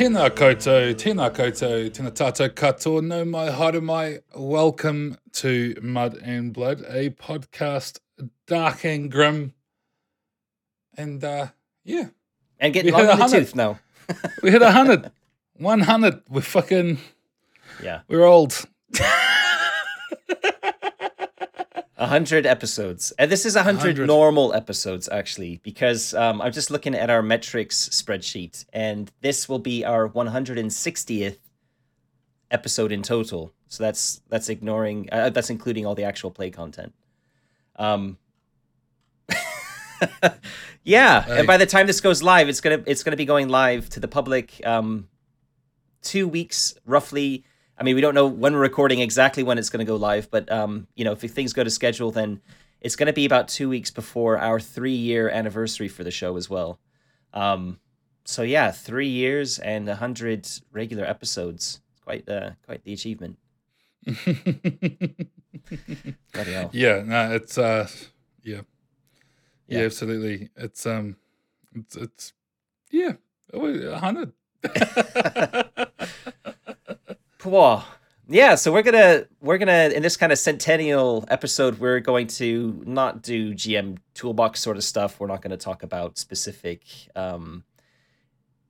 Tēnā koutou, tēnā koutou, tēnā tātou katoa, no mai, mai. Welcome to Mud and Blood, a podcast dark and grim. And uh, yeah. And getting long in the tooth now. we hit a hundred. One hundred. We're fucking Yeah. we're old. A hundred episodes. And this is a hundred 100. normal episodes actually, because um, I'm just looking at our metrics spreadsheet, and this will be our 160th episode in total. So that's that's ignoring uh, that's including all the actual play content. Um Yeah, and by the time this goes live, it's gonna it's gonna be going live to the public um two weeks roughly. I mean, we don't know when we're recording exactly when it's going to go live, but um, you know, if things go to schedule, then it's going to be about two weeks before our three-year anniversary for the show as well. Um, so yeah, three years and a hundred regular episodes. Quite, uh, quite the achievement. Yeah, no, it's uh yeah. yeah. Yeah. absolutely. It's um it's it's yeah, a hundred. Pwa. Yeah, so we're gonna we're gonna in this kind of centennial episode, we're going to not do GM toolbox sort of stuff. We're not to talk about specific, um,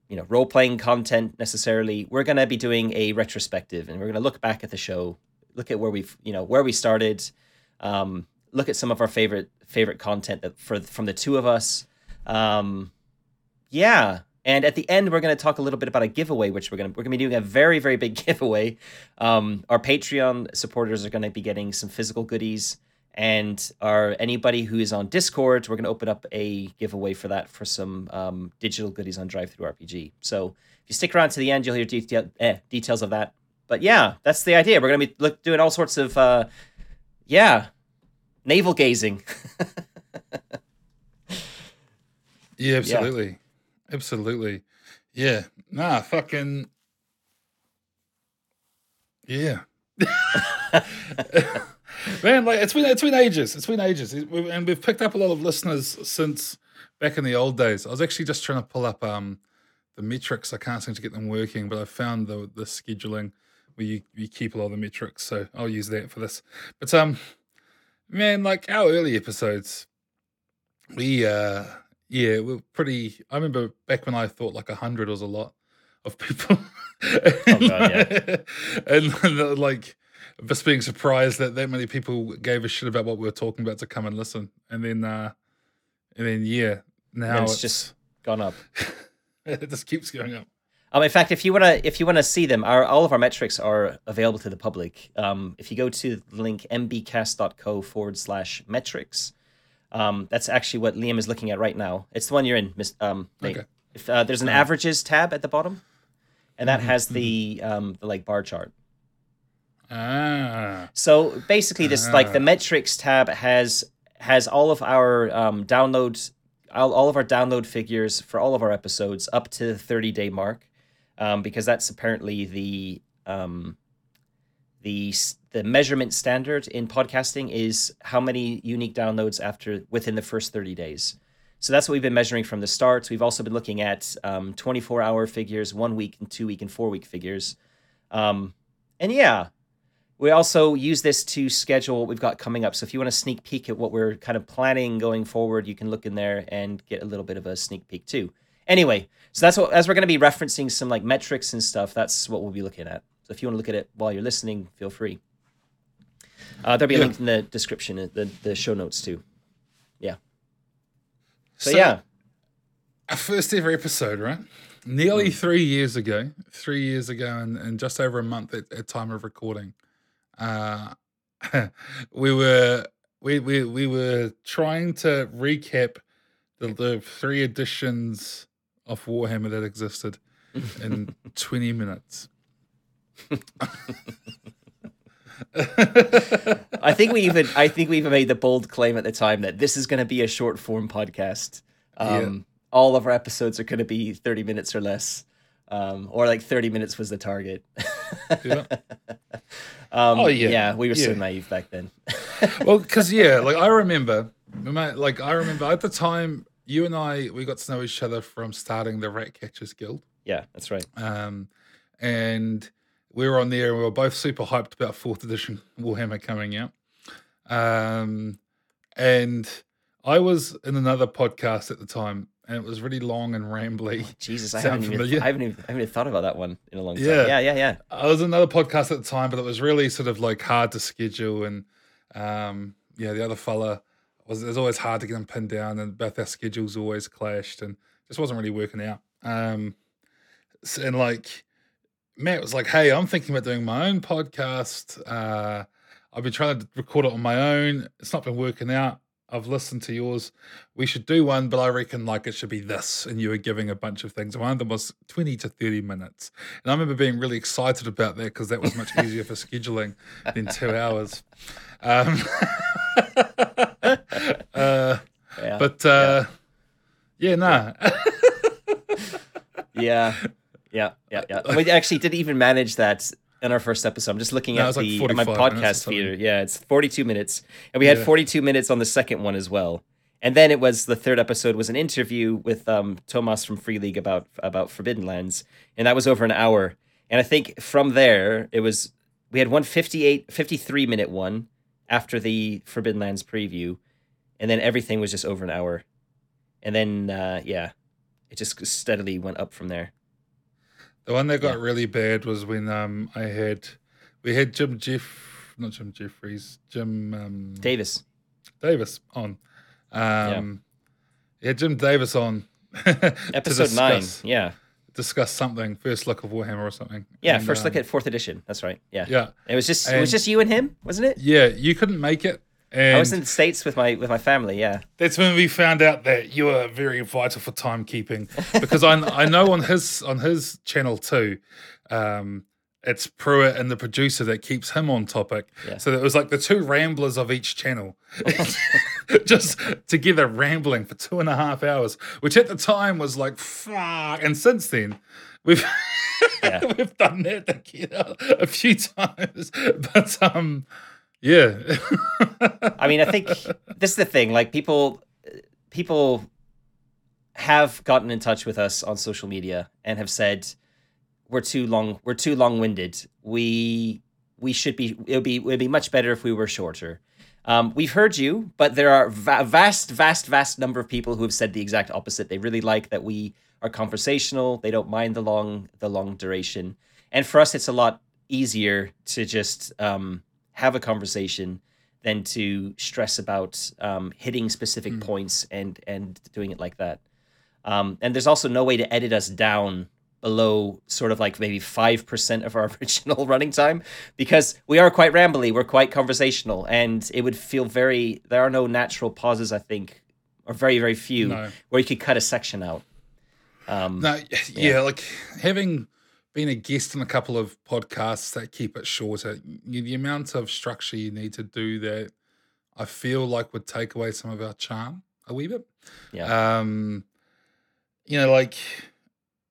you know, role playing content necessarily. We're to be doing a retrospective, and we're to look back at the show, look at where we've you know where we started, um, look at some of our favorite favorite content that for from the two of us. Um, yeah, and at the end, we're going to talk a little bit about a giveaway, which we're going to we're going to be doing a very very big giveaway. Um, our Patreon supporters are going to be getting some physical goodies, and our anybody who is on Discord, we're going to open up a giveaway for that for some um, digital goodies on DriveThruRPG. So if you stick around to the end, you'll hear detail, eh, details of that. But yeah, that's the idea. We're going to be look, doing all sorts of uh, yeah, navel gazing. Yeah, absolutely. Absolutely. Yeah. Nah, fucking Yeah. Man, like it's been it's been ages. It's been ages. And we've picked up a lot of listeners since back in the old days. I was actually just trying to pull up um the metrics. I can't seem to get them working, but I found the the scheduling where you, you keep a lot of the metrics, so I'll use that for this. But um man, like our early episodes, we uh yeah, we're pretty I remember back when I thought like a hundred was a lot of people. Oh, God, yeah. and uh, like just being surprised that that many people gave a shit about what we were talking about to come and listen. And then uh and then yeah, now it's, it's just gone up. it just keeps going up. Um, in fact, if you wanna if you wanna see them, our all of our metrics are available to the public. Um, if you go to the link mbcast.co forward slash metrics, um, that's actually what Liam is looking at right now. It's the one you're in, Miss um, Okay. If uh, there's an averages tab at the bottom, and that Mhm, has the um the like bar chart. Ah. So basically, this like the Ah. metrics tab has has all of our um, downloads, all, all of our download figures for all of our episodes up to the thirty day mark, um, because that's apparently the um, the the measurement standard in podcasting is how many unique downloads after within the first thirty days. So that's what we've been measuring from the start. We've also been looking at um, 24 hour figures, one week and two week and four week figures. Um, and yeah, we also use this to schedule what we've got coming up. So if you want to sneak peek at what we're kind of planning going forward, you can look in there and get a little bit of a sneak peek too. Anyway, so that's what as we're going to be referencing some like metrics and stuff. That's what we'll be looking at. So if you want to look at it while you're listening, feel free. Uh, there'll be a Yeah. link in the description, uh, the the show notes too. Yeah. So, yeah, our first ever episode, right? Nearly Mm. three years ago, three years ago, and, and just over a month at, at time of recording, uh, we were we, we we were trying to recap the, the three editions of Warhammer that existed in twenty minutes. I think we even I think we even made the bold claim at the time that this is going to be a short form podcast. Um, All of our episodes are going to be thirty minutes or less, um, or like thirty minutes was the target. Yeah. um, Oh, yeah. yeah, we were so naive back then. well, because yeah, like I remember, like I remember at the time, you and I we got to know each other from starting the Rat Catchers Guild, yeah, that's right. um, and we were on there. and We were both super hyped about fourth edition Warhammer coming out, um, and I was in another podcast at the time, and it was really long and rambly. Jesus, I haven't, even. I haven't even I haven't even thought about that one in a long time. Yeah. Yeah, yeah, yeah. I was in another podcast at the time, but it was really sort of like hard to schedule, and um, yeah, the other fella was it was always hard to get him pinned down, and both our schedules always clashed, and just wasn't really working out. Um, and like Matt was like, "Hey, I'm thinking about doing my own podcast. Uh, I've been trying to record it on my own. It's not been working out. I've listened to yours. We should do one, but I reckon like it should be this. And you were giving a bunch of things. One of them was 20 to 30 minutes. And I remember being really excited about that because that was much easier for scheduling than two hours. Um, uh, yeah. but uh, yeah, nah. Yeah, yeah, yeah, yeah. We actually didn't even manage that in our first episode. I'm just looking No, at it's like the my 45 minutes or podcast something. feeder. Yeah, it's 42 minutes, and we had Yeah. 42 minutes on the second one as well. And then it was the third episode was an interview with um, Tomas from Free League about about Forbidden Lands, and that was over an hour. And I think from there it was we had one 58, 53 minute one after the Forbidden Lands preview, and then everything was just over an hour. And then uh, yeah, it just steadily went up from there. The one that got Yeah. really bad was when um I had we had Jim Jeff not Jim Jeffries, Jim um Davis. Davis on. Um yeah. Jim Davis on Episode nine. Yeah. Discuss something, first look of Warhammer or something. Yeah. And, first look um, at fourth edition. That's right. Yeah. Yeah. It was just it was just you and him, wasn't it? Yeah, you couldn't make it. And I was in the States with my with my family, yeah. that's when we found out that you were very vital for timekeeping because I I know on his on his channel too, um, it's Pruitt and the producer that keeps him on topic. Yeah. So it was like the two ramblers of each channel, just together rambling for two and a half hours, which at the time was like fuck. And since then, we've Yeah. we've done that together a few times, but um, yeah. I mean, I think this is the thing. Like people, people have gotten in touch with us on social media and have said we're too long. We're too long winded. We we should be. It would be. It would be much better if we were shorter. Um, we've heard you, but there are va- vast, vast, vast number of people who have said the exact opposite. They really like that we are conversational. They don't mind the long, the long duration. And for us, it's a lot easier to just um, have a conversation than to stress about um, hitting specific Mm. points and and doing it like that. Um, and there's also no way to edit us down below sort of like maybe five percent of our original running time because we are quite rambly, we're quite conversational, and it would feel very. There are no natural pauses, I think, or very very few No. where you could cut a section out. Um, No, yeah, like having been a guest on a couple of podcasts that keep it shorter, the amount of structure you need to do that, I feel like would take away some of our charm a wee bit. Yeah. Um, you know, like,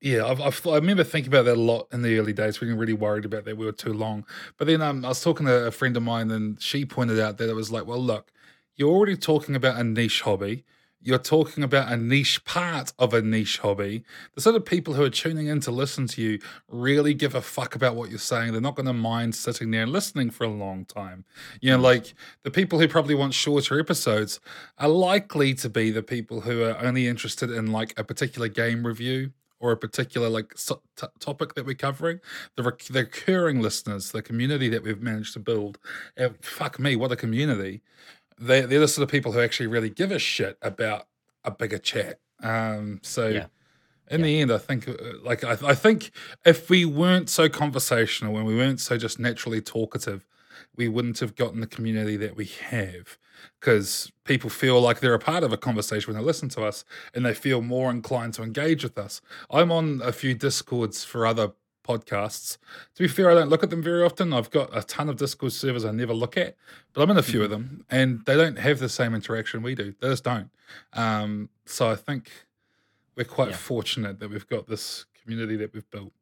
yeah, I've, I've I remember thinking about that a lot in the early days. We were really worried about that we were too long. But then um, I was talking to a friend of mine, and she pointed out that it was like, well, look, you're already talking about a niche hobby. You're talking about a niche part of a niche hobby. The sort of people who are tuning in to listen to you really give a fuck about what you're saying. They're not going to mind sitting there and listening for a long time. You know, mm. like the people who probably want shorter episodes are likely to be the people who are only interested in like a particular game review or a particular like so- t- topic that we're covering. The, rec- the recurring listeners, the community that we've managed to build. And fuck me, what a community! They, they're the sort of people who actually really give a shit about a bigger chat. Um, so Yeah. in the end, I think uh, like I, I think if we weren't so conversational and we weren't so just naturally talkative, we wouldn't have gotten the community that we have because people feel like they're a part of a conversation when they listen to us and they feel more inclined to engage with us. I'm on a few discords for other podcasts. To be fair, I don't look at them very often. I've got a ton of Discord servers I never look at, but I'm in a few of them and they don't have the same interaction we do. They just don't. Um, so I think we're quite Yeah. fortunate that we've got this community that we've built.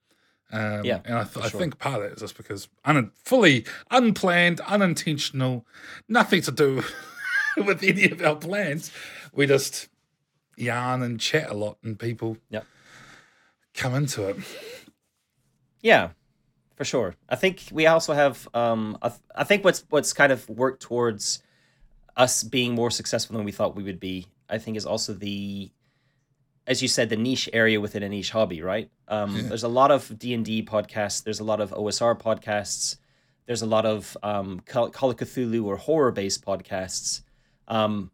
Um, Yeah, and I, th- I sure. think part of that is just because un- fully unplanned, unintentional, nothing to do with any of our plans. We just yarn and chat a lot, and people Yep. come into it. Yeah, for sure. I think we also have. Um, I, th- I think what's what's kind of worked towards us being more successful than we thought we would be. I think is also the, as you said, the niche area within a niche hobby. Right. Um, Yeah. There's a lot of D and D podcasts. There's a lot of OSR podcasts. There's a lot of um, Call, Call of Cthulhu or horror based podcasts. Um,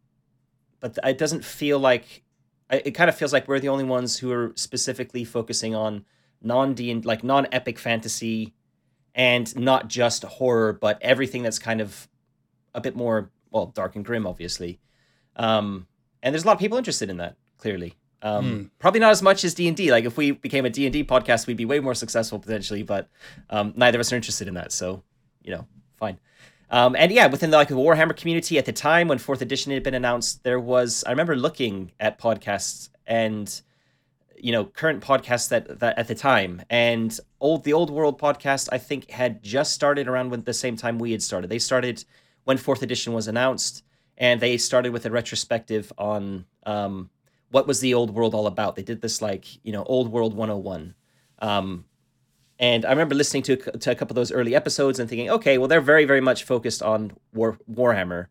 but it doesn't feel like. It kind of feels like we're the only ones who are specifically focusing on non D and like non epic fantasy, and not just horror, but everything that's kind of a bit more well dark and grim, obviously. Um, and there's a lot of people interested in that. Clearly, um, Hmm. probably not as much as D and D. Like if we became a D and D podcast, we'd be way more successful potentially. But um, neither of us are interested in that, so you know, fine. Um, and yeah, within the, like the Warhammer community at the time when fourth edition had been announced, there was I remember looking at podcasts and you know current podcasts that that at the time and old the old world podcast I think had just started around when the same time we had started. They started when fourth edition was announced, and they started with a retrospective on um, what was the old world all about. They did this like you know old world 101. Um, and I remember listening to, to a couple of those early episodes and thinking, okay, well, they're very, very much focused on War, Warhammer.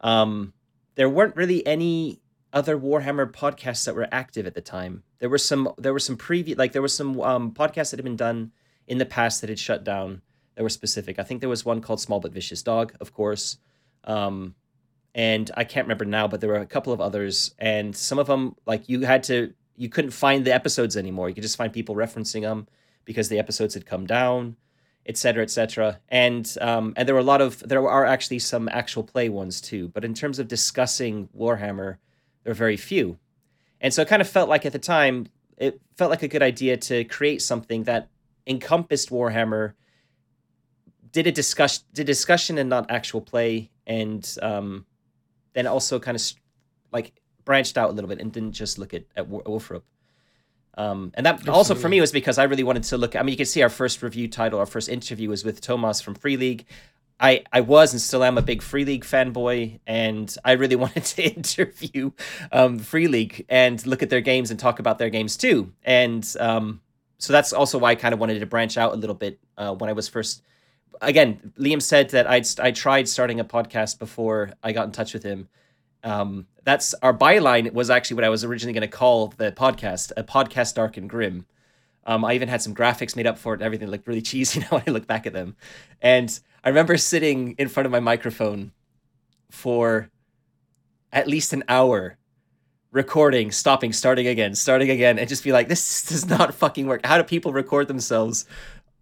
Um, there weren't really any other Warhammer podcasts that were active at the time. There were some, there were some previous, like there were some um, podcasts that had been done in the past that had shut down. That were specific. I think there was one called Small but Vicious Dog, of course. Um, and I can't remember now, but there were a couple of others, and some of them like you had to, you couldn't find the episodes anymore. You could just find people referencing them because the episodes had come down, et cetera, et cetera. And um, and there were a lot of there are actually some actual play ones too. But in terms of discussing Warhammer, there are very few. And so it kind of felt like at the time, it felt like a good idea to create something that encompassed Warhammer, did a discuss did discussion and not actual play, and um, then also kind of like branched out a little bit and didn't just look at at Wo- Wolfrup. Um, and that also for me was because I really wanted to look. I mean, you can see our first review title, our first interview was with Tomas from Free League. I, I was and still am a big Free League fanboy, and I really wanted to interview um, Free League and look at their games and talk about their games too. And um, so that's also why I kind of wanted to branch out a little bit uh, when I was first. Again, Liam said that I'd I tried starting a podcast before I got in touch with him. Um, that's our byline was actually what I was originally going to call the podcast, a podcast dark and grim. Um, I even had some graphics made up for it and everything. Looked really cheesy now when I look back at them. And I remember sitting in front of my microphone for at least an hour recording, stopping, starting again, starting again, and just be like, this does not fucking work. How do people record themselves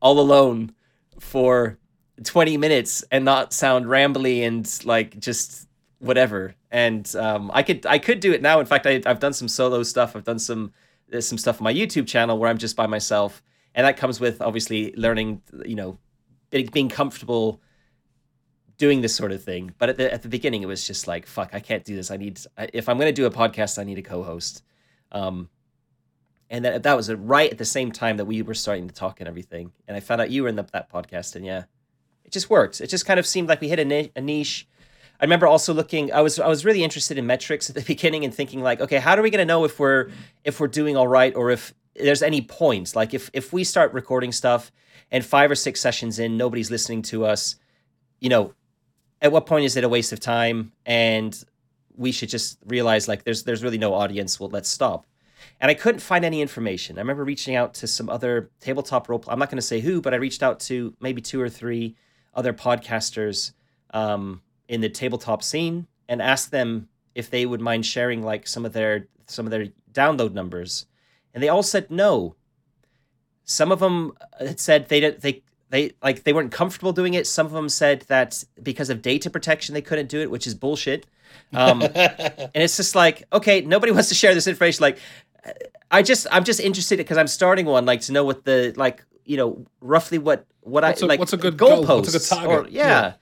all alone for 20 minutes and not sound rambly and like just whatever? And um, I could I could do it now. In fact, I, I've done some solo stuff. I've done some some stuff on my YouTube channel where I'm just by myself, and that comes with obviously learning, you know, being comfortable doing this sort of thing. But at the at the beginning, it was just like, fuck, I can't do this. I need if I'm gonna do a podcast, I need a co-host. Um, and that that was right at the same time that we were starting to talk and everything. And I found out you were in the, that podcast, and yeah, it just worked. It just kind of seemed like we hit a, ni- a niche. I remember also looking. I was I was really interested in metrics at the beginning and thinking like, okay, how are we going to know if we're if we're doing all right or if there's any points? Like if if we start recording stuff and five or six sessions in, nobody's listening to us, you know, at what point is it a waste of time and we should just realize like there's there's really no audience. Well, let's stop. And I couldn't find any information. I remember reaching out to some other tabletop role. I'm not going to say who, but I reached out to maybe two or three other podcasters um, in the tabletop scene and asked them if they would mind sharing like some of their some of their download numbers, and they all said no. Some of them had said they didn't they they like they weren't comfortable doing it. Some of them said that because of data protection they couldn't do it, which is bullshit. Um, and it's just like okay, nobody wants to share this information. Like, I just I'm just interested because I'm starting one like to know what the like you know roughly what what What's I a- like what's a good goal? What's a good target? or- yeah. Yeah.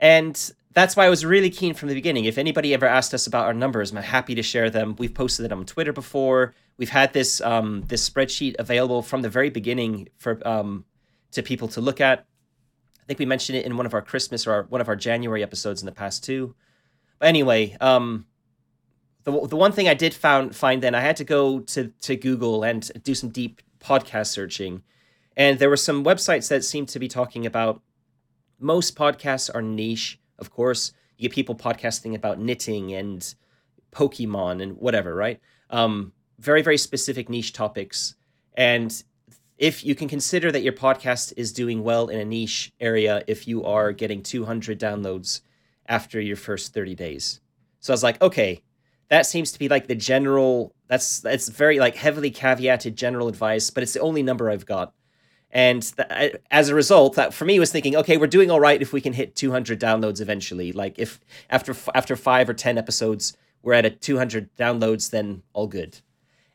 and that's why I was really keen from the beginning. If anybody ever asked us about our numbers, I'm happy to share them. We've posted it on Twitter before. We've had this um, this spreadsheet available from the very beginning for um, to people to look at. I think we mentioned it in one of our Christmas or our, one of our January episodes in the past too. But anyway, um, the the one thing I did found find then I had to go to to Google and do some deep podcast searching, and there were some websites that seemed to be talking about most podcasts are niche. Of course, you get people podcasting about knitting and Pokemon and whatever, right? Um, very very specific niche topics, and if you can consider that your podcast is doing well in a niche area, if you are getting 200 downloads after your first 30 days. So I was like, okay, that seems to be like the general that's that's very like heavily caveated general advice but it's the only number i've got. And th- as a result that for me was thinking okay we're doing all right if we can hit 200 downloads eventually. Like if after after 5 or 10 episodes we're at a 200 downloads then all good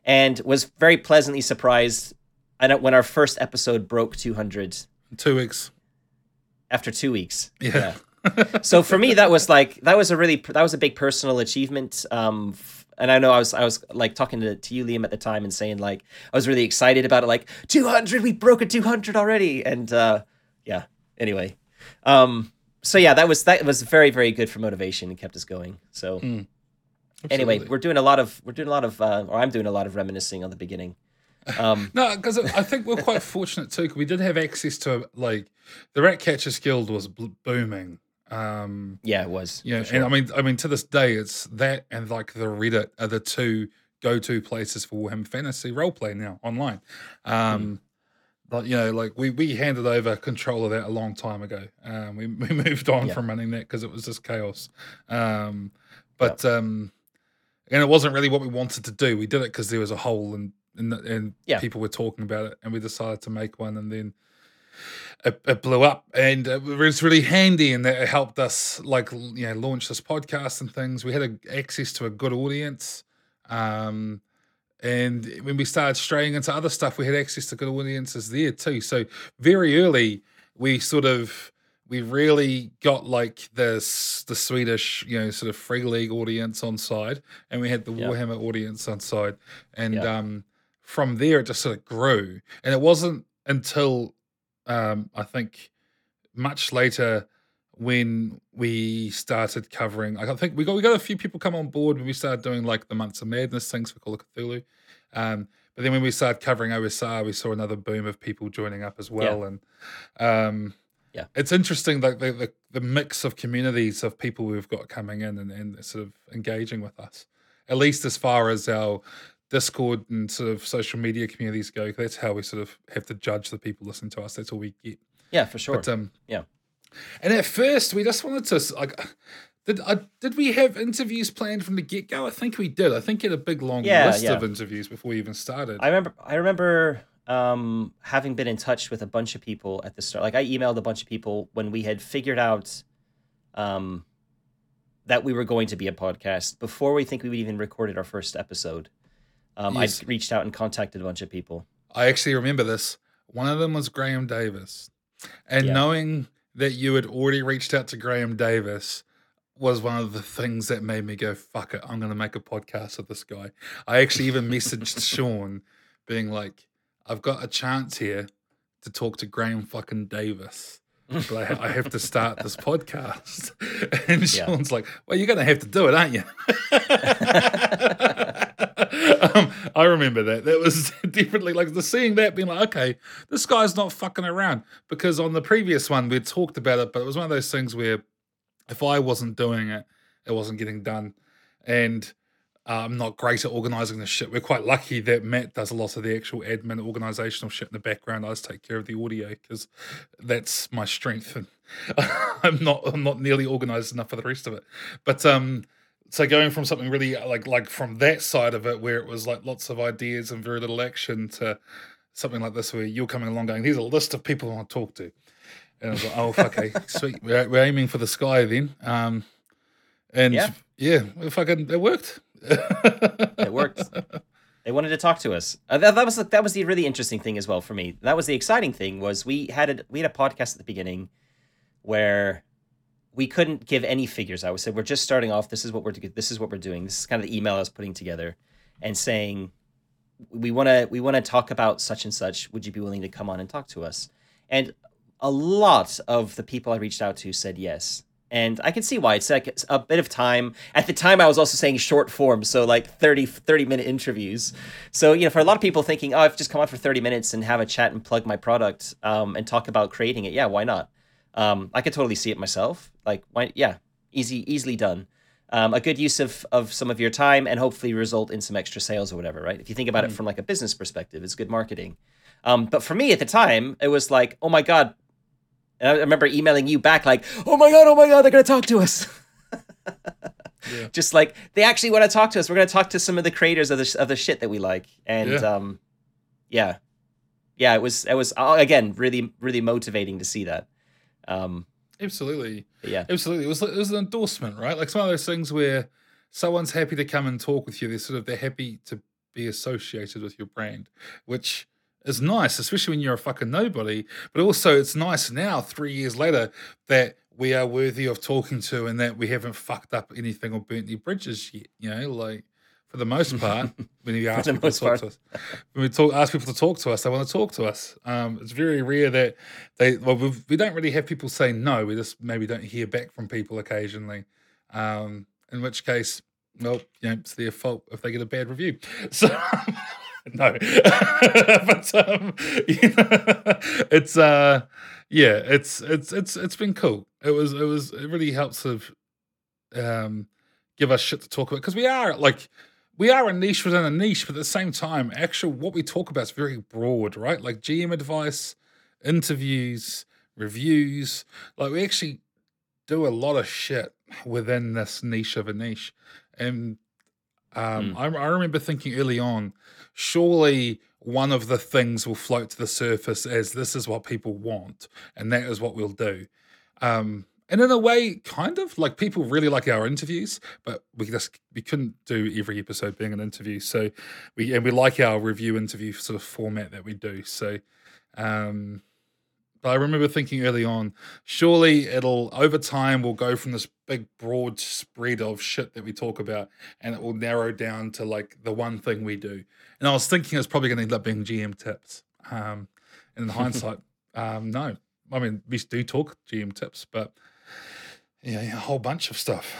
and was very pleasantly surprised and when our first episode broke 200 Two weeks. after 2 weeks. Yeah. so for me that was like that was a really that was a big personal achievement um and i know i was i was like talking to, to you liam at the time and saying like i was really excited about it like 200 we broke a 200 already and uh yeah anyway. Um so yeah that was that was very very good for motivation and kept us going so. Anyway Absolutely. we're doing a lot of we're doing a lot of uh, or i'm doing a lot of reminiscing on the beginning um No, because I think we're quite fortunate too. 'cause we did have access to like the Rat Catchers Guild was booming. Um, yeah it was yeah, sure. and I mean, I mean, to this day, it's that and like the Reddit are the two go-to places for Warhammer Fantasy roleplay now online. Um, but you know, like we we handed over control of that a long time ago. Um, we we moved on Yeah. from running that because it was just chaos. Um, but um, and it wasn't really what we wanted to do. We did it because there was a hole and and, and Yeah. people were talking about it, and we decided to make one, and then it, it blew up, and it was really handy, and that it helped us like you know launch this podcast and things. We had a, access to a good audience. Um, and when we started straying into other stuff, we had access to good audiences there too. So very early, we sort of we really got like this the Swedish, you know, sort of free league audience on side, and we had the Yeah. Warhammer audience on side, and Yeah. um, from there it just sort of grew. And it wasn't until um, I think much later when we started covering I think we got we got a few people come on board when we started doing like the months of madness things for Call of Cthulhu. Um, but then when we started covering OSR, we saw another boom of people joining up as well. And um Yeah. it's interesting like the, the the mix of communities of people we've got coming in and, and sort of engaging with us. At least as far as our Discord and sort of social media communities go, that's how we sort of have to judge the people listening to us. That's all we get. yeah for sure But um, Yeah. And at first, we just wanted to like, did uh, did we have interviews planned from the get go? I think we did. I think we had a big long Yeah, list yeah. of interviews before we even started. I remember I remember um, having been in touch with a bunch of people at the start. Like I emailed a bunch of people when we had figured out um, that we were going to be a podcast before we think we would even recorded our first episode. Um, Yes. I reached out and contacted a bunch of people. I actually remember this. One of them was Graeme Davis, and Yeah. knowing that you had already reached out to Graeme Davis was one of the things that made me go, "Fuck it, I'm going to make a podcast with this guy." I actually even messaged Sean, being like, "I've got a chance here to talk to Graeme fucking Davis." But I, I have to start this podcast. And Yeah. Sean's like, Well, you're going to have to do it, aren't you? um, I remember that. That was definitely like the seeing that being like, okay, this guy's not fucking around. Because on the previous one, we'd talked about it, but it was one of those things where if I wasn't doing it, it wasn't getting done. And uh, I'm not great at organizing this shit. We're quite lucky that Matt does a lot of the actual admin, organizational shit in the background. I just take care of the audio because that's my strength, and I'm not I'm not nearly organized enough for the rest of it. But um, so going from something really like like from that side of it where it was like lots of ideas and very little action to something like this where you're coming along going, here's a list of people I want to talk to. And I was like, oh, fuck okay, sweet. We're, we're aiming for the sky then. Um, and yeah, yeah fucking, it worked. It worked. They wanted to talk to us. Uh, that, that, was that was the really interesting thing as well for me. That was the exciting thing was we had a, we had a podcast at the beginning where we couldn't give any figures. I would say we're just starting off. This is what we're this is what we're doing. This is kind of the email I was putting together, and saying we want to we want to talk about such and such. Would you be willing to come on and talk to us? And a lot of the people I reached out to said yes. And I can see why it's like a bit of time. At the time, I was also saying short form, so like 30, 30 minute interviews. So, you know, for a lot of people thinking, oh, I've just come on for 30 minutes and have a chat and plug my product um, and talk about creating it. Yeah, why not? Um, I could totally see it myself. Like, why? Yeah, easy, easily done. Um, a good use of of some of your time and hopefully result in some extra sales or whatever. Right? If you think about mm. it from like a business perspective, it's good marketing. Um, but for me at the time, it was like, oh my god. And I remember emailing you back like, oh my god, oh my god, they're gonna talk to us. yeah. Just like they actually want to talk to us. We're gonna talk to some of the creators of the of the shit that we like. And yeah. um, yeah, yeah, it was it was uh, again really really motivating to see that. Um, absolutely. Yeah. Absolutely. It was it was an endorsement, right? Like some of those things where someone's happy to come and talk with you. They're sort of they're happy to be associated with your brand, which is nice, especially when you're a fucking nobody. But also, it's nice now, three years later, that we are worthy of talking to and that we haven't fucked up anything or burnt any bridges yet. You know, like for the most part, when you ask people to talk part. to us, when we talk, ask people to talk to us, they want to talk to us. Um, it's very rare that they, well, we've, we do not really have people say no. We just maybe don't hear back from people occasionally. Um, in which case, well, you know, it's their fault if they get a bad review. So, no, but um, you know, it's uh, yeah, it's it's it's it's been cool. It was it was it really helps of um give us shit to talk about because we are like we are a niche within a niche, but at the same time, actually, what we talk about is very broad, right? Like GM advice, interviews, reviews. Like we actually do a lot of shit within this niche of a niche. And um, mm. I, I remember thinking early on, surely one of the things will float to the surface as this is what people want, and that is what we'll do. Um, and in a way, kind of like people really like our interviews, but we just we couldn't do every episode being an interview. So we and we like our review interview sort of format that we do. So um I remember thinking early on, surely it'll over time we'll go from this big broad spread of shit that we talk about and it will narrow down to like the one thing we do. And I was thinking it's probably gonna end up being GM tips. Um and in hindsight, um no. I mean we do talk GM tips, but yeah, a whole bunch of stuff.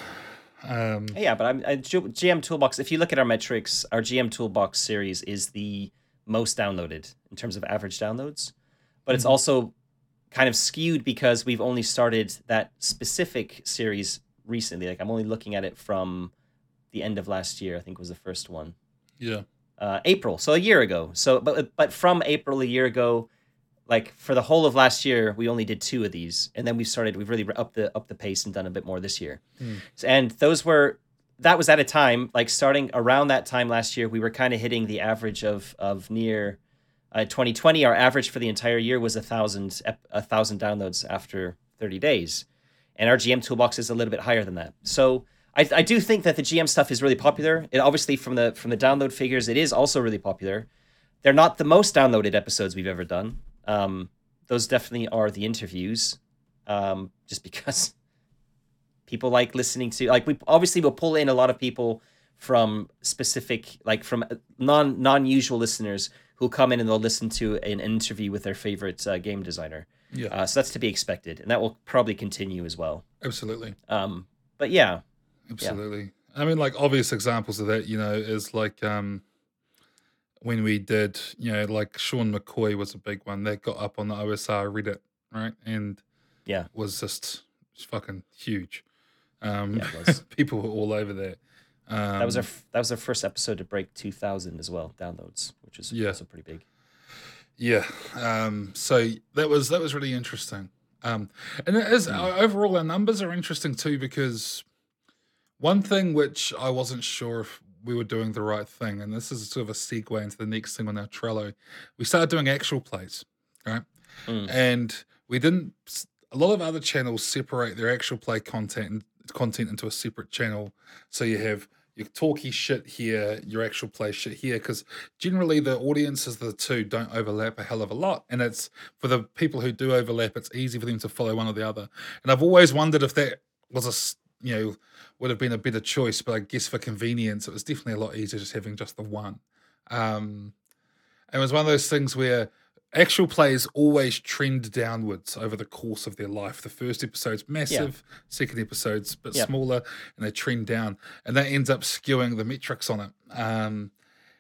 Um, yeah, but I'm, I, GM Toolbox. If you look at our metrics, our GM Toolbox series is the most downloaded in terms of average downloads, but mm-hmm. it's also kind of skewed because we've only started that specific series recently. Like I'm only looking at it from the end of last year. I think was the first one. Yeah. Uh, April, so a year ago. So, but but from April a year ago like for the whole of last year we only did two of these and then we started we've really up the up the pace and done a bit more this year mm. and those were that was at a time like starting around that time last year we were kind of hitting the average of of near uh, 2020 our average for the entire year was a thousand a thousand downloads after 30 days. And our gm toolbox is a little bit higher than that. So I, I do think that the gm stuff is really popular. It obviously from the from the download figures it is also really popular. They're not the most downloaded episodes we've ever done. Um, those definitely are the interviews, um, just because people like listening to like we obviously will pull in a lot of people from specific like from uh, non non usual listeners who come in and they'll listen to an interview with their favorite uh, game designer. Yeah. Uh, so that's to be expected, and that will probably continue as well. Absolutely. Um, but yeah. Absolutely. Yeah. I mean, like obvious examples of that, you know, is like um, when we did, you know, like Sean McCoy was a big one that got up on the OSR Reddit, right? And yeah, was just fucking huge. Um, yeah, people were all over that. Um, that was our um, that was our first episode to break two thousand as well downloads, which is yeah. also pretty big. Yeah. Um, so that was that was really interesting. Um, and it is mm. overall our numbers are interesting too because One thing which I wasn't sure if we were doing the right thing, and this is sort of a segue into the next thing on our Trello. We started doing actual plays, right? Mm. And we didn't. A lot of other channels separate their actual play content content into a separate channel, so you have your talky shit here, your actual play shit here, because generally the audiences of the two don't overlap a hell of a lot. And it's for the people who do overlap, it's easy for them to follow one or the other. And I've always wondered if that was a, you know, would have been a better choice, but I guess for convenience, it was definitely a lot easier just having just the one. Um, it was one of those things where actual plays always trend downwards over the course of their life. The first episode's massive, yeah. second episode's a bit yep. smaller, and they trend down, and that ends up skewing the metrics on it. Um,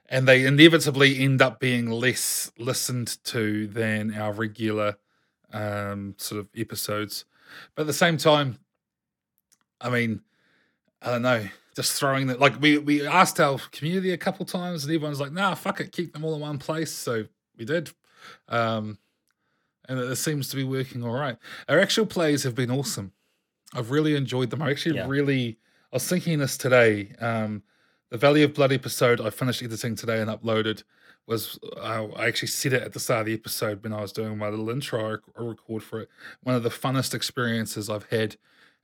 and they inevitably end up being less listened to than our regular um, sort of episodes. But at the same time, I mean, I don't know, just throwing that like we we asked our community a couple times, and everyone's like, "Nah, fuck it, keep them all in one place." So we did. Um, and it seems to be working all right. Our actual plays have been awesome. I've really enjoyed them. I actually yeah. really, I was thinking this today. Um, the Valley of Blood episode I finished editing today and uploaded was uh, I actually said it at the start of the episode when I was doing my little intro I record for it. One of the funnest experiences I've had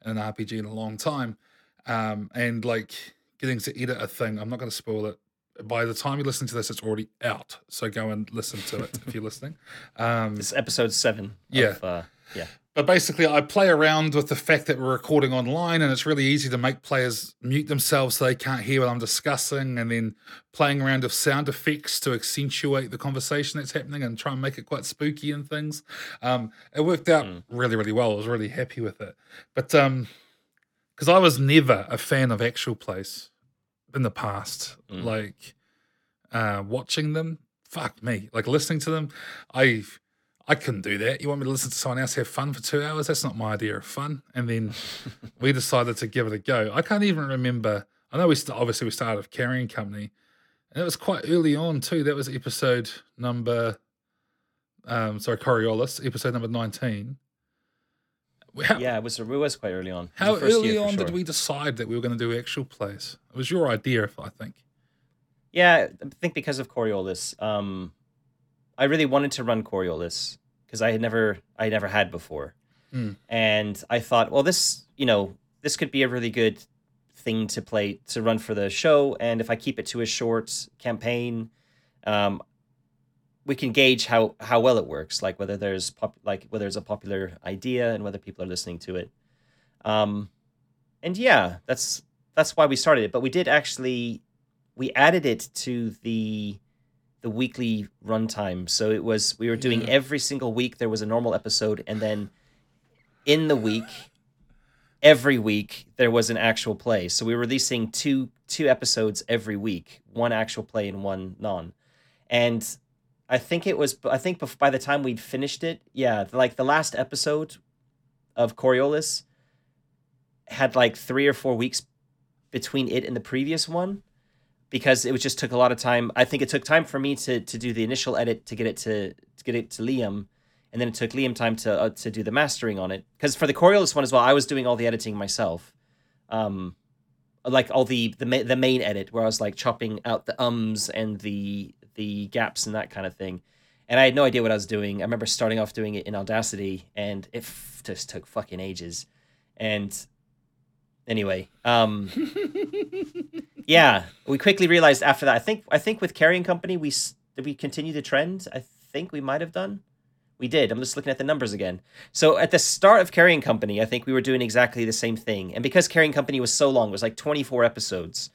in an RPG in a long time. Um, and like getting to edit a thing, I'm not going to spoil it by the time you listen to this, it's already out. So go and listen to it if you're listening. Um, it's episode seven. Yeah. Of, uh, yeah. But basically, I play around with the fact that we're recording online, and it's really easy to make players mute themselves so they can't hear what I'm discussing, and then playing around with sound effects to accentuate the conversation that's happening and try and make it quite spooky and things. Um, it worked out mm. really, really well. I was really happy with it. But um, because I was never a fan of actual plays in the past, mm. like uh, watching them. Fuck me, like listening to them. I I couldn't do that. You want me to listen to someone else have fun for two hours? That's not my idea of fun. And then we decided to give it a go. I can't even remember. I know we st- obviously we started with Carrying Company, and it was quite early on too. That was episode number, um, sorry, Coriolis, episode number nineteen. How, yeah, it was it was quite early on. How early on sure. did we decide that we were going to do actual plays? It was your idea, if I think. Yeah, I think because of Coriolis, um, I really wanted to run Coriolis because I had never I never had before, mm. and I thought, well, this you know this could be a really good thing to play to run for the show, and if I keep it to a short campaign, um, we can gauge how how well it works, like whether there's pop, like whether it's a popular idea and whether people are listening to it. Um, and yeah, that's that's why we started it. But we did actually we added it to the the weekly runtime. So it was we were doing yeah. every single week there was a normal episode, and then in the week, every week there was an actual play. So we were releasing two two episodes every week, one actual play and one non. And I think it was. I think by the time we'd finished it, yeah, like the last episode of Coriolis had like three or four weeks between it and the previous one because it just took a lot of time. I think it took time for me to to do the initial edit to get it to to get it to Liam, and then it took Liam time to uh, to do the mastering on it. Because for the Coriolis one as well, I was doing all the editing myself. Um, like all the the the main edit where I was like chopping out the ums and the the gaps and that kind of thing. And I had no idea what I was doing. I remember starting off doing it in Audacity, and it f- just took fucking ages. And anyway, um, yeah, we quickly realized after that. I think I think with Carrying Company, we did we continue the trend. I think we might have done. We did. I'm just looking at the numbers again. So at the start of Carrying Company, I think we were doing exactly the same thing. And because Carrying Company was so long, it was like 24 episodes.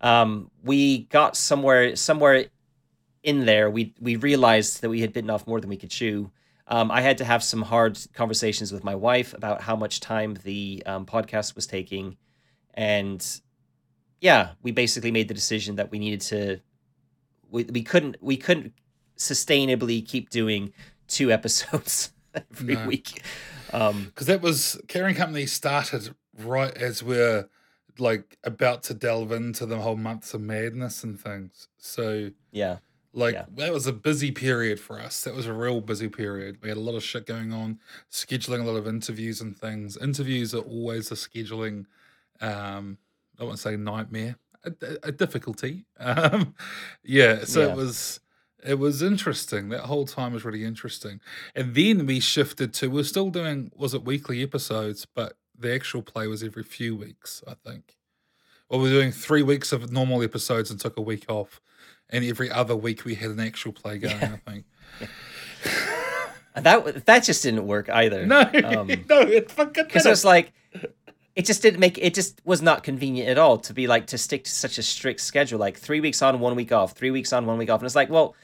Um, we got somewhere somewhere in there, we we realized that we had bitten off more than we could chew. Um, I had to have some hard conversations with my wife about how much time the um, podcast was taking, and yeah, we basically made the decision that we needed to. We, we couldn't we couldn't sustainably keep doing two episodes every no. week because um, that was Caring Company started right as we're like about to delve into the whole months of madness and things. So yeah, like yeah. that was a busy period for us. That was a real busy period. We had a lot of shit going on, scheduling a lot of interviews and things. Interviews are always a scheduling, um, I won't say nightmare, a, a difficulty. Um, yeah, so Yeah. it was it was interesting. That whole time was really interesting. And then we shifted to we're still doing was it weekly episodes, but the actual play was every few weeks, I think. Well, we're doing three weeks of normal episodes and took a week off. And every other week we had an actual play going, I think. That that just didn't work either. No, Um, no, it fucking because it was like it just didn't make it just was not convenient at all to be like to stick to such a strict schedule like three weeks on one week off three weeks on one week off. And it's like well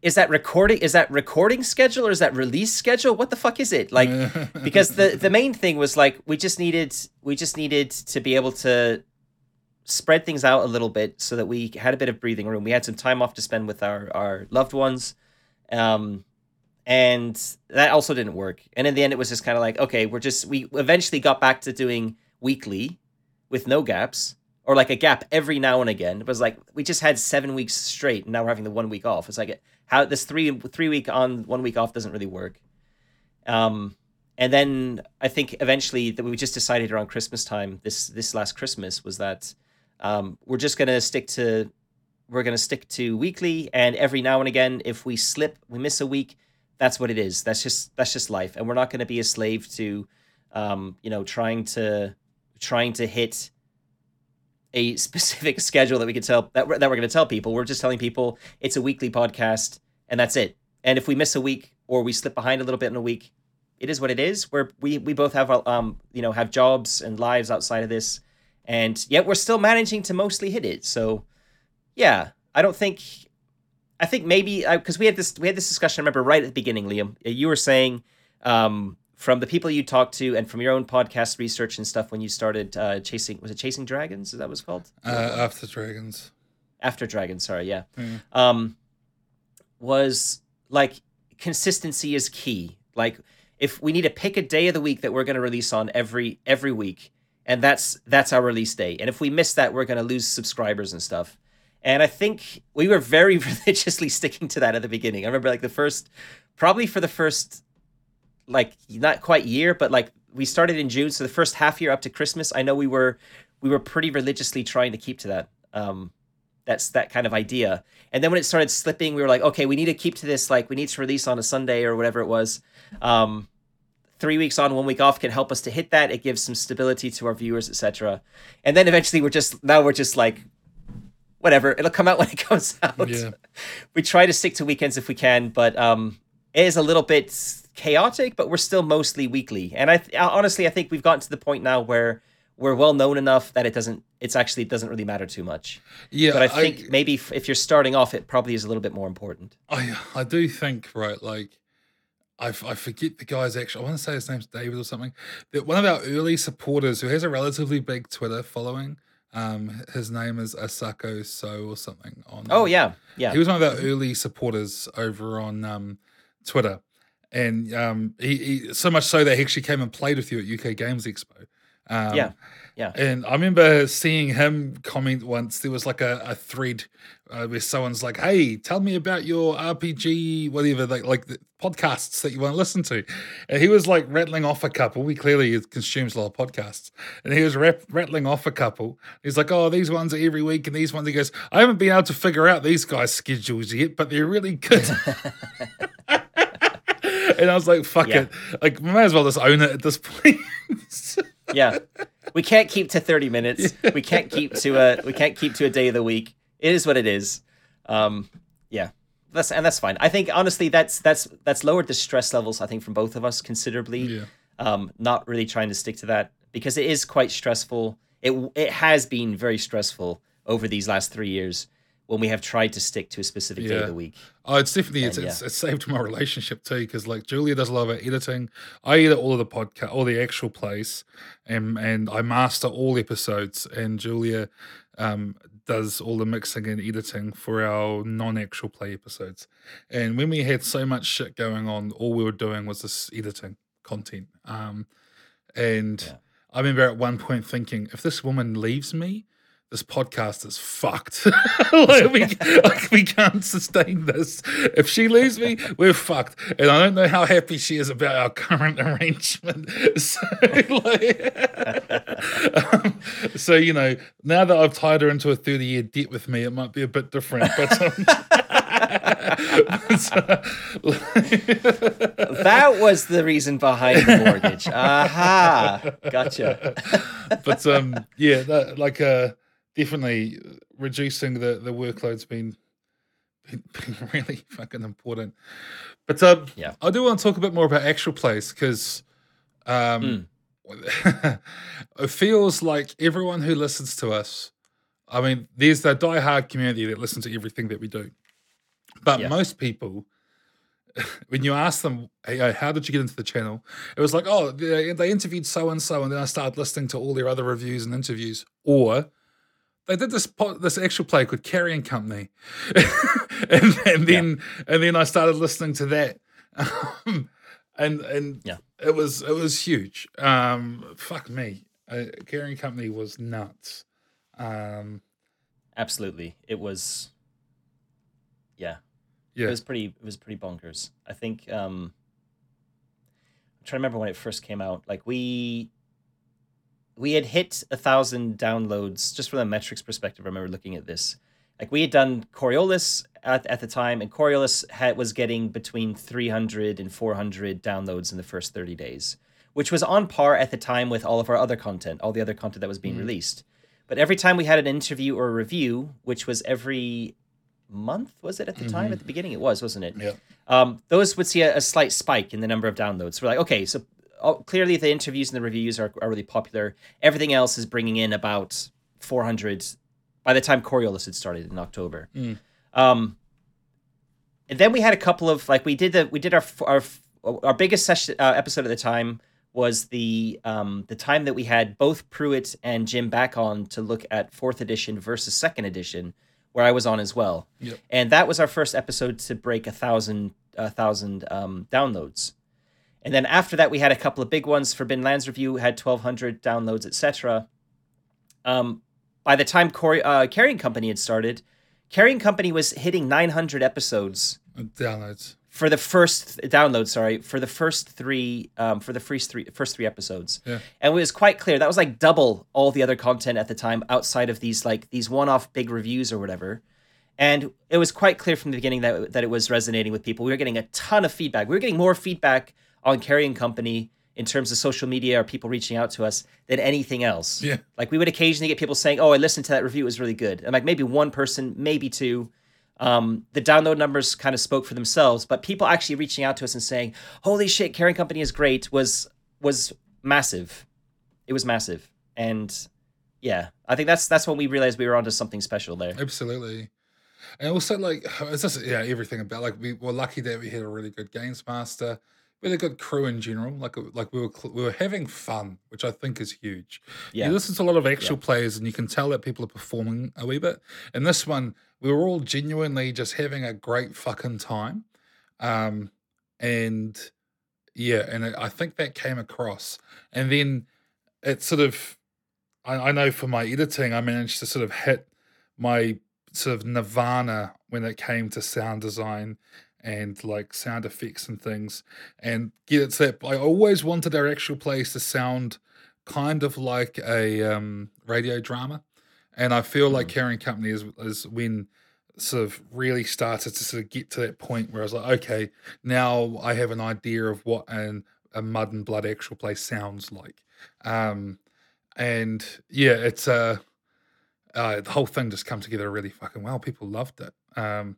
is that recording is that recording schedule or is that release schedule? What the fuck is it? Like because the the main thing was like we just needed we just needed to be able to spread things out a little bit so that we had a bit of breathing room. We had some time off to spend with our our loved ones um and that also didn't work. And in the end it was just kind of like okay we're just we eventually got back to doing weekly with no gaps or like a gap every now and again. It was like we just had seven weeks straight and now we're having the one week off. It's like how this three three week on one week off doesn't really work. Um and then i think eventually that we just decided around christmas time this this last christmas was that um we're just gonna stick to we're gonna stick to weekly and every now and again if we slip we miss a week that's what it is. That's just that's just life. And we're not to be a slave to um you know trying to trying to hit a specific schedule that we could tell that we're, that we're going to tell people. We're just telling people it's a weekly podcast and that's it. And if we miss a week or we slip behind a little bit in a week it is what it is. We're we we both have um you know have jobs and lives outside of this and yet we're still managing to mostly hit it so yeah i don't think I think maybe because we had this we had this discussion. I remember right at the beginning, Liam. uh, You were saying um, from the people you talked to and from your own podcast research and stuff when you started uh, chasing was it chasing dragons? Is that what it's called? uh, After Dragons. After dragons, sorry, yeah. Mm. Um, was like consistency is key. Like if we need to pick a day of the week that we're going to release on every every week, and that's that's our release day. And if we miss that, we're going to lose subscribers and stuff. And I think we were very religiously sticking to that at the beginning. I remember like the first, probably for the first, like not quite year, but like we started in June, so the first half year up to Christmas, I know we were we were pretty religiously trying to keep to that. Um, that's that kind of idea. And then when it started slipping, we were like, okay, we need to keep to this. Like we need to release on a Sunday or whatever it was. Um, three weeks on, one week off can help us to hit that. It gives some stability to our viewers, etc. And then eventually, we're just now we're just like whatever it'll come out when it comes out Yeah. we try to stick to weekends if we can but um it is a little bit chaotic but we're still mostly weekly and i th- honestly i think we've gotten to the point now where we're well known enough that it doesn't it's actually it doesn't really matter too much Yeah, but i think maybe if, if you're starting off it probably is a little bit more important I I do think right, like I, f- I forget the guy's actually. I want to say his name's David or something. That one of our early supporters who has a relatively big Twitter following. Um, his name is Asako So or something. On oh yeah yeah he was one of our early supporters over on um, Twitter, and um, he, he so much so that he actually came and played with you at UK Games Expo. Um, Yeah, yeah. And I remember seeing him comment once. There was like a, a thread uh, where someone's like, "Hey, tell me about your RPG, whatever, like like the podcasts that you want to listen to." And he was like rattling off a couple. He clearly consumes a lot of podcasts, and he was rap- rattling off a couple. He's like, "Oh, these ones are every week, and these ones." He goes, "I haven't been able to figure out these guys' schedules yet, but they're really good." and I was like, "Fuck Yeah. it! Like, we might as well just own it at this point." yeah we can't keep to 30 minutes. We can't keep to a we can't keep to a day of the week. It is what it is. Um yeah. That's and that's fine. I think honestly that's that's that's lowered the stress levels i think from both of us considerably. Yeah. um not really trying to stick to that because it is quite stressful. It it has been very stressful over these last 3 years when we have tried to stick to a specific day of the week Oh, it's definitely it's, And, it's, it's saved my relationship too because like Julia does a lot of editing. I edit all of the podcast, all the actual plays, and and I master all episodes. And Julia um, does all the mixing and editing for our non-actual play episodes. And when we had so much shit going on, all we were doing was this editing content. Um, and Yeah. I remember at one point thinking, if this woman leaves me, this podcast is fucked. like, we, like, we can't sustain this. If she leaves me, we're fucked. And I don't know how happy she is about our current arrangement. So, like, um, so you know, now that I've tied her into a 30 year debt with me, it might be a bit different. But, um, that was the reason behind the mortgage. Aha, gotcha. but um, yeah, that, like uh, definitely reducing the the workload's been been, been really fucking important. But um, Yeah. I do want to talk a bit more about actual plays because um, it feels like everyone who listens to us. I mean, there's the die-hard community that listen to everything that we do, but Yeah. most people when you ask them, hey, uh, how did you get into the channel? It was like, oh, they, they interviewed so and so, and then I started listening to all their other reviews and interviews. Or they did this po- this actual play called Carrying Company, and, and then and then I started listening to that, um, and and Yeah. it was it was huge. Um, fuck me, uh, Carrying Company was nuts. Um, Absolutely, it was. Yeah, yeah, it was pretty. It was pretty bonkers. I think. um I'm trying to remember when it first came out. Like we. We had hit a thousand downloads just from the metrics perspective. I remember looking at this. Like we had done Coriolis at, at the time, and Coriolis had, was getting between 300 and 400 downloads in the first 30 days, which was on par at the time with all of our other content, all the other content that was being released. But every time we had an interview or a review, which was every month, was it at the time? At the beginning, it was, wasn't it? yeah, um, those would see a, a slight spike in the number of downloads. We're like, okay, so oh, clearly the interviews and the reviews are, are really popular. Everything else is bringing in about 400 by the time Coriolis had started in October. Um, and then we had a couple of like we did the we did our our our biggest session uh, episode at the time was the um the time that we had both Pruitt and Jim back on to look at fourth edition versus second edition, where I was on as well. Yep. And that was our first episode to break a thousand a thousand um, downloads. And then after that, we had a couple of big ones. Forbidden Lands review had twelve hundred downloads, etc. Um, by the time uh, Carrying Company had started, Carrying Company was hitting nine hundred episodes downloads. for the first download sorry for the first three um, for the first three first three episodes Yeah. and it was quite clear that was like double all the other content at the time outside of these like these one-off big reviews or whatever and it was quite clear from the beginning that, that it was resonating with people we were getting a ton of feedback we were getting more feedback on carrying company in terms of social media or people reaching out to us than anything else Yeah. like we would occasionally get people saying oh i listened to that review it was really good and like maybe one person maybe two um, the download numbers kind of spoke for themselves, but people actually reaching out to us and saying, "Holy shit, Carrying Company is great," was was massive. It was massive, and yeah, I think that's that's when we realized we were onto something special there. Absolutely. And also, like, it's just, yeah, everything about, like, we were lucky that we had a really good games master, really good crew in general. Like, like we were, we were having fun, which I think is huge. Yeah. You listen to a lot of actual players and you can tell that people are performing a wee bit. And this one, we were all genuinely just having a great fucking time. Um, and yeah, and I I think that came across. And then it sort of, I, I know for my editing, I managed to sort of hit my sort of nirvana when it came to sound design and like sound effects and things and get it set. i always wanted our actual plays to sound kind of like a um, radio drama and i feel like carrying company is, is when sort of really started to sort of get to that point where i was like okay now i have an idea of what an, a mud and blood actual play sounds like um and yeah it's uh uh, the whole thing just come together really fucking well. People loved it. Um,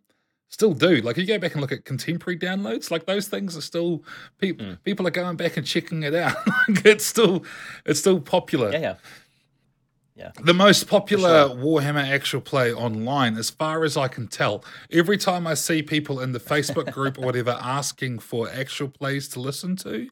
still do. Like you go back and look at contemporary downloads, like those things are still people hmm. people are going back and checking it out. like it's still it's still popular. Yeah, yeah, Yeah. The most popular Warhammer actual play online, as far as I can tell. Every time I see people in the Facebook group or whatever asking for actual plays to listen to,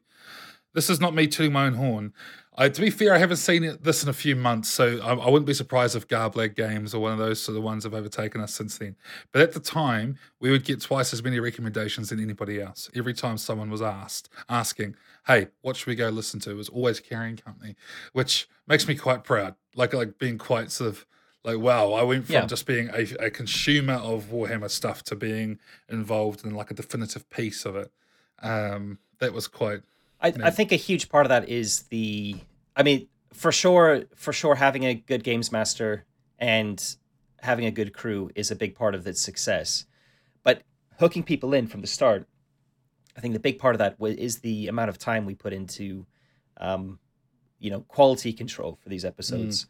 this is not me tooting my own horn. I, to be fair, I haven't seen it, this in a few months, so I, I wouldn't be surprised if Garblag Games or one of those sort of ones have overtaken us since then. But at the time, we would get twice as many recommendations than anybody else. Every time someone was asked, asking, "Hey, what should we go listen to?" It was always Carrying Company, which makes me quite proud. Like like being quite sort of Like, wow, I went from Yeah. just being a, a consumer of Warhammer stuff to being involved in like a definitive piece of it. Um, that was quite I, I think a huge part of that is the I mean, for sure for sure having a good games master and having a good crew is a big part of its success. But hooking people in from the start, I think the big part of that is the amount of time we put into um, you know, quality control for these episodes.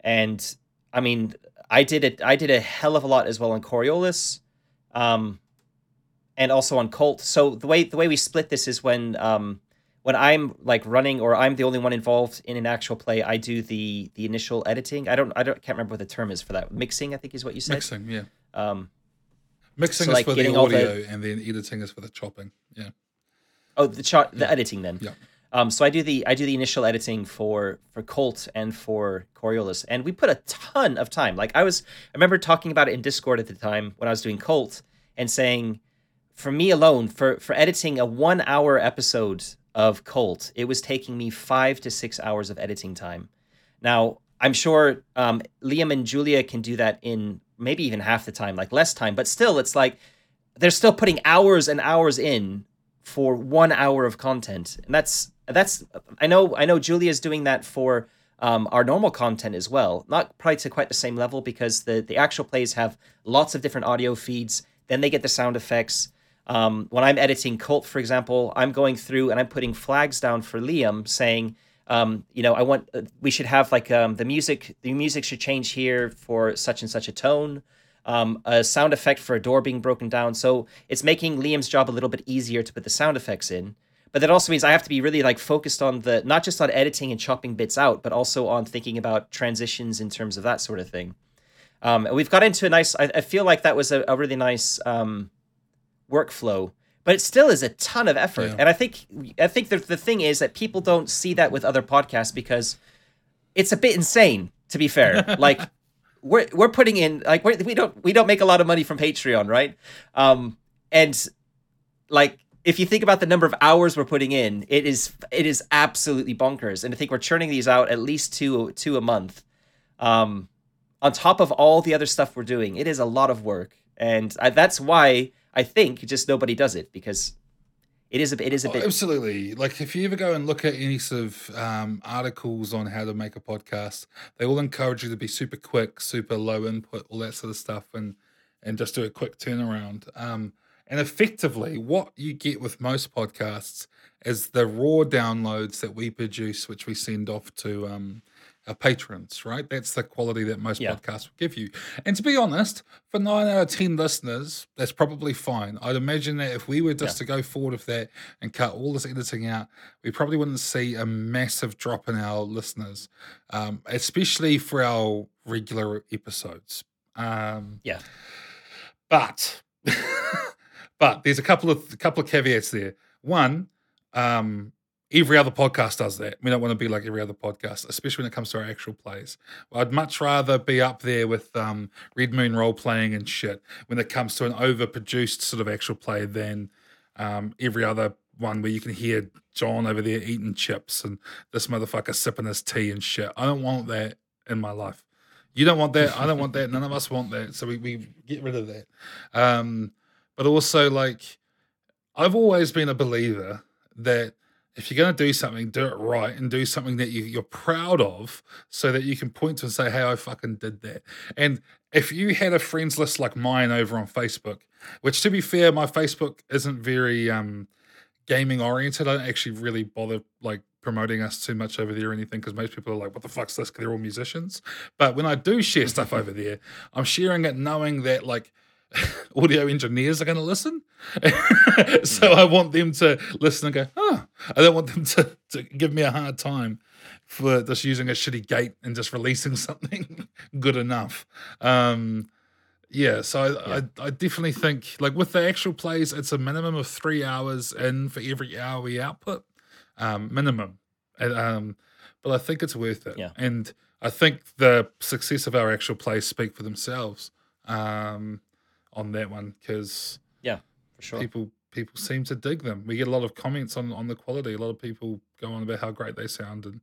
And I mean, I did it I did a hell of a lot as well on Coriolis. Um and also on Kult. So the way the way we split this is when um, when I'm like running or I'm the only one involved in an actual play, I do the the initial editing. I don't I don't can't remember what the term is for that. Mixing, I think is what you said. mixing, yeah. Um, Mixing So, is like, for the all the- audio and then editing is for the chopping. Yeah. oh, the chart, the editing then. Yeah. Um, so I do the I do the initial editing for for Kult and for Coriolis, and we put a ton of time. Like I was, I remember talking about it in Discord at the time when I was doing Kult, and saying, for me alone, for for editing a one hour episode of Kult, it was taking me five to six hours of editing time. Now I'm sure um, Liam and Julia can do that in maybe even half the time, like less time, but still, it's like they're still putting hours and hours in for one hour of content and that's that's i know i know julia's doing that for um, our normal content as well not probably to quite the same level because the the actual plays have lots of different audio feeds then they get the sound effects um, when i'm editing Kult for example i'm going through and i'm putting flags down for liam saying um, you know i want uh, we should have like um, the music the music should change here for such and such a tone um, a sound effect for a door being broken down. So it's making Liam's job a little bit easier to put the sound effects in. But that also means I have to be really like focused on the not just on editing and chopping bits out, but also on thinking about transitions in terms of that sort of thing. Um, we've got into a nice. I, I feel like that was a, a really nice um, workflow, but it still is a ton of effort. Yeah. And I think I think the the thing is that people don't see that with other podcasts because it's a bit insane. To be fair, like we're we're putting in like we're, we don't we don't make a lot of money from Patreon, right? Um, and like if you think about the number of hours we're putting in, it is it is absolutely bonkers. And I think we're churning these out at least two two a month. Um, on top of all the other stuff we're doing, it is a lot of work, and I, that's why I think just nobody does it because it is a it is a Oh, bit absolutely. Like if you ever go and look at any sort of um, articles on how to make a podcast, they all encourage you to be super quick, super low input, all that sort of stuff, and and just do a quick turnaround. Um, and effectively, what you get with most podcasts is the raw downloads that we produce, which we send off to um, our patrons. Right, that's the quality that most Yeah. podcasts will give you. And to be honest, for nine out of ten listeners, that's probably fine. I'd imagine that if we were just to go forward with that and cut all this editing out, we probably wouldn't see a massive drop in our listeners, um, especially for our regular episodes. Um, yeah but but there's a couple of a couple of caveats there. One, um, every other podcast does that. We don't want to be like every other podcast, especially when it comes to our actual plays. I'd much rather be up there with um, Red Moon role playing and shit when it comes to an overproduced sort of actual play than um, every other one where you can hear John over there eating chips and this motherfucker sipping his tea and shit. I don't want that in my life. You don't want that. I don't want that. None of us want that. So we, we get rid of that. Um, but also, like, I've always been a believer that if you're going to do something, do it right and do something that you, you're proud of so that you can point to and say, hey, I fucking did that. And if you had a friends list like mine over on Facebook, which to be fair, my Facebook isn't very um, gaming oriented. I don't actually really bother like promoting us too much over there or anything because most people are like, what the fuck's this? they're all musicians. But when I do share stuff over there, I'm sharing it knowing that like audio engineers are going to listen. so I want them to listen and go, oh, I don't want them to, to give me a hard time for just using a shitty gate and just releasing something good enough. Um, yeah, so I, I, I definitely think like with the actual plays, it's a minimum of three hours in for every hour we output, um, minimum. And, um, but I think it's worth it. Yeah. And I think the success of our actual plays speak for themselves um, on that one because yeah for sure people people seem to dig them. We get a lot of comments on on the quality. A lot of people go on about how great they sound and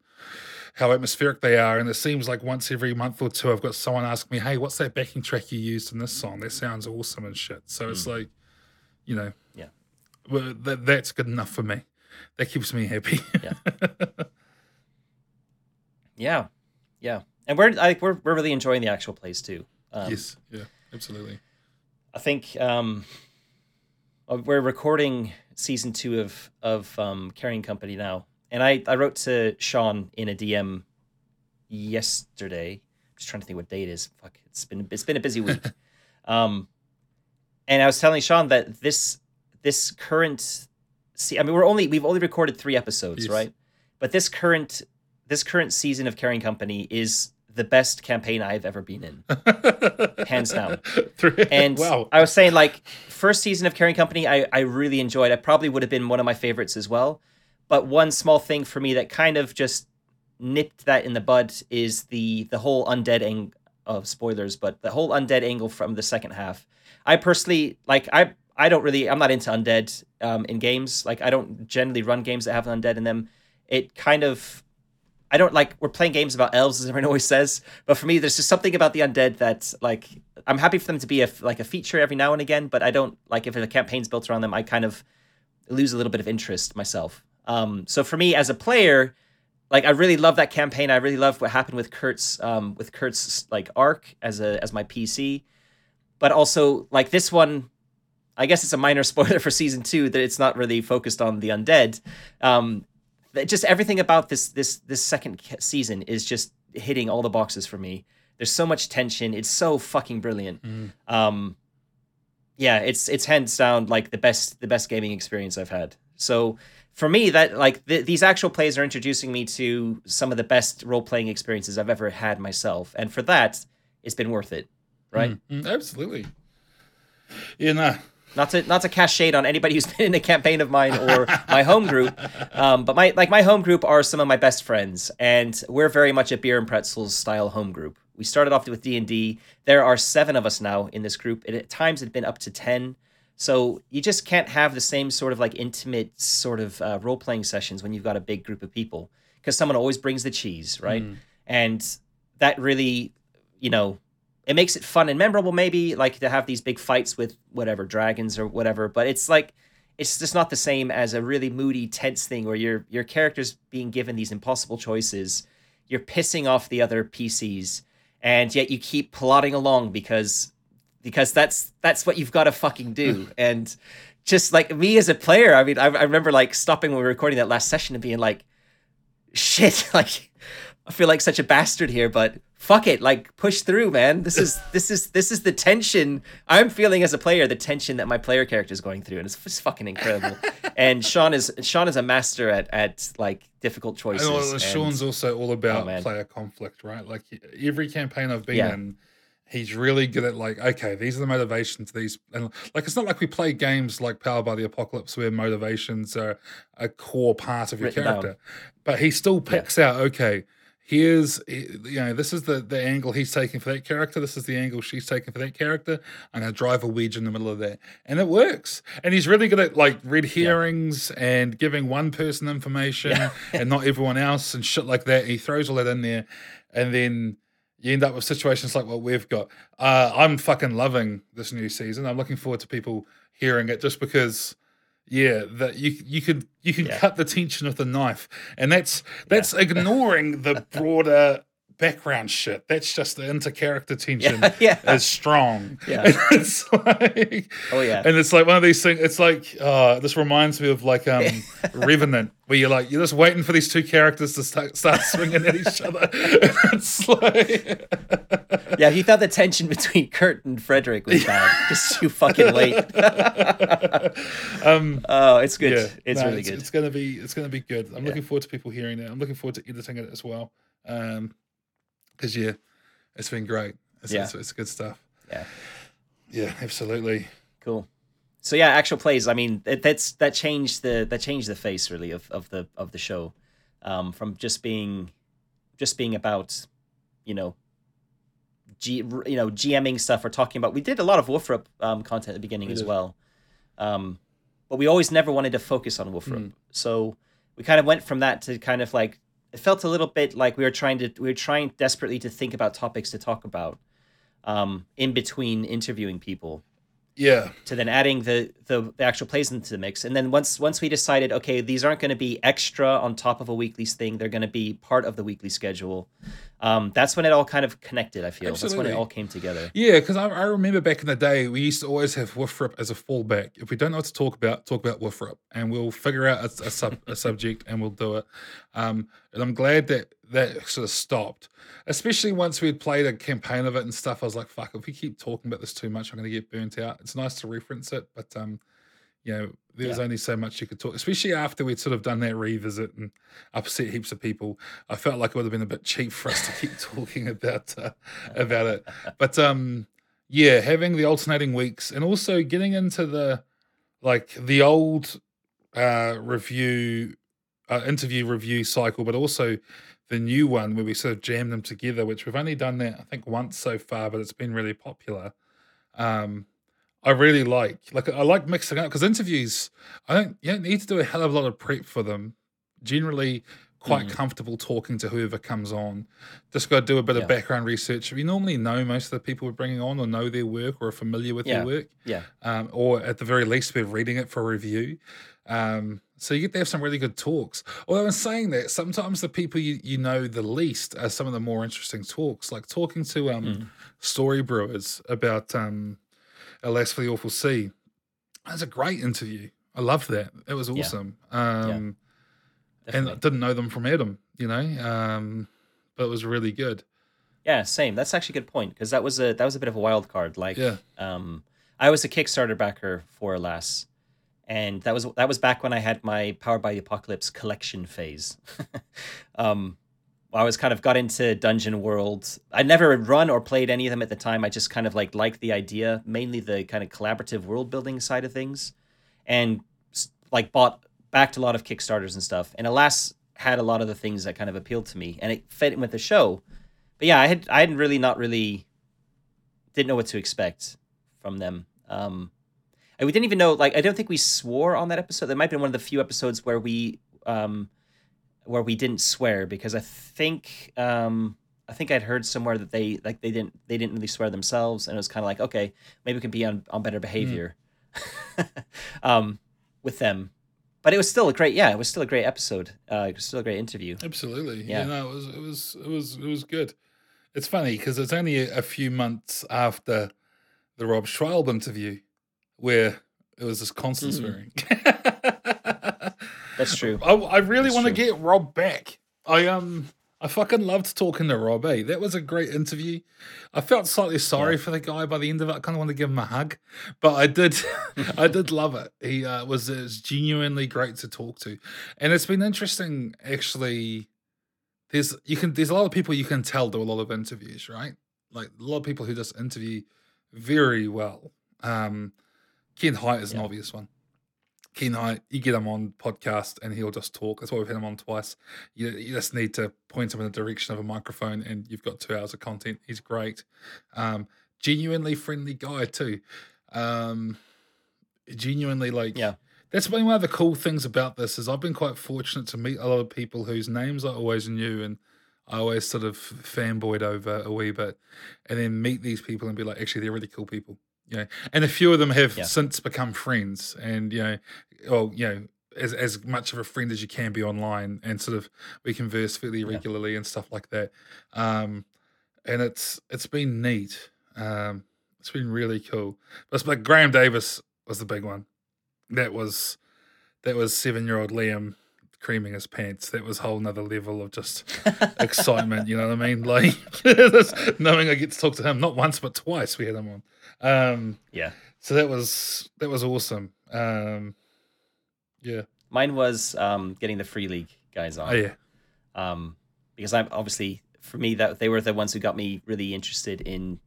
how atmospheric they are. And it seems like once every month or two, I've got someone ask me, "Hey, what's that backing track you used in this song? That sounds awesome and shit." So it's like, you know, Yeah. well, that that's good enough for me. That keeps me happy. Yeah. Yeah, yeah, and we're like we're we're really enjoying the actual plays too. Um, yes, yeah, absolutely. I think um, uh, we're recording season two of of um, Carrying Company now, and I I wrote to Sean in a DM yesterday. I'm just trying to think what date it is. Fuck, it's been it's been a busy week. um, and I was telling Sean that this this current see, I mean, we're only we've only recorded three episodes, Yes. right? But this current this current season of Carrying Company is the best campaign I've ever been in. Hands down. And wow, I was saying, like, first season of Carrying Company, I, I really enjoyed. It probably would have been one of my favorites as well. But one small thing for me that kind of just nipped that in the bud is the the whole undead angle of spoilers, but the whole undead angle from the second half. I personally like I I don't really I'm not into undead um, in games. Like I don't generally run games that have undead in them. It kind of I don't like we're playing games about elves as everyone always says, but for me there's just something about the undead that like I'm happy for them to be a like a feature every now and again, but I don't like if the campaign's built around them, I kind of lose a little bit of interest myself. Um, so for me as a player, like I really love that campaign. I really love what happened with Kurt's um, with Kurt's like arc as a as my PC, but also like this one. I guess it's a minor spoiler for season two that it's not really focused on the undead. Um, just everything about this this this second season is just hitting all the boxes for me. There's so much tension. It's so fucking brilliant. Um, yeah, it's it's hands down like the best the best gaming experience I've had. So for me, that like th- these actual plays are introducing me to some of the best role playing experiences I've ever had myself, and for that, it's been worth it. Right? Mm, absolutely. Yeah, no, Not to not to cast shade on anybody who's been in a campaign of mine or my home group, um, but my like my home group are some of my best friends, and we're very much a beer and pretzels style home group. We started off with D and D. There are seven of us now in this group. and at times, it's been up to ten. So you just can't have the same sort of like intimate sort of uh, role playing sessions when you've got a big group of people because someone always brings the cheese, right? And that really, you know, it makes it fun and memorable maybe like to have these big fights with whatever dragons or whatever but it's like it's just not the same as a really moody tense thing where your your character's being given these impossible choices. You're pissing off the other pcs and yet you keep plodding along because because that's that's what you've got to fucking do. And just like me as a player i mean I, I remember like stopping when we were recording that last session and being like shit like i feel like such a bastard here but fuck it like push through man this is this is this is the tension i'm feeling as a player the tension that my player character is going through and it's just fucking incredible and sean is sean is a master at at like difficult choices And and- Sean's also all oh, about Oh, player conflict, right? Like every campaign I've been Yeah. in, he's really good at like, okay, these are the motivations. These and like it's not like we play games like Powered by the Apocalypse where motivations are a core part of your Written down. character, but he still picks out, okay. Here's you know this is the the angle he's taking for that character. This is the angle she's taking for that character. and I drive a wedge in the middle of that, and it works. And he's really good at like red herrings and giving one person information and not everyone else and shit like that. He throws all that in there, and then you end up with situations like what we've got. Uh, I'm fucking loving this new season. I'm looking forward to people hearing it just because. Yeah, that you you could you can Yeah. cut the tension with the knife, and that's that's ignoring the broader background shit. That's just the inter character tension Yeah, yeah. is strong. Yeah. And it's like, Oh, yeah. and it's like one of these things. It's like uh, this reminds me of like um, Revenant, where you're like you're just waiting for these two characters to start, start swinging at each other. It's like yeah he thought the tension between kurt and frederick was bad just too fucking late. um, oh it's good yeah, it's no, really it's, good It's gonna be it's gonna be good. I'm looking forward to people hearing it. I'm looking forward to editing it as well. Um, because yeah, it's been great. It's, Yeah. it's, it's good stuff. yeah Yeah, absolutely. Cool. So yeah, actual plays. I mean, it, that's that changed the that changed the face really of, of the of the show, um, from just being, just being about, you know, G, you know, GMing stuff or talking about. We did a lot of Wolfrup um, content at the beginning We as did. well, um, but we always never wanted to focus on Wolfram. Mm. So we kind of went from that to kind of like it felt a little bit like we were trying to we were trying desperately to think about topics to talk about um, in between interviewing people. Yeah. to then adding the, the the actual plays into the mix. And then once once we decided okay these aren't going to be extra on top of a weekly's thing they're going to be part of the weekly schedule um, that's when it all kind of connected i feel that's when it all came together Yeah, because I, I remember back in the day, we used to always have Woofrup as a fallback. If we don't know what to talk about, talk about Woofrup, and we'll figure out a, a, sub, a subject and we'll do it. Um, and I'm glad that that sort of stopped, especially once we had played a campaign of it and stuff. I was like, fuck, if we keep talking about this too much, I'm going to get burnt out. It's nice to reference it, but um, you know, there's Yeah. only so much you could talk, especially after we'd sort of done that revisit and upset heaps of people. I felt like it would have been a bit cheap for us to keep talking about uh, about it. But um, yeah, having the alternating weeks and also getting into the like the old uh, review uh, interview review cycle, but also the new one where we sort of jam them together, which we've only done that I think once so far, but it's been really popular. Um, I really like like I like mixing up because interviews I don't you don't need to do a hell of a lot of prep for them. Generally, quite Mhm. comfortable talking to whoever comes on. Just got to do a bit Yeah. of background research. We normally know most of the people we're bringing on or know their work or are familiar with Yeah. their work yeah um, or at the very least we're reading it for review. Um, so you get to have some really good talks. Although in saying that, sometimes the people you, you know the least are some of the more interesting talks, like talking to um, Mhm. Storybrewers about um, Alas for the Awful Sea. That's a great interview. I love that. It was Yeah. awesome. Um, and I didn't know them from Adam, you know, um, but it was really good. yeah same that's actually a good point because that was a that was a bit of a wild card like Yeah. um i was a kickstarter backer for alas and that was that was back when i had my powered by the apocalypse collection phase um I was kind of got into Dungeon World. I never run or played any of them at the time. I just kind of like liked the idea, mainly the kind of collaborative world building side of things, and like bought backed a lot of Kickstarters and stuff. And Alas had a lot of the things that kind of appealed to me, and it fit in with the show. But yeah, I had I hadn't really not really didn't know what to expect from them. Um, and we didn't even know like I don't think we swore on that episode. That might have been one of the few episodes where we um, where we didn't swear because I think um, I think I'd heard somewhere that they like they didn't they didn't really swear themselves, and it was kind of like okay maybe we can be on on better behavior um, with them. But it was still a great yeah it was still a great episode. Uh, it was still a great interview. Absolutely. Yeah. It was it was it was it was good. It's funny because it's only a, a few months after the Rob Schwalb interview where it was this constant Mhm. swearing. That's true. I, I really want to get Rob back. I um I fucking loved talking to Rob. Eh? That was a great interview. I felt slightly sorry Yeah. for the guy by the end of it. I kind of want to give him a hug, but I did. I did love it. He uh, was, it was genuinely great to talk to, and it's been interesting actually. There's you can there's a lot of people you can tell do a lot of interviews, right? Like a lot of people who just interview very well. Um, Ken Hite is an obvious one. Ken Hite, you get him on podcast and he'll just talk. That's why we've had him on twice. You, you just need to point him in the direction of a microphone and you've got two hours of content. He's great. Um, genuinely friendly guy too. Um, genuinely like Yeah. that's been one of the cool things about this is I've been quite fortunate to meet a lot of people whose names I always knew and I always sort of fanboyed over a wee bit, and then meet these people and be like, actually, they're really cool people, know. And a few of them have Yeah. since become friends, and you know, well, you know, as as much of a friend as you can be online, and sort of we converse fairly regularly and stuff like that. Um, and it's it's been neat. Um, it's been really cool. But like Graeme Davis was the big one. That was that was seven year old Liam creaming his pants. That was a whole nother level of just excitement. You know what I mean? Like knowing I get to talk to him not once but twice. We had him on. Um, Yeah. so that was that was awesome. Um, yeah. Mine was um, getting the free league guys on. Oh yeah. um, because I'm obviously for me that they were the ones who got me really interested in.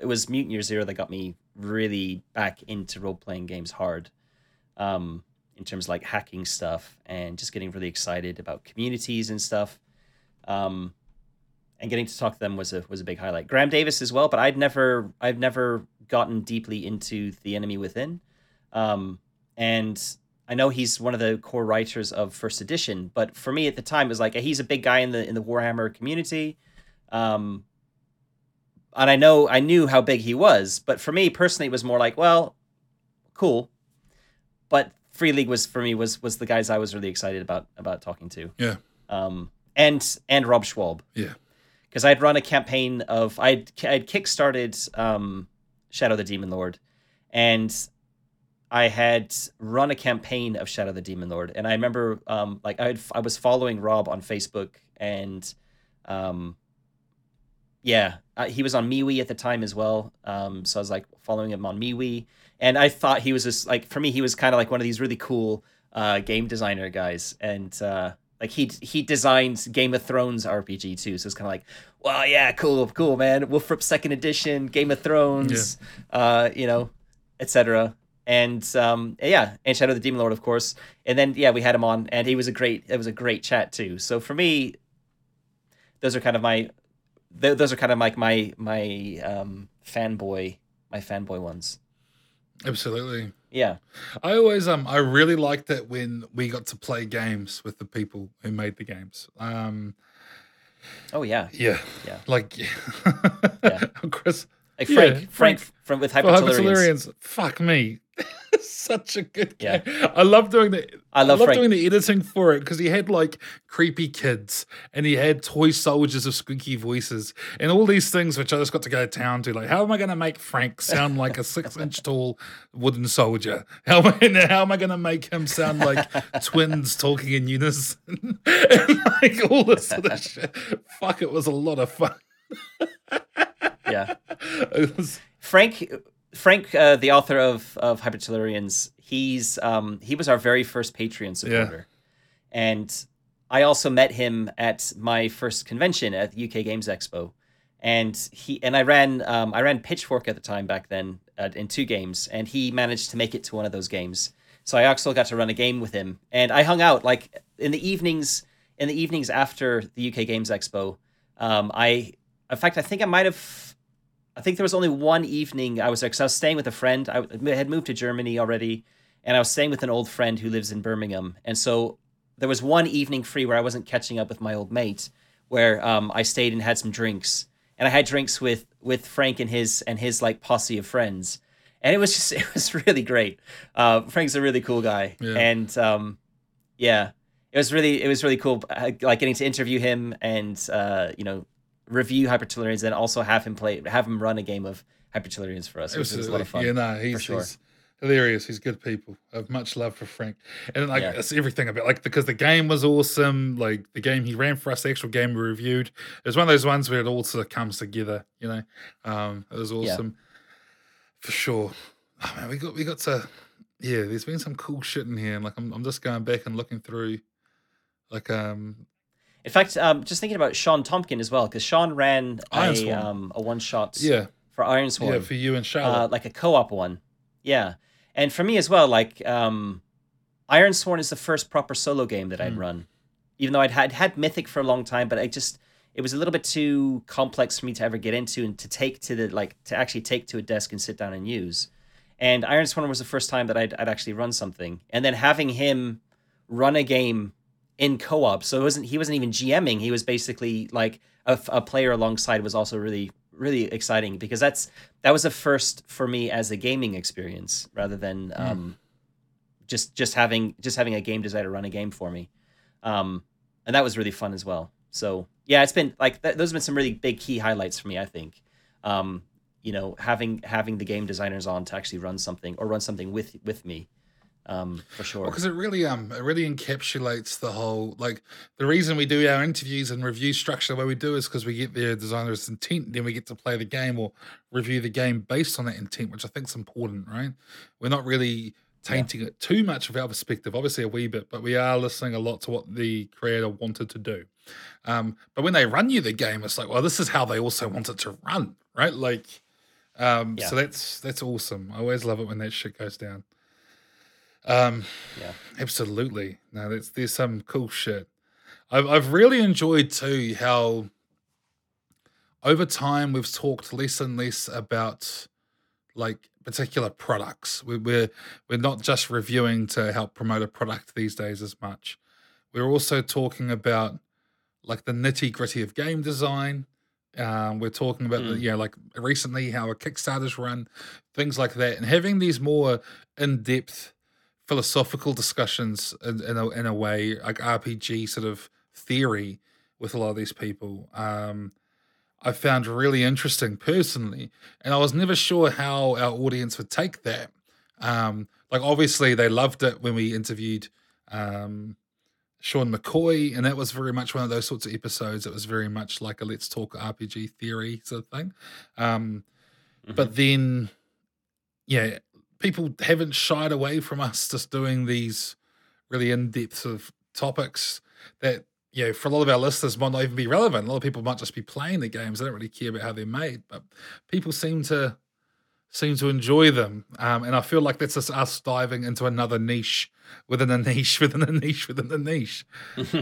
It was Mutant Year Zero that got me really back into role playing games hard, um, in terms of like hacking stuff and just getting really excited about communities and stuff. Um, and getting to talk to them was a was a big highlight. Graeme Davis as well, but I'd never I've never gotten deeply into the enemy within. Um, and I know he's one of the core writers of First Edition, but for me at the time, it was like he's a big guy in the in the Warhammer community, um, and I know I knew how big he was. But for me personally, it was more like, well, cool. But Free League was for me was was the guys I was really excited about about talking to. Yeah. Um, and and Rob Schwalb. Yeah. Because I'd run a campaign of I'd I'd kickstarted um, Shadow the Demon Lord, and I had run a campaign of Shadow the Demon Lord, and I remember um, like I had, I was following Rob on Facebook, and um, yeah, uh, he was on MeWe at the time as well. Um, so I was like following him on MeWe, and I thought he was just like for me, he was kind of like one of these really cool uh, game designer guys, and uh, like he he designed Game of Thrones RPG too. So it's kind of like, well, yeah, cool, cool, man. Wolfrip Second Edition, Game of Thrones, yeah. uh, you know, etc and um, yeah, and Shadow the Demon Lord, of course. And then yeah, we had him on, and he was a great. It was a great chat too. So for me, those are kind of my, th- those are kind of like my my um, fanboy, my fanboy ones. Absolutely. Yeah. I always um I really liked it when we got to play games with the people who made the games. Um. Oh yeah. Yeah. Yeah. Like. yeah. Chris. Like Frank, yeah, Frank, Frank from with Hypertellurians. Fuck me. Such a good game. Yeah. I love doing the I love, I love doing the editing for it because he had like creepy kids and he had toy soldiers of squeaky voices and all these things which I just got to go to town to. Like, how am I going to make Frank sound like a six inch tall wooden soldier? How am I, how am I going to make him sound like twins talking in unison? and like all this sort of shit. Fuck, it was a lot of fun. yeah. Frank Frank, uh, the author of of Hypertellurians, he's um, he was our very first Patreon supporter, yeah. and I also met him at my first convention at the UK Games Expo, and he and I ran um, I ran Pitchfork at the time back then uh, in two games, and he managed to make it to one of those games. So I also got to run a game with him, and I hung out like in the evenings in the evenings after the UK Games Expo. Um, I in fact I think I might have I think there was only one evening I was there because I was staying with a friend. I had moved to Germany already, and I was staying with an old friend who lives in Birmingham. And so there was one evening free where I wasn't catching up with my old mate, where um, I stayed and had some drinks. And I had drinks with with Frank and his and his like posse of friends, and it was just it was really great. Uh, Frank's a really cool guy, yeah. and um, yeah, it was really it was really cool, uh, like getting to interview him and uh, you know review Hypertellurians and also have him play, have him run a game of Hypertellurians for us. It was, it was a lot of fun. Yeah, no, he's, sure. he's hilarious. He's good people. I have much love for Frank, and like yeah. it's everything about like because the game was awesome. Like the game he ran for us, the actual game we reviewed. It was one of those ones where it all sort of comes together. You know, um, it was awesome yeah. for sure. Oh man, we got we got to yeah. There's been some cool shit in here, and like I'm I'm just going back and looking through like um in fact, um, just thinking about Shawn Tomkin as well, because Sean ran a, um, a one shot yeah. for Ironsworn. Yeah, for you and Charlotte. Uh, like a co op one. Yeah. And for me as well, like um, Ironsworn is the first proper solo game that I'd mm. run. Even though I'd had, had Mythic for a long time, but I just it was a little bit too complex for me to ever get into and to take to the like to actually take to a desk and sit down and use. And Ironsworn was the first time that I'd, I'd actually run something. And then having him run a game in co-op. So it wasn't he wasn't even GMing. He was basically like a, a player alongside was also really really exciting because that's that was a first for me as a gaming experience rather than mm. um, just just having just having a game designer run a game for me. Um, and that was really fun as well. So yeah, it's been like th- those have been some really big key highlights for me. I think, um, you know, having having the game designers on to actually run something or run something with with me um, for sure. Because well, it really um it really encapsulates the whole like the reason we do our interviews and review structure the way we do is because we get the designer's intent, then we get to play the game or review the game based on that intent, which I think is important, right? We're not really tainting yeah. it too much of our perspective, obviously a wee bit, but we are listening a lot to what the creator wanted to do. Um, but when they run you the game, it's like, well, this is how they also want it to run, right? Like, um, yeah. so that's that's awesome. I always love it when that shit goes down. Um, yeah, absolutely. No, that's there's some cool shit. I've I've really enjoyed too how over time we've talked less and less about like particular products. We, we're we're not just reviewing to help promote a product these days as much. We're also talking about like the nitty gritty of game design. Um, we're talking about the, Mm. you know like recently how a Kickstarter's run, things like that, and having these more in depth philosophical discussions in, in a in a way like RPG sort of theory with a lot of these people. Um, I found really interesting personally, and I was never sure how our audience would take that. Um, like obviously they loved it when we interviewed um, Sean McCoy, and that was very much one of those sorts of episodes. It was very much like a let's talk RPG theory sort of thing. Um, But then, yeah, people haven't shied away from us just doing these really in depth sort of topics that you know, for a lot of our listeners might not even be relevant. A lot of people might just be playing the games. They don't really care about how they're made, but people seem to seem to enjoy them. Um, and I feel like that's just us diving into another niche within a niche within a niche within a niche.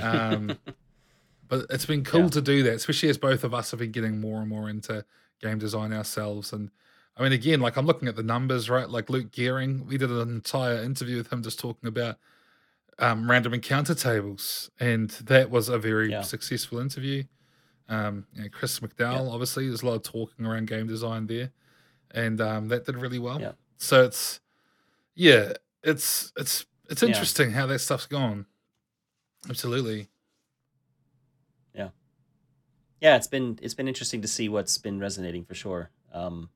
Um, but it's been cool Yeah. to do that, especially as both of us have been getting more and more into game design ourselves. And I mean, again, like I'm looking at the numbers, right? Like Luke Gearing, we did an entire interview with him just talking about um, random encounter tables, and that was a very Yeah. successful interview. Um, you know, Chris McDowell, obviously, there's a lot of talking around game design there, and um, that did really well. Yeah. So it's, yeah, it's it's it's Yeah. interesting how that stuff's gone. Absolutely. Yeah. Yeah, it's been it's been interesting to see what's been resonating for sure. Um,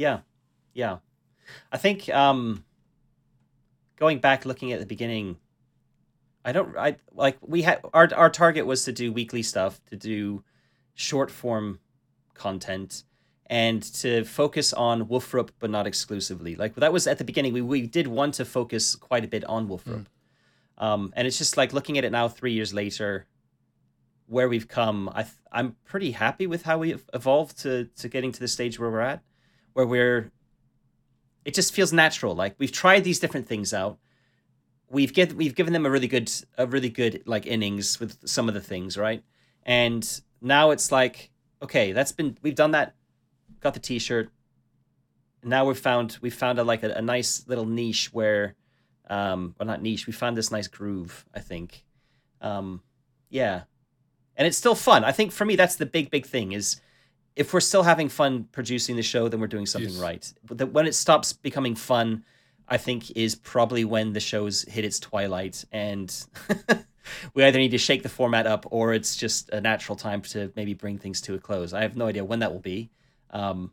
yeah, yeah, I think um, going back looking at the beginning, I don't I like we had our our target was to do weekly stuff, to do short form content, and to focus on Wolfrup, but not exclusively. Like that was at the beginning. We we did want to focus quite a bit on Wolfrup. Um, and it's just like looking at it now, three years later, where we've come. I th- I'm pretty happy with how we've evolved to to getting to the stage where we're at, where we're. It just feels natural. Like we've tried these different things out. We've get we've given them a really good a really good like innings with some of the things, right? And now it's like, okay, that's been we've done that, got the T-shirt. Now we've found we've found a like a, a nice little niche where, um, well not niche. We found this nice groove. I think, um, yeah, and it's still fun. I think for me, that's the big, big thing is if we're still having fun producing the show, then we're doing something Yes. right. But the, when it stops becoming fun, I think is probably when the show's hit its twilight and we either need to shake the format up or it's just a natural time to maybe bring things to a close. I have no idea when that will be, um,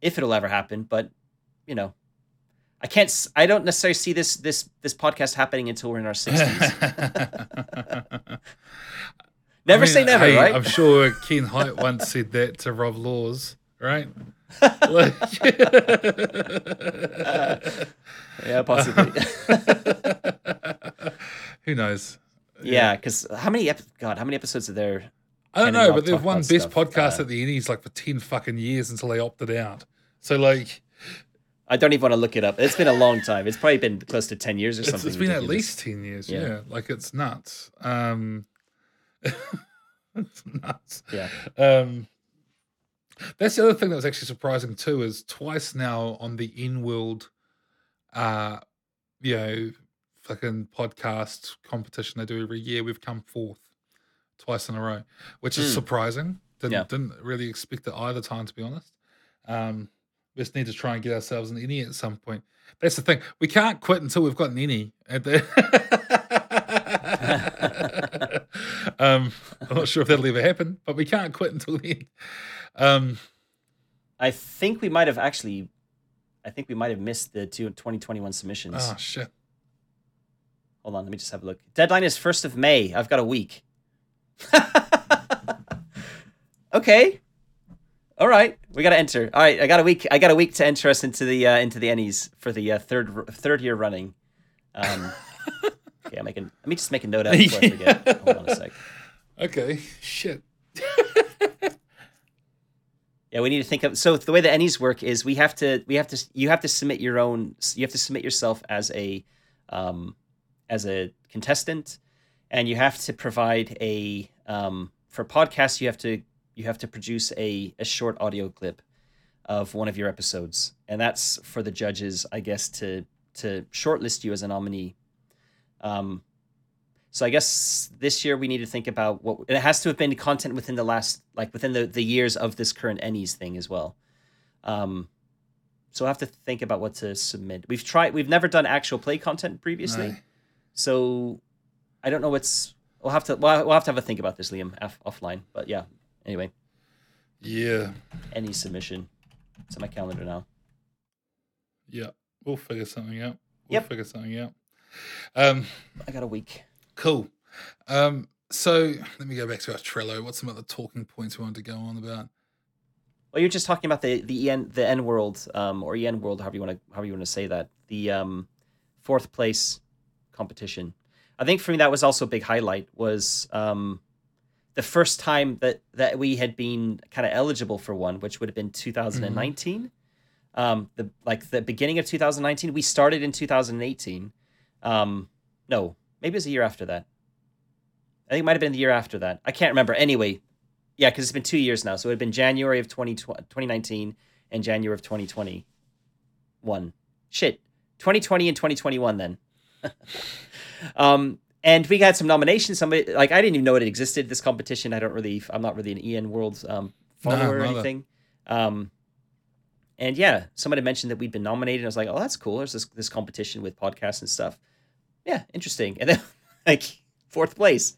if it'll ever happen. But you know, I can't. I don't necessarily see this this this podcast happening until we're in our sixties. Never I mean, say never, hey, right? I'm sure Ken Hite once said that to Rob Laws, right? Like- yeah, possibly. Who knows? yeah, because how many? Ep- God, how many episodes are there? I don't know, but they've won best stuff, podcast uh, at the Ennies like for ten fucking years until they opted out. So like, I don't even want to look it up. It's been a long time. It's probably been close to ten years or something. it's been at least ten years. Yeah. Yeah. like it's nuts. Um, it's nuts. Yeah. Um, that's the other thing that was actually surprising too. Is twice now on the EN World, uh, you know, fucking podcast competition they do every year, we've come fourth twice in a row, which is Mm. surprising. Didn't Yeah. didn't really expect it either time, to be honest. Um, we just need to try and get ourselves an innie at some point. That's the thing. We can't quit until we've got an innie. Um, I'm not sure if that'll ever happen, but we can't quit until then. Um, I think we might have actually. I think we might have missed the two 2021 submissions. oh shit. Hold on, let me just have a look. Deadline is first of May. I've got a week. okay. All right, we got to enter. All right, I got a week. I got a week to enter us into the uh, into the Ennies for the uh, third third year running. Um, okay, I'm making. Let me just make a note of it before I forget. Hold on a sec. Okay. Shit. Yeah, we need to think of. So the way the Ennies work is we have to we have to you have to submit your own. You have to submit yourself as a um, as a contestant, and you have to provide a um, for podcasts. You have to you have to produce a, a short audio clip. of one of your episodes, and that's for the judges, I guess, to to shortlist you as a nominee. Um, so I guess this year we need to think about what it has to have been content within the last like within the the years of this current Ennies thing as well. Um, so I have to think about what to submit. We've tried. We've never done actual play content previously, No. so I don't know what's. We'll have to. We'll we'll have to have a think about this, Liam, off, offline. But yeah. Anyway, Yeah. any submission. It's on my calendar now. Yeah. We'll figure something out. We'll Yep. figure something out. Um, I got a week. cool. Um, so let me go back to our Trello. What's some other talking points we wanted to go on about? Well, you're just talking about the the en the N world, um, or EN world, however you want to however you want to say that. The um, fourth place competition. I think for me that was also a big highlight. Was um, the first time that that we had been kind of eligible for one, which would have been 2019. Um, the like the beginning of 2019. We started in 2018. Um, no, maybe it was a year after that. I think it might have been the year after that. I can't remember. Anyway, yeah, because it's been two years now. So it have been January of 2020, 2019 and January of 2021. Shit. 2020 and 2021 then. um, and we got some nominations. Somebody like I didn't even know it existed. This competition. I don't really. I'm not really an EN World um, follower or anything. Um, and yeah, somebody mentioned that we'd been nominated. I was like, oh, that's cool. There's this this competition with podcasts and stuff. Yeah, interesting. And then like fourth place.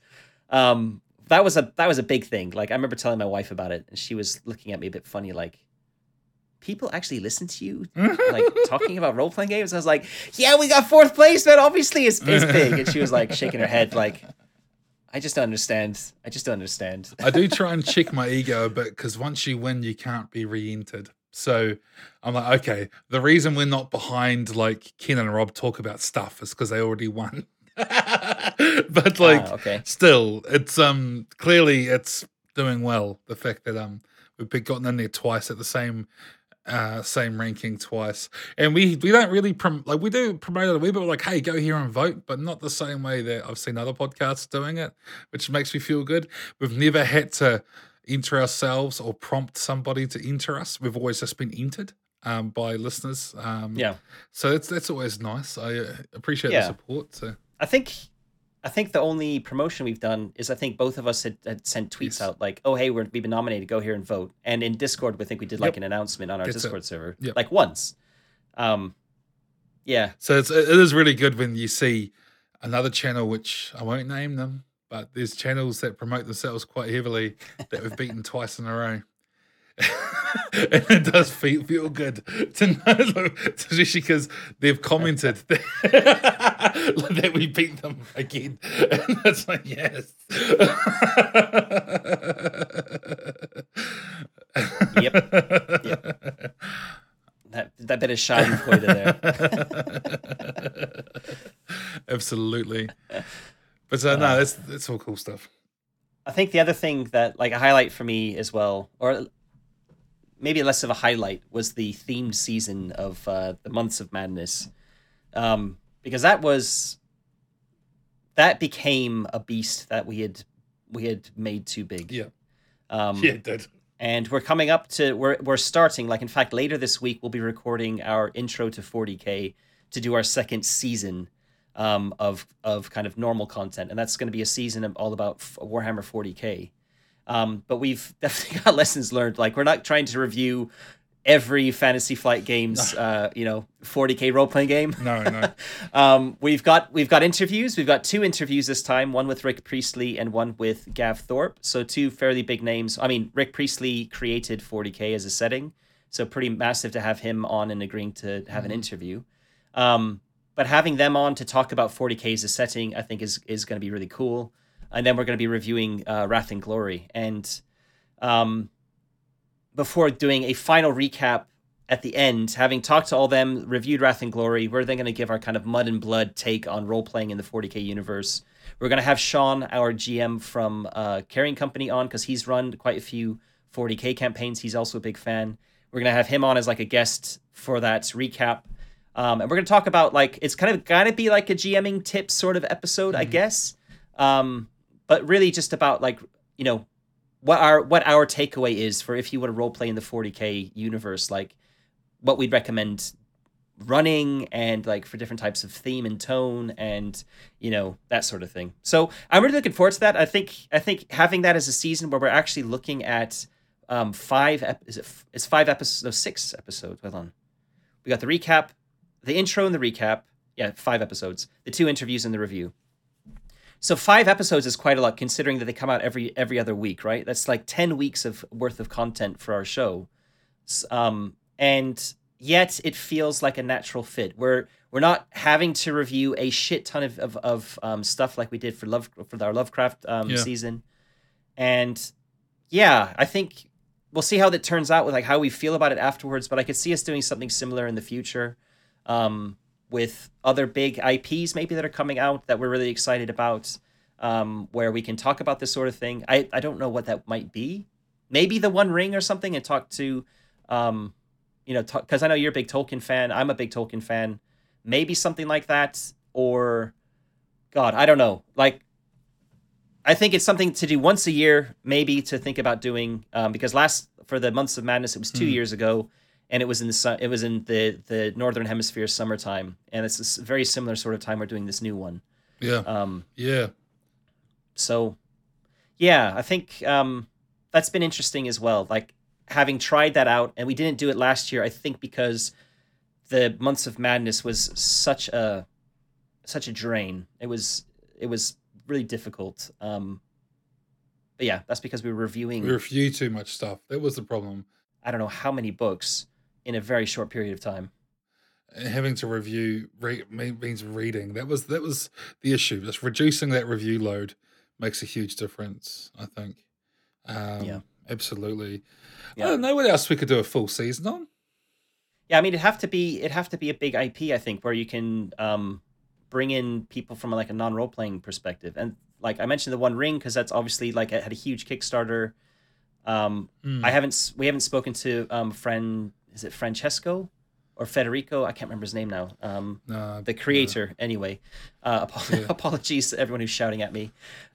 Um, that was a that was a big thing. Like I remember telling my wife about it, and she was looking at me a bit funny, like, people actually listen to you like talking about role playing games. I was like, yeah, we got fourth place, man. Obviously, it's, it's big. And she was like shaking her head, like, I just don't understand. I just don't understand. I do try and check my ego a bit because once you win, you can't be re-entered. So I'm like, okay, the reason we're not behind like Ken and Rob talk about stuff is because they already won. but like, Ah, okay. still, it's um clearly it's doing well. The fact that um we've been gotten in there twice at the same uh same ranking twice, and we we don't really prom- like we do promote it a wee bit like hey go here and vote, but not the same way that I've seen other podcasts doing it, which makes me feel good. We've never had to enter ourselves or prompt somebody to enter us. We've always just been entered um by listeners. Um Yeah. So it's that's always nice. I uh, appreciate Yeah. the support. So I think I think the only promotion we've done is I think both of us had, had sent tweets Yes. out like, "Oh, hey, we're, we've been nominated. Go here and vote." And in Discord, we think we did like Yep. an announcement on our That's. Discord server, Yep. like once. Um, yeah, So it's, it is really good when you see another channel, which I won't name them, but there's channels that promote themselves quite heavily that we've beaten twice in a row. and it does feel, feel good to know, especially because they've commented that, that we beat them again. And it's like, yes. Yep. that that bit of Schadenfreude there. Absolutely. But uh, no, that's that's all cool stuff. I think the other thing that like a highlight for me as well, or maybe less of a highlight, was the themed season of uh, the Months of Madness, um, because that was that became a beast that we had we had made too big. Yeah. Um, Yeah, it did. and we're coming up to we're we're starting like in fact later this week we'll be recording our intro to 40k to do our second season um, of of kind of normal content and that's going to be a season of all about Warhammer 40k um, but we've definitely got lessons learned like we're not trying to review every fantasy flight games uh, you know 40k role playing game No, no. um, we've got we've got interviews. We've got two interviews this time. One with Rick Priestley and one with Gav Thorpe. So two fairly big names. I mean, Rick Priestley created 40k as a setting, so pretty massive to have him on and agreeing to have an interview. Um, but having them on to talk about 40k as a setting, I think is is going to be really cool. And then we're going to be reviewing uh, Wrath and Glory. And um, before doing a final recap at the end, having talked to all them, reviewed Wrath and Glory, we're then going to give our kind of mud and blood take on role playing in the 40k universe. We're going to have Sean, our GM from uh, Carrying Company, on because he's run quite a few 40k campaigns. He's also a big fan. We're going to have him on as like a guest for that recap. Um, and we're going to talk about like it's kind of going to be like a GMing tips sort of episode, I guess. Um, but really just about like you know what our what our takeaway is for if you want to role play in the 40k universe, like what we'd recommend running and like for different types of theme and tone and you know that sort of thing. So I'm really looking forward to that. I think I think having that as a season where we're actually looking at um five ep- is it f- it's five episodes no six episodes. Hold on, we got the recap, the intro and the recap. Yeah, five episodes. The two interviews and the review. So five episodes is quite a lot considering that they come out every every other week, right? That's like ten weeks of worth of content for our show. Um, and yet it feels like a natural fit. We're we're not having to review a shit ton of of, of um, stuff like we did for love for our Lovecraft um, Yeah. season, and yeah, I think we'll see how that turns out with like how we feel about it afterwards. But I could see us doing something similar in the future. Um, with other big IPs maybe that are coming out that we're really excited about, um, where we can talk about this sort of thing. I, I don't know what that might be. Maybe the One Ring or something, and talk to, um, you know, because I know you're a big Tolkien fan. I'm a big Tolkien fan. Maybe something like that, or God, I don't know. Like, I think it's something to do once a year, maybe to think about doing. Um, because last for the months of madness, it was two Hmm. years ago and it was in the sun. It was in the the northern hemisphere summertime, and it's a very similar sort of time we're doing this new one. Yeah. Um, Yeah. so, yeah, I think um, that's been interesting as well. Like having tried that out, and we didn't do it last year. I think because the months of madness was such a such a drain. It was it was really difficult. Um, but yeah, that's because we were reviewing. We review too much stuff. That was the problem. I don't know how many books in a very short period of time. Having to review re- means reading. That was that was the issue. Just reducing that review load makes a huge difference. I think. Um, Yeah. Absolutely. Yeah. I don't know what else we could do a full season on. Yeah, I mean, it'd have to be it'd have to be a big IP, I think, where you can um, bring in people from like a non role playing perspective. And like I mentioned, the One Ring because that's obviously like it had a huge Kickstarter. Um, Mm. I haven't we haven't spoken to um, friend is it Francesco or Federico? I can't remember his name now. Um, No, the creator, anyway. Uh, apo- Yeah. apologies to everyone who's shouting at me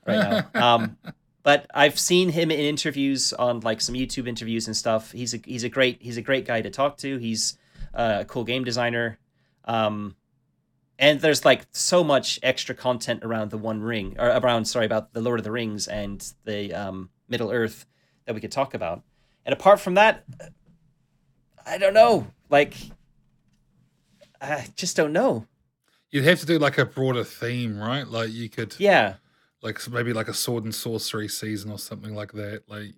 right now. Um, but I've seen him in interviews on like some YouTube interviews and stuff. He's a he's a great he's a great guy to talk to. He's uh, a cool game designer. Um, and there's like so much extra content around the One Ring, or around sorry about the Lord of the Rings and the um, Middle Earth that we could talk about. And apart from that, I don't know. Like, I just don't know. You'd have to do like a broader theme, right? Like you could, Yeah, like maybe like a sword and sorcery season or something like that. Like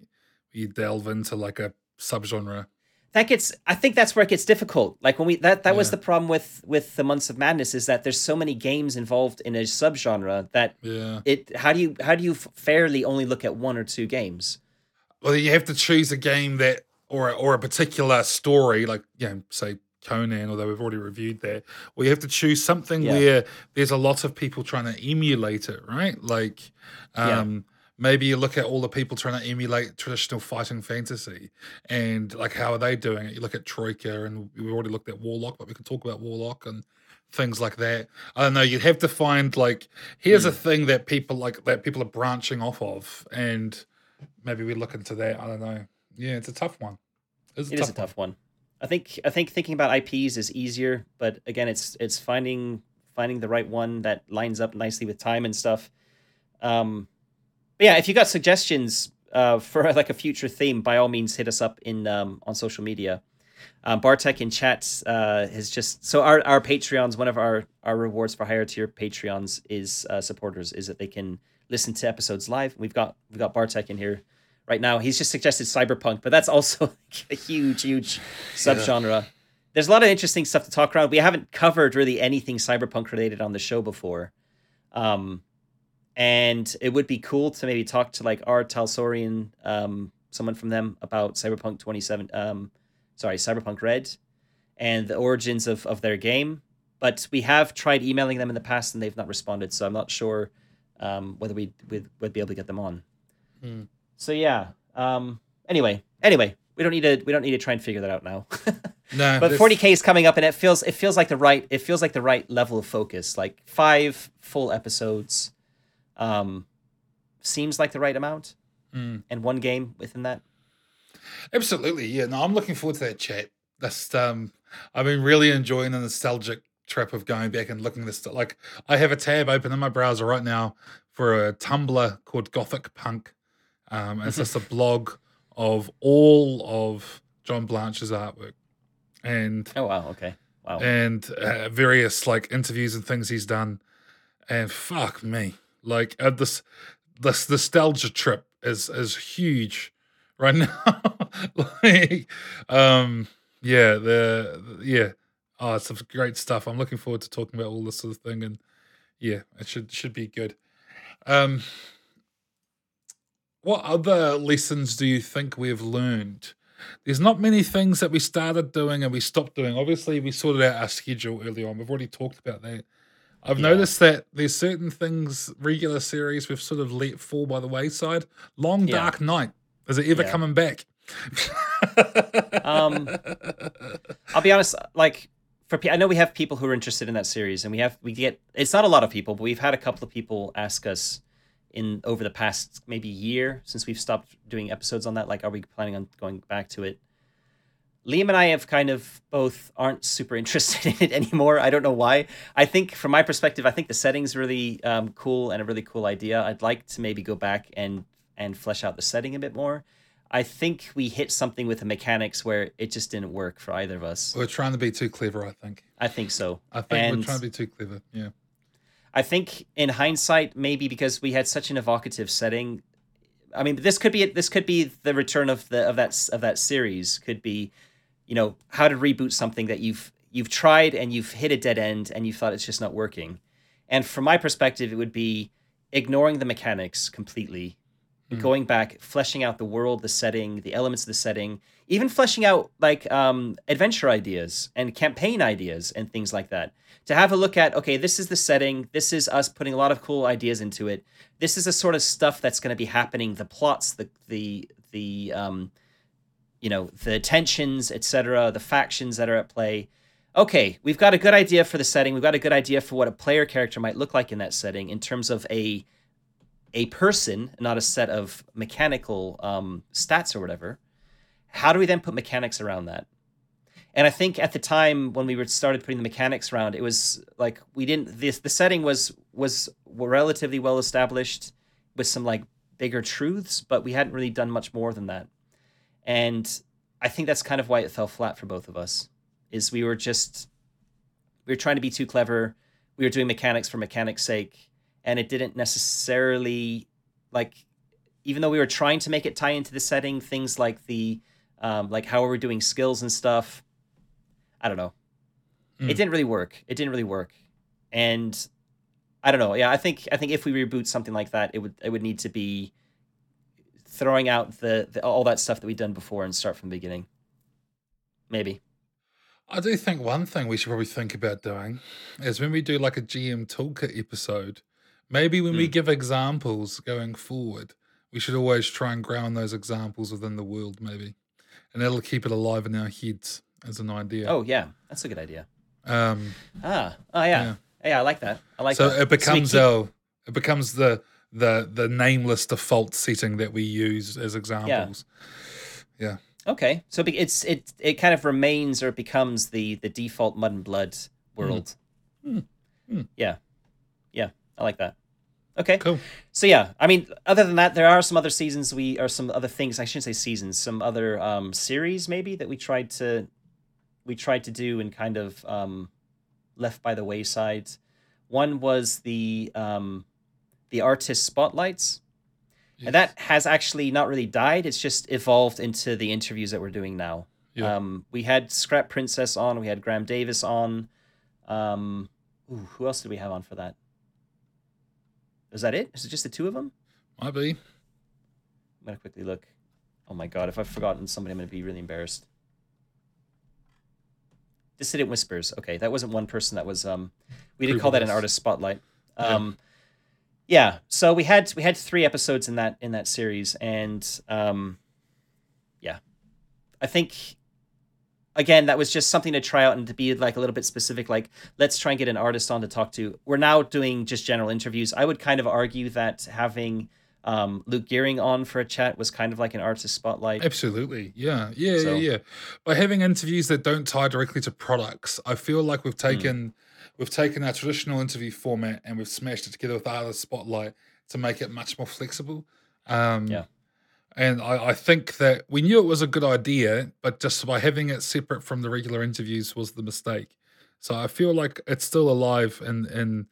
you delve into like a subgenre. that gets. I think that's where it gets difficult. Like when we that that was the problem with with the Months of Madness is that there's so many games involved in a subgenre that Yeah. it. How do you how do you fairly only look at one or two games? Well, you have to choose a game that, or a, or a particular story, like you know, say Conan, although we've already reviewed that. Or you have to choose something Yeah. where there's a lot of people trying to emulate it, right? Like, Yeah. um, maybe you look at all the people trying to emulate traditional fighting fantasy, and like how are they doing it? You look at Troika, and we've already looked at Warlock, but we can talk about Warlock and things like that. I don't know. You'd have to find like here's a Hmm. thing that people like that people are branching off of, and maybe we look into that. I don't know. Yeah, it's a tough one. It's a It tough is a tough one. I think I think thinking about IPs is easier, but again, it's it's finding finding the right one that lines up nicely with time and stuff. Um, but yeah, if you got suggestions uh, for like a future theme, by all means, hit us up in um, on social media. Um, Bartek in chat uh, has just so our our Patreons. One of our our rewards for higher tier Patreons is uh, supporters is that they can listen to episodes live. We've got we've got Bartek in here right now. He's just suggested cyberpunk, but that's also like a huge huge subgenre. There's a lot of interesting stuff to talk around. We haven't covered really anything cyberpunk related on the show before. Um, and it would be cool to maybe talk to like R. Talsorian, um, someone from them about Cyberpunk 27, um, sorry, Cyberpunk Red and the origins of, of their game. But we have tried emailing them in the past and they've not responded. So I'm not sure um, whether we would would be able to get them on. Hmm. So yeah. Um, anyway, anyway, we don't need to we don't need to try and figure that out now. No, but that's- 40k is coming up and it feels it feels like the right it feels like the right level of focus like five full episodes um seems like the right amount Mm. and one game within that. Absolutely, yeah. No, I'm looking forward to that chat. That's um, I've been really enjoying the nostalgic trip of going back and looking at this. Like, I have a tab open in my browser right now for a Tumblr called Gothic Punk. Um, it's just a blog of all of John Blanche's artwork, and Oh wow, okay, wow. and uh, various like interviews and things he's done. And fuck me, like uh, this this nostalgia trip is is huge right now. like, um, yeah, the the- yeah, oh, it's some great stuff. I'm looking forward to talking about all this sort of thing, and yeah, it should should be good. Um, what other lessons do you think we've learned? There's not many things that we started doing and we stopped doing. Obviously, we sorted out our schedule early on. We've already talked about that. I've Yeah. noticed that there's certain things, regular series, we've sort of let fall by the wayside. Long Yeah. Dark Night, is it ever Yeah. coming back? Um, I'll be honest, like for I know we have people who are interested in that series, and we have we get it's not a lot of people, but we've had a couple of people ask us in over the past maybe year since we've stopped doing episodes on that. Like, are we planning on going back to it? Liam and I have kind of both aren't super interested in it anymore. I don't know why. I think from my perspective, I think the setting's really um, cool and a really cool idea. I'd like to maybe go back and and flesh out the setting a bit more. I think we hit something with the mechanics where it just didn't work for either of us. we're trying to be too clever, I think. I think so. I think And- we're trying to be too clever. Yeah. I think in hindsight, maybe because we had such an evocative setting. I mean, this could be this could be the return of the of that of that series. Could be, you know, how to reboot something that you've you've tried and you've hit a dead end and you thought it's just not working. And from my perspective, it would be ignoring the mechanics completely, mm. going back, fleshing out the world, the setting, the elements of the setting, even fleshing out like um, adventure ideas and campaign ideas and things like that. To have a look at, okay, this is the setting, this is us putting a lot of cool ideas into it. This is the sort of stuff that's going to be happening, the plots, the the the um, you know, the tensions, etc., the factions that are at play. Okay, we've got a good idea for the setting. We've got a good idea for what a player character might look like in that setting in terms of a a person, not a set of mechanical um, stats or whatever. How do we then put mechanics around that? And I think at the time when we started putting the mechanics around, it was like we didn't. This the setting was was relatively well established with some like bigger truths, but we hadn't really done much more than that. And I think that's kind of why it fell flat for both of us. Is we were just we were trying to be too clever. We were doing mechanics for mechanics' sake, and it didn't necessarily like even though we were trying to make it tie into the setting, things like the um, like how are we're doing skills and stuff. I don't know. Mm. It didn't really work. It didn't really work, and I don't know. Yeah, I think I think if we reboot something like that, it would it would need to be throwing out the, the all that stuff that we've done before and start from the beginning. Maybe. I do think one thing we should probably think about doing is when we do like a GM toolkit episode, maybe when we Mm. give examples going forward, we should always try and ground those examples within the world, maybe. And that'll keep it alive in our heads as an idea. Oh yeah, that's a good idea. Um, Ah, oh yeah, Yeah. yeah, I like that. I like so that. it becomes keep- our it becomes the the the nameless default setting that we use as examples. Yeah. Okay, so it's it it kind of remains or it becomes the the default mud and blood world. Hmm. Hmm. Yeah, yeah, I like that. Okay, Cool. so yeah, I mean, other than that, there are some other seasons we or some other things. I shouldn't say seasons, some other um series maybe that we tried to we tried to do and kind of um left by the wayside. One was the um the artist spotlights. Yes. And that has actually not really died. It's just evolved into the interviews that we're doing now. Yeah. Um, we had Scrap Princess on. We had Graeme Davis on. Um, ooh, who else did we have on for that? Is that it? Is it just the two of them? Might be. I'm gonna quickly look. Oh my god, if I've forgotten somebody, I'm gonna be really embarrassed. Dissident Whispers. Okay, that wasn't one person. That was um, we did call that an artist spotlight. Yeah. Um, yeah. So we had we had three episodes in that in that series, and um, yeah, I think again that was just something to try out and to be like a little bit specific. Like let's try and get an artist on to talk to. We're now doing just general interviews. I would kind of argue that having um, Luke Gearing on for a chat was kind of like an artist spotlight. Absolutely. Yeah. Yeah. So- yeah. Yeah. By having interviews that don't tie directly to products, I feel like we've Hmm. taken we've taken our traditional interview format and we've smashed it together with artist spotlight to make it much more flexible. Um, Yeah. And I, I think that we knew it was a good idea, but just by having it separate from the regular interviews was the mistake. So I feel like it's still alive in in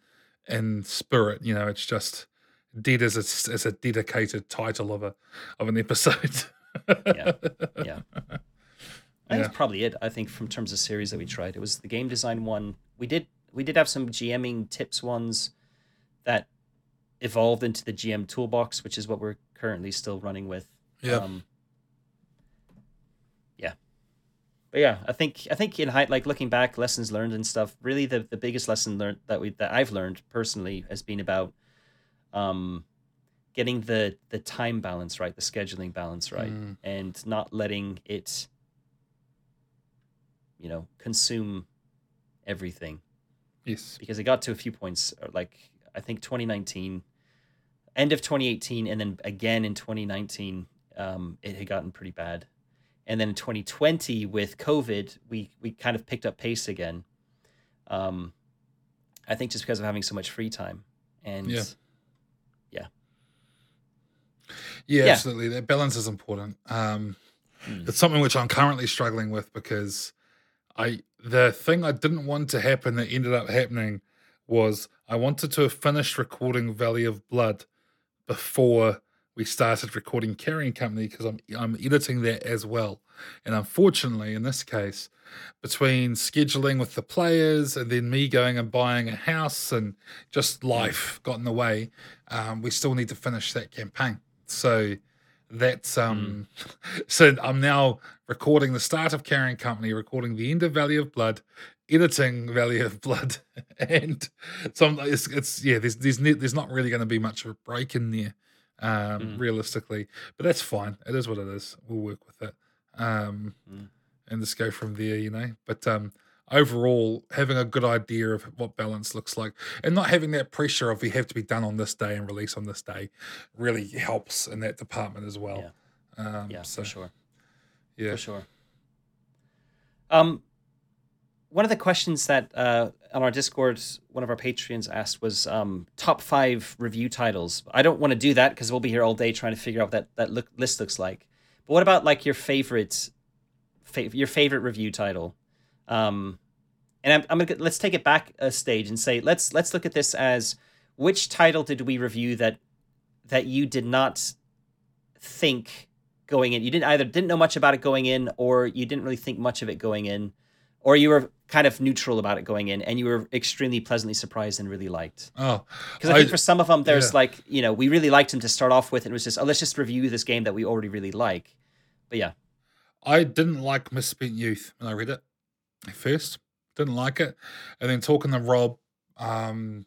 in spirit. You know, it's just dead as a, as a dedicated title of a of an episode. Yeah. Yeah. I think Yeah. that's probably it. I think from terms of series that we tried, it was the game design one. We did we did have some GMing tips ones that evolved into the GM toolbox, which is what we're currently still running with. Yeah. Um, yeah. But yeah, I think I think in height, like looking back, lessons learned and stuff. Really, the, the biggest lesson learned that we that I've learned personally has been about um, getting the the time balance right, the scheduling balance right, Mm. and not letting it, you know, consume everything yes. because it got to a few points uh, like I think 2019, end of 2018, and then again in 2019, um, it had gotten pretty bad, and then in 2020 with COVID, we we kind of picked up pace again. Um, I think just because of having so much free time, and Yeah. yeah, Yeah, Yeah. absolutely. That balance is important. Um, Mm. It's something which I'm currently struggling with because I the thing I didn't want to happen that ended up happening was I wanted to have finished recording Valley of Blood before we started recording Carrying Company because I'm I'm editing that as well. And unfortunately, in this case, between scheduling with the players and then me going and buying a house and just life got in the way, um, we still need to finish that campaign. So that's um so I'm now recording the start of Carrying Company, recording the end of Valley of Blood, editing Valley of Blood, and some it's, it's yeah, there's there's there's not really going to be much of a break in there, um, Mm. realistically, but that's fine. It is what it is. We'll work with it, um, Mm. and just go from there, you know. But um, overall, having a good idea of what balance looks like, and not having that pressure of we have to be done on this day and release on this day, really helps in that department as well. Um, yeah, so for sure. yeah, For sure. Um, one of the questions that uh, on our Discord, one of our Patreons asked was um, top five review titles. I don't want to do that because we'll be here all day trying to figure out what that that look, list looks like. But what about like your favorite, fa- your favorite review title? Um, and I'm, I'm gonna let's take it back a stage and say let's let's look at this as which title did we review that that you did not think going in. You didn't either didn't know much about it going in, or you didn't really think much of it going in, or you were kind of neutral about it going in, and you were extremely pleasantly surprised and really liked. Oh, Because I think for some of them, there's yeah. like you know we really liked him to start off with, and it was just oh let's just review this game that we already really like. But yeah, I didn't like Misspent Youth when I read it at first. Didn't like it, and then talking to Rob, um,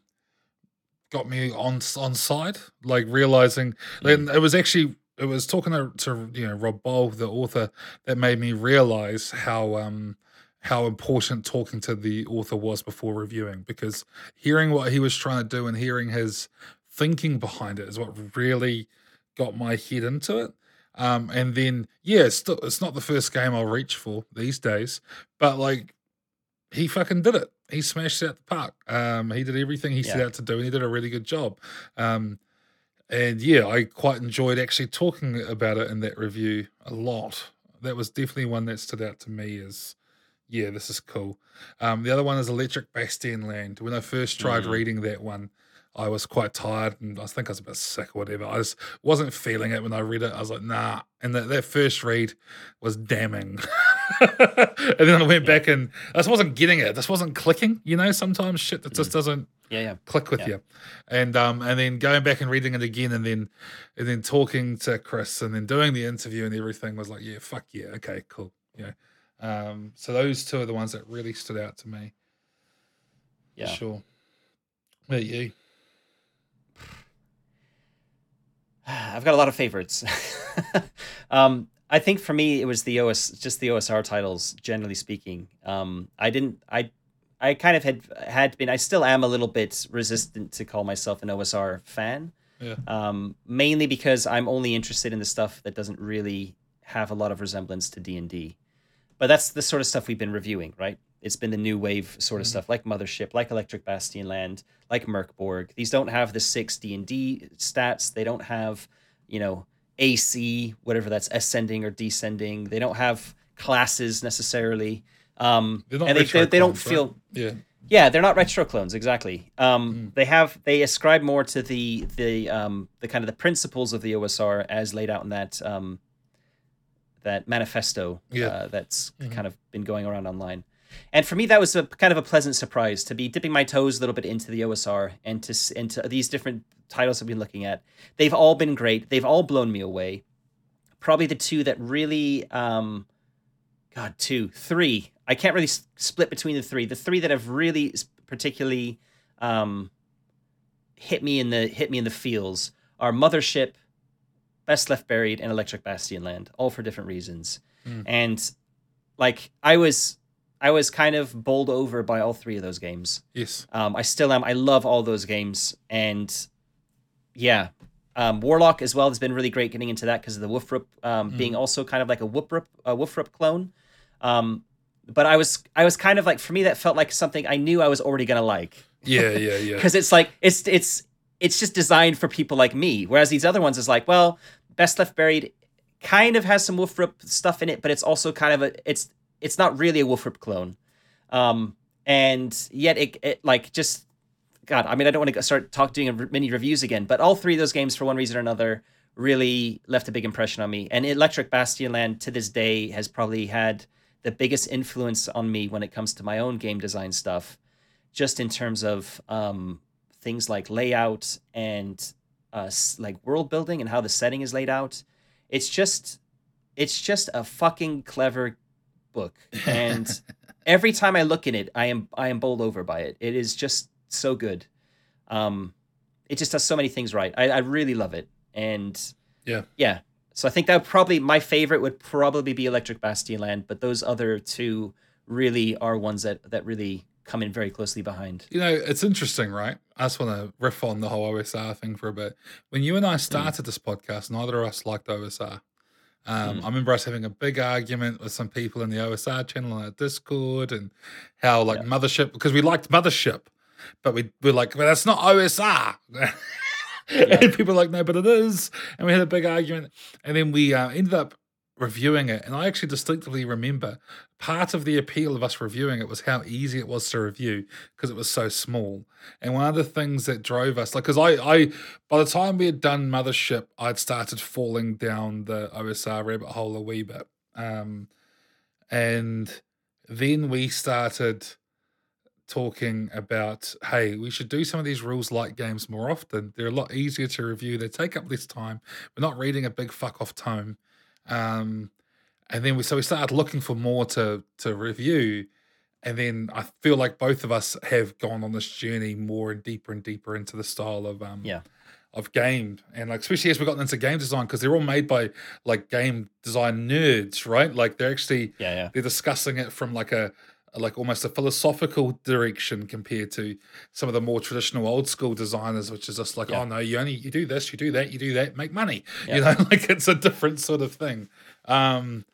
got me on on side. Like realizing, then it was actually it was talking to, to you know Rob Bohl, the author, that made me realize how um how important talking to the author was before reviewing because hearing what he was trying to do and hearing his thinking behind it is what really got my head into it. Um, and then yeah, it's still it's not the first game I'll reach for these days, but like he fucking did it. He smashed it out the park. Um, he did everything he set out to do, and he did a really good job. Um, and yeah, I quite enjoyed actually talking about it in that review a lot. That was definitely one that stood out to me as yeah, this is cool. Um, the other one is Electric Bastion Land. When I first tried Mhm. reading that one, I was quite tired and I think I was a bit sick or whatever. I just wasn't feeling it when I read it. I was like, nah. And that, that first read was damning. and then I went back and I just wasn't getting it. This wasn't clicking. You know, sometimes shit that just doesn't yeah, yeah. click with Yeah. you. And um and then going back and reading it again and then and then talking to Chris and then doing the interview and everything was like, yeah, fuck yeah, okay, cool. Yeah. Um so those two are the ones that really stood out to me. Yeah. Sure. Where you? I've got a lot of favorites. um, I think for me, it was the OS, just the OSR titles, generally speaking. Um, I didn't, I, I kind of had had been, I still am a little bit resistant to call myself an OSR fan. Yeah. Um, mainly because I'm only interested in the stuff that doesn't really have a lot of resemblance to D and D. But that's the sort of stuff we've been reviewing, right? It's been the new wave sort of stuff, like Mothership, like Electric Bastion Land, like Mörk Borg. These don't have the six D and D stats. They don't have, you know, AC, whatever that's ascending or descending. They don't have classes necessarily. Um, and they, they, they don't clones, right? feel Yeah. yeah, they're not retro clones exactly. Um, They have they ascribe more to the the um, the kind of the principles of the OSR as laid out in that um, that manifesto Yeah. uh, that's kind of been going around online. And for me, that was a kind of a pleasant surprise to be dipping my toes a little bit into the OSR and to into these different titles I've been looking at. They've all been great. They've all blown me away. Probably the two that really, um, God, two, three. I can't really s- split between the three. The three that have really particularly um, hit me in the hit me in the feels are Mothership, Best Left Buried, and Electric Bastion Land, all for different reasons. And like I was, I was kind of bowled over by all three of those games. Yes. Um, I still am. I love all those games, and yeah, um, Warlock as well has been really great getting into that because of the Woofrup um, being also kind of like a Woofrup a Woofrup clone. Um, but I was I was kind of like for me that felt like something I knew I was already gonna like Yeah, yeah, yeah. because it's like it's it's it's just designed for people like me. Whereas these other ones is like, well, Best Left Buried kind of has some Woofrup stuff in it, but it's also kind of a it's it's not really a Woofrup clone. Um, and yet it, it like just God, I mean, I don't want to start talk doing mini reviews again, but all three of those games, for one reason or another, really left a big impression on me. And Electric Bastion Land to this day has probably had the biggest influence on me when it comes to my own game design stuff, just in terms of um, things like layout and uh, like world building and how the setting is laid out. It's just, it's just a fucking clever book, and every time I look in it, I am I am bowled over by it. It is just so good. Um, it just does so many things right. I, I really love it, and Yeah. yeah. So I think that would probably my favorite would probably be Electric Bastion Land, but those other two really are ones that that really come in very closely behind. You know, it's interesting, right? I just want to riff on the whole OSR thing for a bit. When you and I started this podcast, neither of us liked OSR. Um, I remember us having a big argument with some people in the OSR channel on our Discord and how, like, Mothership, because we liked Mothership, but we were like, well, that's not OSR. and people were like, no, but it is. And we had a big argument. And then we uh, ended up reviewing it. And I actually distinctively remember part of the appeal of us reviewing it was how easy it was to review because it was so small. And one of the things that drove us, like, because I, I, by the time we had done Mothership, I'd started falling down the OSR rabbit hole a wee bit. Um, and then we started talking about hey we should do some of these rules light games more often they're a lot easier to review they take up less time we're not reading a big fuck off tome um and then we so we started looking for more to to review and then i feel like both of us have gone on this journey more and deeper and deeper into the style of um Yeah. of game and like especially as we've gotten into game design because they're all made by like game design nerds right like they're actually Yeah, yeah. they're discussing it from like a like almost a philosophical direction compared to some of the more traditional old school designers which is just like Yeah. oh no you only you do this you do that you do that make money Yeah. you know like it's a different sort of thing um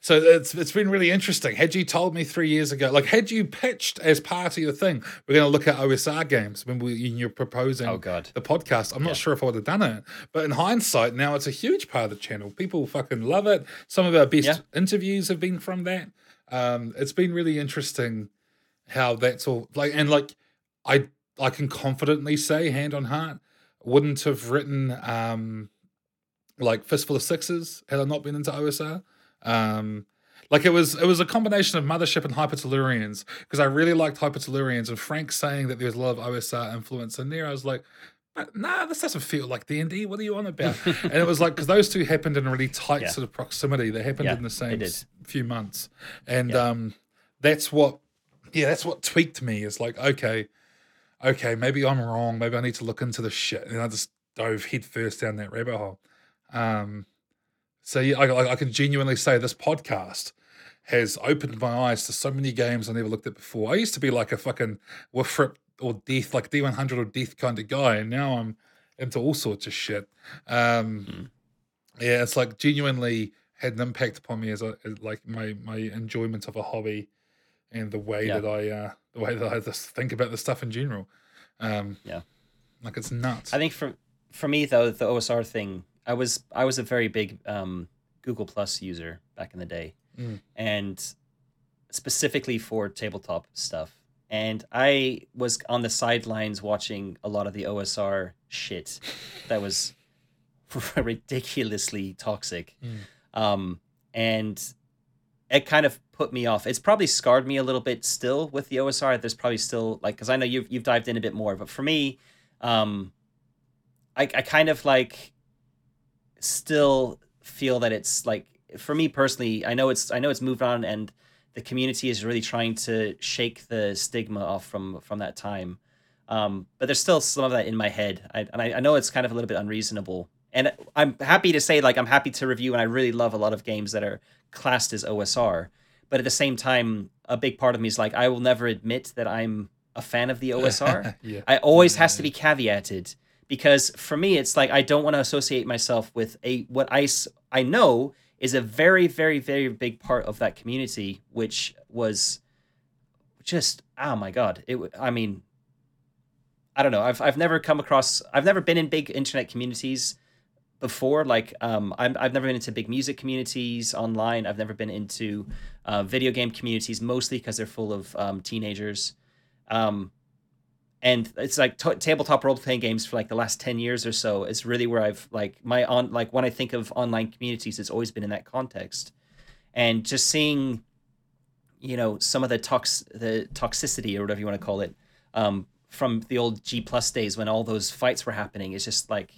so it's it's been really interesting. Had you told me three years ago, like had you pitched as part of your thing, we're going to look at OSR games when we when you're proposing Oh, God. the podcast. I'm not sure if I would have done it, but in hindsight, now it's a huge part of the channel. People fucking love it. Some of our best Yeah. interviews have been from that. Um, it's been really interesting how that's all like and like I I can confidently say, hand on heart, wouldn't have written um like fistful of sixes had I not been into OSR. Um, like it was it was a combination of Mothership and Hypertellurians because I really liked Hypertellurians and Frank saying that there was a lot of OSR influence in there. I was like, nah, this doesn't feel like D and D. What are you on about? and it was like because those two happened in a really tight Yeah. sort of proximity. They happened Yeah, in the same few months, and Yeah. um, that's what yeah, that's what tweaked me. It's like okay, okay, maybe I'm wrong. Maybe I need to look into the shit. And I just dove head first down that rabbit hole. Um, so yeah, I, I, I can genuinely say this podcast has opened my eyes to so many games I never looked at before. I used to be like a fucking Wifrip or Death, like D100 or Death kind of guy, and now I'm into all sorts of shit. Um, mm. Yeah, it's like genuinely had an impact upon me as, a, as like my my enjoyment of a hobby and the way yeah. that I uh, the way that I just think about the stuff in general. Um, yeah, like it's nuts. I think for for me though, the OSR thing, I was I was a very big um, Google Plus user back in the day, mm. and specifically for tabletop stuff. And I was on the sidelines watching a lot of the OSR shit that was ridiculously toxic. Mm. Um, and it kind of put me off. It's probably scarred me a little bit still with the OSR. There's probably still like because I know you've you've dived in a bit more, but for me, um, I I kind of like still feel that it's like for me personally. I know it's I know it's moved on and the community is really trying to shake the stigma off from from that time. Um, but there's still some of that in my head, I, and I, I know it's kind of a little bit unreasonable. And I'm happy to say, like, I'm happy to review, and I really love a lot of games that are classed as OSR. But at the same time, a big part of me is like, I will never admit that I'm a fan of the OSR. yeah. I always yeah, has to be caveated because for me, it's like I don't want to associate myself with a what I I know is a very, very, very big part of that community, which was just oh my god! It I mean, I don't know. I've I've never come across. I've never been in big internet communities before. Like, um, i have never been into big music communities online. I've never been into uh, video game communities, mostly because they're full of um, teenagers. Um, and it's like t- tabletop role playing games for like the last 10 years or so is really where i've like my on like when i think of online communities it's always been in that context. And just seeing you know some of the tox the toxicity or whatever you want to call it um, from the old g plus days when all those fights were happening is just like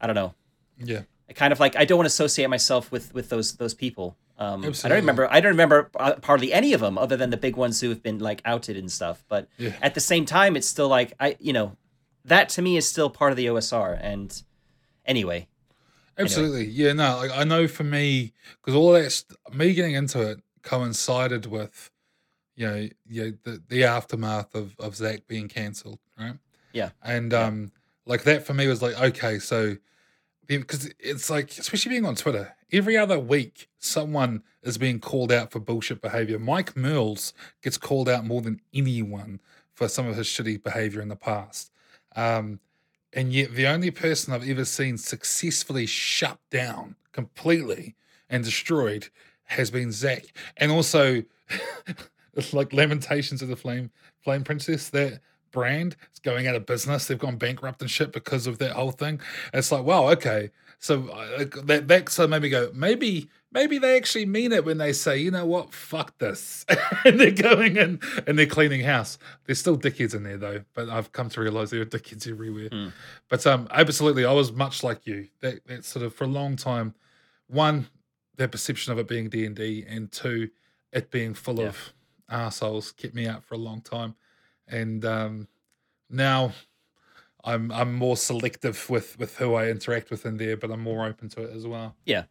i don't know. Yeah I kind of like i don't want to associate myself with with those those people um, I don't remember. I don't remember uh, hardly any of them, other than the big ones who have been like outed and stuff. But yeah. at the same time, it's still like I, you know, that to me is still part of the OSR. And anyway, absolutely, anyway. yeah. No, like I know for me, because all that st- me getting into it coincided with, you know, you know, the the aftermath of of Zach being cancelled, right? Yeah, and um, like that for me was like okay, so because it's like especially being on Twitter, every other week someone is being called out for bullshit behavior. Mike Mearls gets called out more than anyone for some of his shitty behavior in the past. Um, and yet the only person I've ever seen successfully shut down completely and destroyed has been Zach. And also like Lamentations of the Flame Flame Princess, that brand is going out of business. They've gone bankrupt and shit because of that whole thing. And it's like, wow, okay. So uh, that that so maybe go maybe maybe they actually mean it when they say, you know what, fuck this, and they're going in and they're cleaning house. There's still dickheads in there though, but I've come to realize there are dickheads everywhere. Mm. But um, absolutely, I was much like you. That that sort of for a long time, one, their perception of it being D and D, and two, it being full yeah. of assholes kept me out for a long time and um, now I'm I'm more selective with with who I interact with in there, but I'm more open to it as well. Yeah.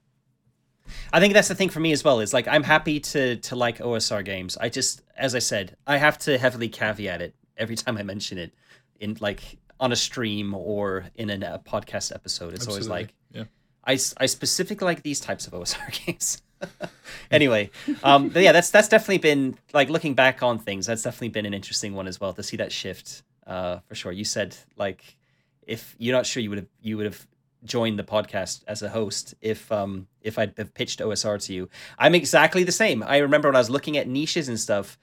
I think that's the thing for me as well. Is like I'm happy to to like OSR games. I just, as I said, I have to heavily caveat it every time I mention it in like on a stream or in a podcast episode. It's Absolutely. always like, yeah. I I specifically like these types of OSR games. anyway, um, but yeah, that's that's definitely been like looking back on things. That's definitely been an interesting one as well to see that shift uh, for sure. You said like if you're not sure you would have you would have joined the podcast as a host if um if I'd have pitched OSR to you. I'm exactly the same. I remember when I was looking at niches and stuff.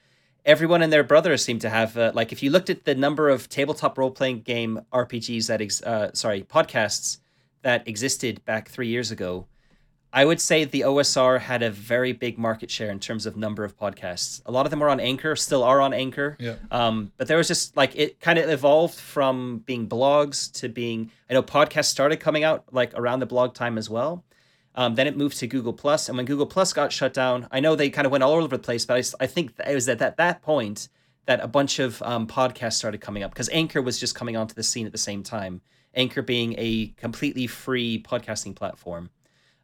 Everyone and their brother seemed to have uh, like if you looked at the number of tabletop role playing game RPGs that ex- uh, sorry podcasts that existed back three years ago I would say the OSR had a very big market share in terms of number of podcasts. A lot of them were on Anchor, still are on Anchor. Yeah. Um, but there was just like it kind of evolved from being blogs to being. I know podcasts started coming out like around the blog time as well. Um, then it moved to Google Plus, and when Google Plus got shut down, I know they kind of went all over the place. But I, I think it was at that, that point that a bunch of um, podcasts started coming up because Anchor was just coming onto the scene at the same time. Anchor being a completely free podcasting platform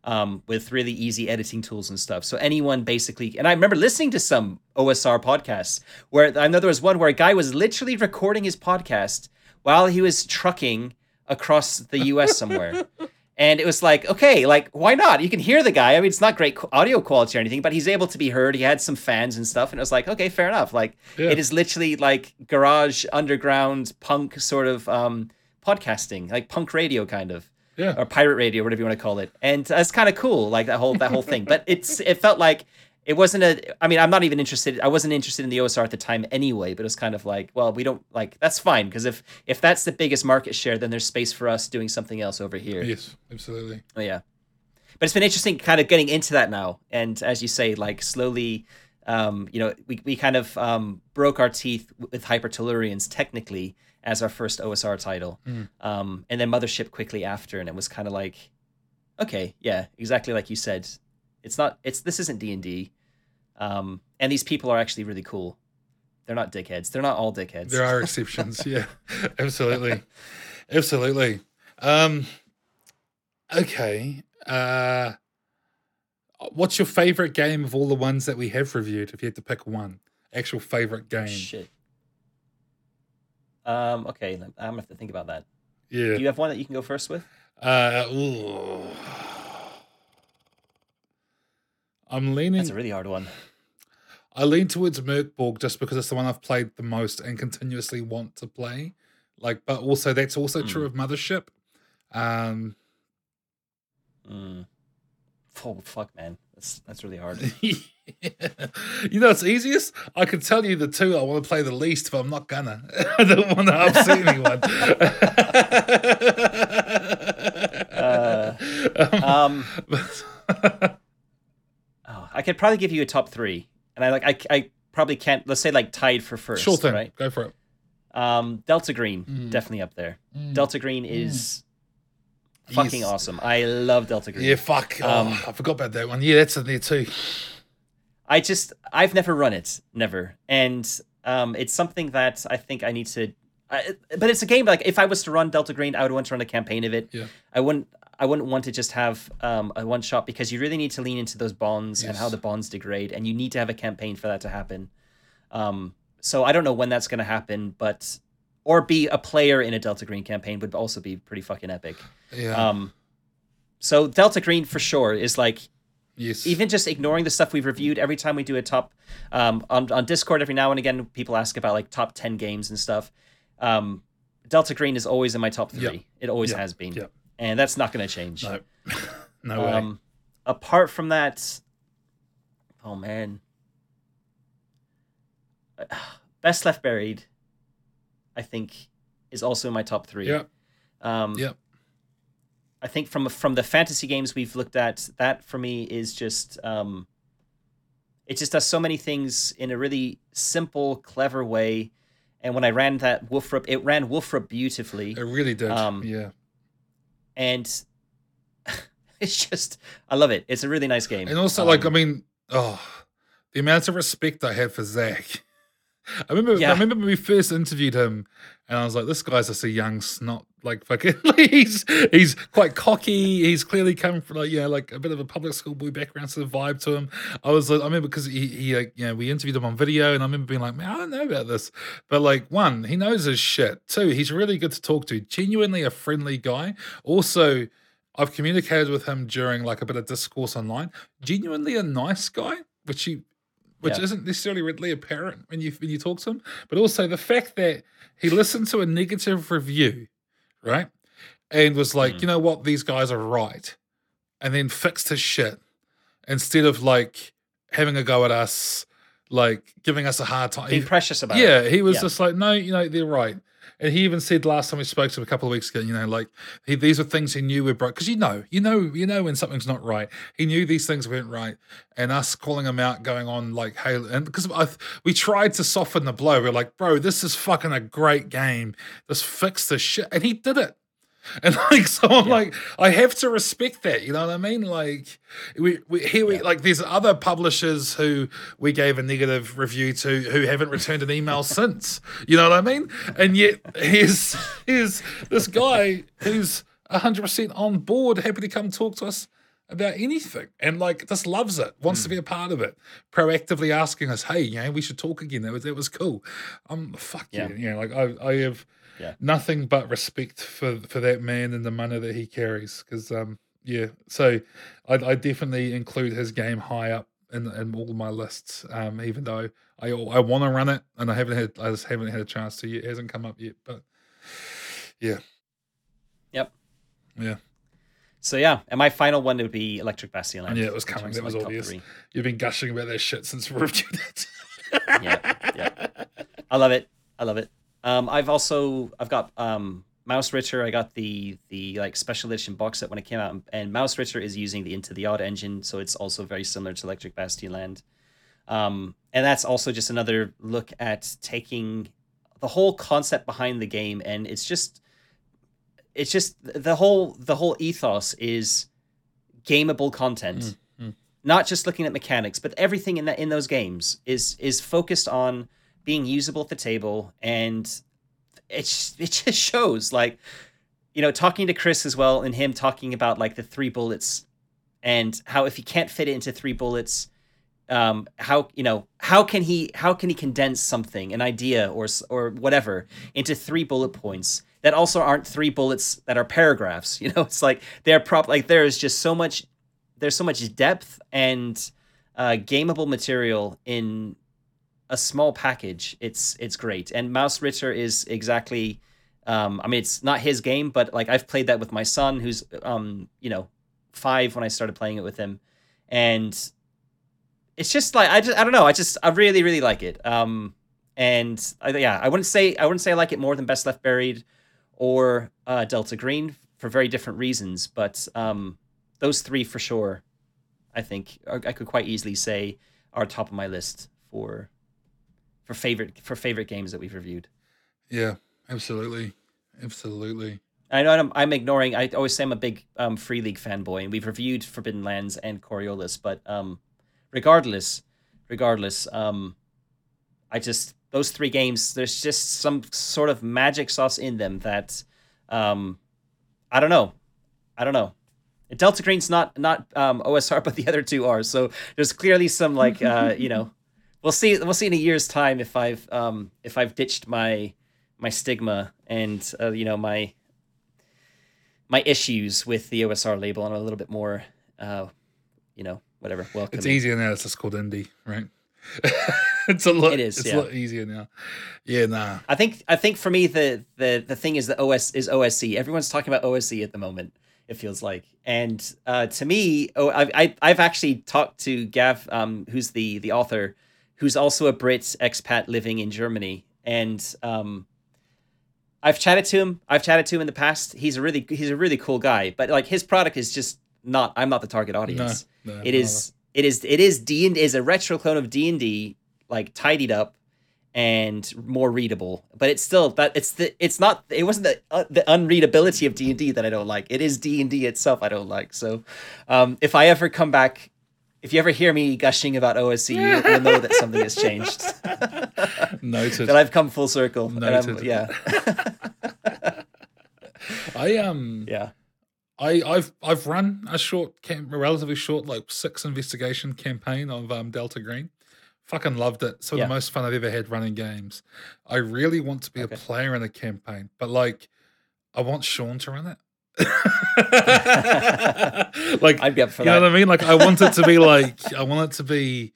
um, with really easy editing tools and stuff. So anyone basically, and I remember listening to some OSR podcasts where I know there was one where a guy was literally recording his podcast while he was trucking across the U.S. somewhere. And it was like, okay, like why not? You can hear the guy. I mean, it's not great audio quality or anything, but he's able to be heard. He had some fans and stuff, and it was like, okay, fair enough. Like Yeah. it is literally like garage underground punk sort of um, podcasting, like punk radio kind of Yeah. or pirate radio, whatever you want to call it. And that's kind of cool, like that whole that whole thing. But it's it felt like it wasn't a. I mean, I'm not even interested. I wasn't interested in the OSR at the time anyway. But it was kind of like, well, we don't like that's fine because if if that's the biggest market share, then there's space for us doing something else over here. Yes, absolutely. Oh, yeah. But it's been interesting kind of getting into that now. And as you say, like slowly, um, you know, we, we kind of um, broke our teeth with Hypertellurians technically as our first OSR title. Um, and then Mothership quickly after. And it was kind of like, okay, yeah, exactly like you said. It's not, it's, this isn't D&D. Um, and these people are actually really cool. They're not dickheads. They're not all dickheads. There are exceptions. yeah, absolutely, absolutely. Um, okay. Uh, what's your favorite game of all the ones that we have reviewed? If you had to pick one, actual favorite game. Shit. Um, okay, I'm gonna have to think about that. Yeah. Do you have one that you can go first with? Uh, ooh. I'm leaning. That's a really hard one. I lean towards Mörk Borg just because it's the one I've played the most and continuously want to play. Like, but also that's also true of Mothership. Um, Mm. Oh fuck, man, that's that's really hard. you know, it's easiest. I can tell you the two I want to play the least, but I'm not gonna. I don't want to upset anyone. um, oh, I could probably give you a top three, and I like I I probably can't. Let's say like tied for first. sure thing. right? Go for it. Um, Delta Green Mm. definitely up there. Delta Green is fucking Yes. awesome. I love Delta Green. Yeah, fuck. Oh, Um, I forgot about that one. Yeah, that's in there too. I just I've never run it, never, and um, it's something that I think I need to. I, but it's a game like if I was to run Delta Green, I would want to run a campaign of it. Yeah. I wouldn't. I wouldn't want to just have um, a one shot because you really need to lean into those bonds and how the bonds degrade, and you need to have a campaign for that to happen. Um, so I don't know when that's going to happen, but or be a player in a Delta Green campaign would also be pretty fucking epic. Yeah. Um, so Delta Green for sure is like yes. even just ignoring the stuff we've reviewed every time we do a top um, on, on discord every now and again people ask about like top 10 games and stuff um, delta green is always in my top three Yep. it always Yep. has been Yep. and that's not going to change no. no way. um, apart from that oh man best left buried i think is also in my top three Yep. um, Yep. I think from from the fantasy games we've looked at, that for me is just um, it just does so many things in a really simple, clever way. And when I ran that Wolfrup, it ran Wolfrup beautifully, It really did. um, yeah. and it's just I love it. It's a really nice game. And also, like, I Um, mean, oh, the amount of respect I had for Zach. I remember, Yeah. I remember when we first interviewed him, and I was like, "This guy's just a young snot. Like, fucking, he's he's quite cocky. He's clearly come from like, yeah, like a bit of a public school boy background sort of vibe to him." I was like, I remember because he, he, like, you know, we interviewed him on video, and I remember being like, "Man, I don't know about this," but like, one, he knows his shit. Two, he's really good to talk to. Genuinely a friendly guy. Also. I've communicated with him during like a bit of discourse online. Genuinely a nice guy, which you which Yeah. isn't necessarily readily apparent when you when you talk to him. But also the fact that he listened to a negative review, right? And was like, Mm. you know what, these guys are right. And then fixed his shit instead of like having a go at us, like giving us a hard time. being precious about it. yeah, he was Yeah. just like, no, you know, they're right. And he even said last time we spoke to him a couple of weeks ago, you know, like he, these are things he knew were broke because you know, you know, you know when something's not right. He knew these things weren't right, and us calling him out, going on like, hey, and because we tried to soften the blow, we are like, bro, this is fucking a great game. Just fix this shit, and he did it. And like, so I'm like, I have to respect that. You know what I mean? Like, we, we here we like, there's other publishers who we gave a negative review to who haven't returned an email since. You know what I mean? And yet here's here's this guy who's 100 percent on board, happy to come talk to us about anything and like just loves it, wants to Hmm. be a part of it, proactively asking us, hey, you know, we should talk again. That was that was cool. Um, fuck yeah, Yeah. you know, like I, I have Yeah. nothing but respect for for that man and the money that he carries. Because um, yeah, so I, I definitely include his game high up in, in all my lists. Um, even though I I want to run it and I haven't had I just haven't had a chance to. It hasn't come up yet, but yeah, Yep. yeah. So yeah, and my final one would be Electric Bastion. Yeah, it was coming. That was obvious. three. You've been gushing about that shit since we reviewed it. Yeah, yeah. I love it. I love it. Um, I've also I've got um Mausritter. I got the the like special edition box set when it came out, and Mausritter is using the Into the Odd engine, so it's also very similar to Electric Bastionland. Um, and that's also just another look at taking the whole concept behind the game, and it's just it's just the whole the whole ethos is gameable content not just looking at mechanics, but everything in that in those games is is focused on being usable at the table, and it's it just shows like you know talking to Chris as well, and him talking about like the three bullets and how if he can't fit it into three bullets, um, how you know how can he how can he condense something an idea or or whatever into three bullet points that also aren't three bullets that are paragraphs you know? It's like they're prop like there is just so much there's so much depth and uh, gameable material in a small package. It's it's great. And Mausritter is exactly. Um, I mean, it's not his game, but like I've played that with my son, who's um, you know, five when I started playing it with him, and it's just like I just I don't know. I just I really really like it. Um, and I, yeah, I wouldn't say I wouldn't say I like it more than Best Left Buried or uh, Delta Green for very different reasons, but um, those three for sure, I think are, I could quite easily say are top of my list for for favorite for favorite games that we've reviewed. yeah, absolutely, absolutely. I know I'm, I'm ignoring. I always say I'm a big um, Free League fanboy, and we've reviewed Forbidden Lands and Coriolis. But um, regardless, regardless, um, I just those three games. There's just some sort of magic sauce in them that um, I don't know. I don't know. Delta Green's not not um, OSR, but the other two are. So there's clearly some like uh, you know, we'll see. We'll see in a year's time if I've um, if I've ditched my my stigma and uh, you know my my issues with the OSR label and I'm a little bit more, uh, you know, whatever. Welcome. It's easier now. It's just called indie, right? it's a lot. It is, It's yeah. a lot easier now. Yeah, nah. I think I think for me the the the thing is the OS is OSE. Everyone's talking about OSE at the moment. It feels like, and uh, to me, oh, I, I I've actually talked to Gav, um, who's the the author, who's also a Brit expat living in Germany, and um, I've chatted to him. I've chatted to him in the past. He's a really he's a really cool guy, but like his product is just not. I'm not the target audience. no, it is it is it is D and is a retro clone of D and D, like tidied up and more readable. But it's still that it's the it's not it wasn't the uh, the unreadability of D and D that I don't like. It is D and D itself I don't like. So, um, if I ever come back. If you ever hear me gushing about OSE, you'll, you'll know that something has changed. Noted. that I've come full circle. Noted. yeah, I um yeah. I I've I've run a short camp a relatively short like six investigation campaign of um Delta Green. Fucking loved it. Some Yeah. of the most fun I've ever had running games. I really want to be Okay. a player in a campaign, but like I want Sean to run it. like I'd be up for you know what I mean? Like I want it to be like I want it to be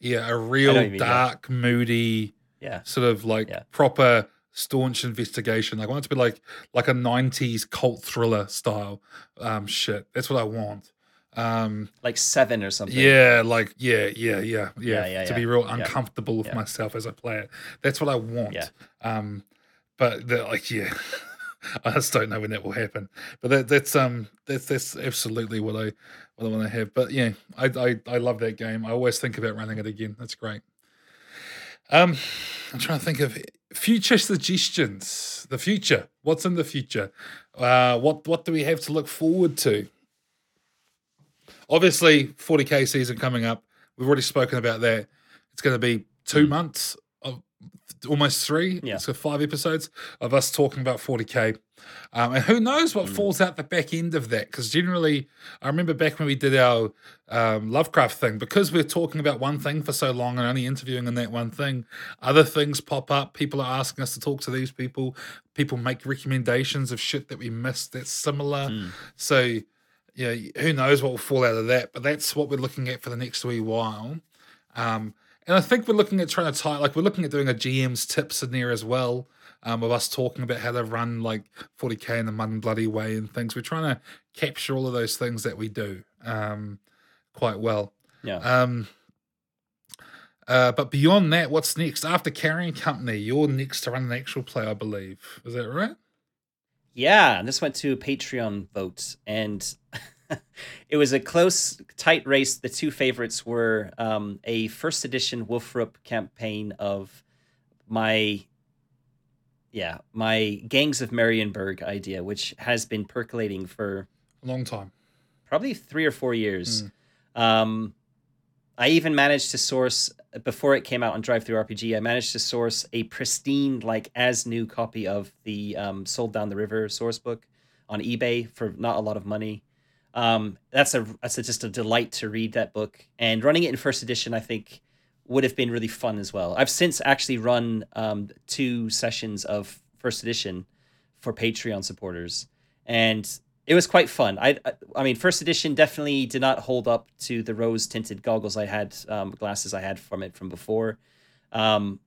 yeah, a real mean, yeah. dark, moody, Yeah, sort of like Yeah. proper staunch investigation. Like, I want it to be like like a '90s cult thriller style um, shit. That's what I want. Um, like seven or something. yeah, like yeah, yeah, yeah, yeah. Yeah, yeah, to yeah. be real Yeah. uncomfortable with Yeah. myself as I play it. That's what I want. Yeah. Um, but the, like, yeah. I just don't know when that will happen, but that, that's um that's that's absolutely what I what I want to have. But yeah, I, I I love that game. I always think about running it again. That's great. Um, I'm trying to think of future suggestions. The future. What's in the future? Uh, what what do we have to look forward to? Obviously, 40k season coming up. We've already spoken about that. It's going to be two months of almost three, Yeah. so five episodes of us talking about 40k. Um, and who knows what Mm. falls out the back end of that? Because generally, I remember back when we did our um, Lovecraft thing, because we're talking about one thing for so long and only interviewing in that one thing, other things pop up. People are asking us to talk to these people. People make recommendations of shit that we missed that's similar. Mm. So, yeah, who knows what will fall out of that? But that's what we're looking at for the next wee while. Um, and I think we're looking at trying to tie, like, we're looking at doing a GM's tips in there as well, um, of us talking about how to run like 40k in the mud and bloody way and things. We're trying to capture all of those things that we do um, quite well. Yeah. Um, uh, but beyond that, what's next? After Carrying Company, you're next to run an actual play, I believe. Is that right? Yeah, and this went to Patreon vote, and it was a close, tight race. The two favorites were um, a first edition Wolfrup campaign of my, yeah, my Gangs of Marienburg idea, which has been percolating for A long time. probably three or four years. Um, I even managed to source before it came out on DriveThruRPG. I managed to source a pristine, like as new copy of the um, Sold Down the River source book on eBay for not a lot of money. Um, that's a that's a, just a delight to read that book, and running it in first edition, I think, would have been really fun as well. I've since actually run um, two sessions of first edition for Patreon supporters, and it was quite fun. I, I, I mean, first edition definitely did not hold up to the rose tinted goggles I had, um, glasses I had from it from before. Um,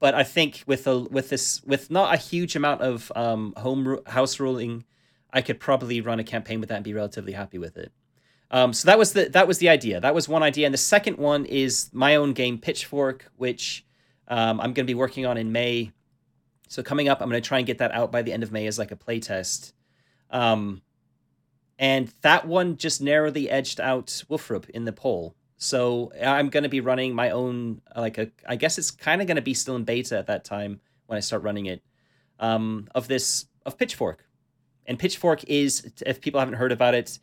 but I think with a with this with not a huge amount of um, home house ruling, I could probably run a campaign with that and be relatively happy with it. Um, so that was the that was the idea. That was one idea, and the second one is my own game Pitchfork, which um, I'm going to be working on in May. So coming up, I'm going to try and get that out by the end of May as like a playtest. Um, and that one just narrowly edged out Wolfrup in the poll. So I'm going to be running my own, like a, I guess it's kind of going to be still in beta at that time when I start running it, um, of this of Pitchfork, and Pitchfork is, if people haven't heard about it,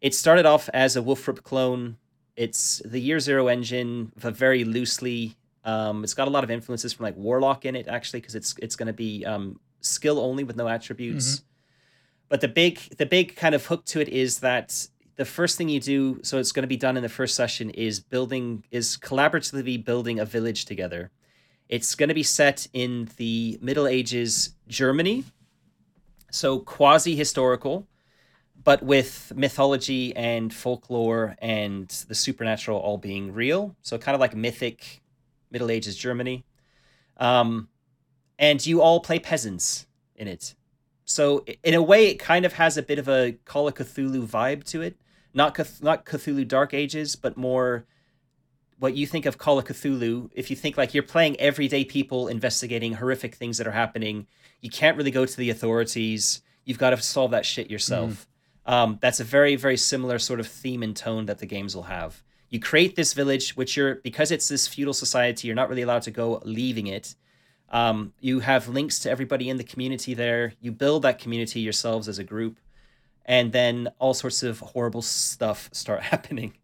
it started off as a Wolfrup clone. It's the Year Zero engine, but very loosely. Um, it's got a lot of influences from like Warlock in it actually, because it's it's going to be um, skill only with no attributes. But the big the big kind of hook to it is that the first thing you do, so it's going to be done in the first session, is building is collaboratively building a village together. It's going to be set in the Middle Ages Germany, so quasi historical, but with mythology and folklore and the supernatural all being real. So kind of like mythic Middle Ages Germany. Um, and you all play peasants in it. So in a way, it kind of has a bit of a Call of Cthulhu vibe to it. Not Cth- not Cthulhu Dark Ages, but more what you think of Call of Cthulhu. If you think like you're playing everyday people investigating horrific things that are happening, you can't really go to the authorities. You've got to solve that shit yourself. Um, that's a very very similar sort of theme and tone that the games will have. You create this village, which you're because it's this feudal society, you're not really allowed to go leaving it. Um, you have links to everybody in the community there. You build that community yourselves as a group, and then all sorts of horrible stuff start happening.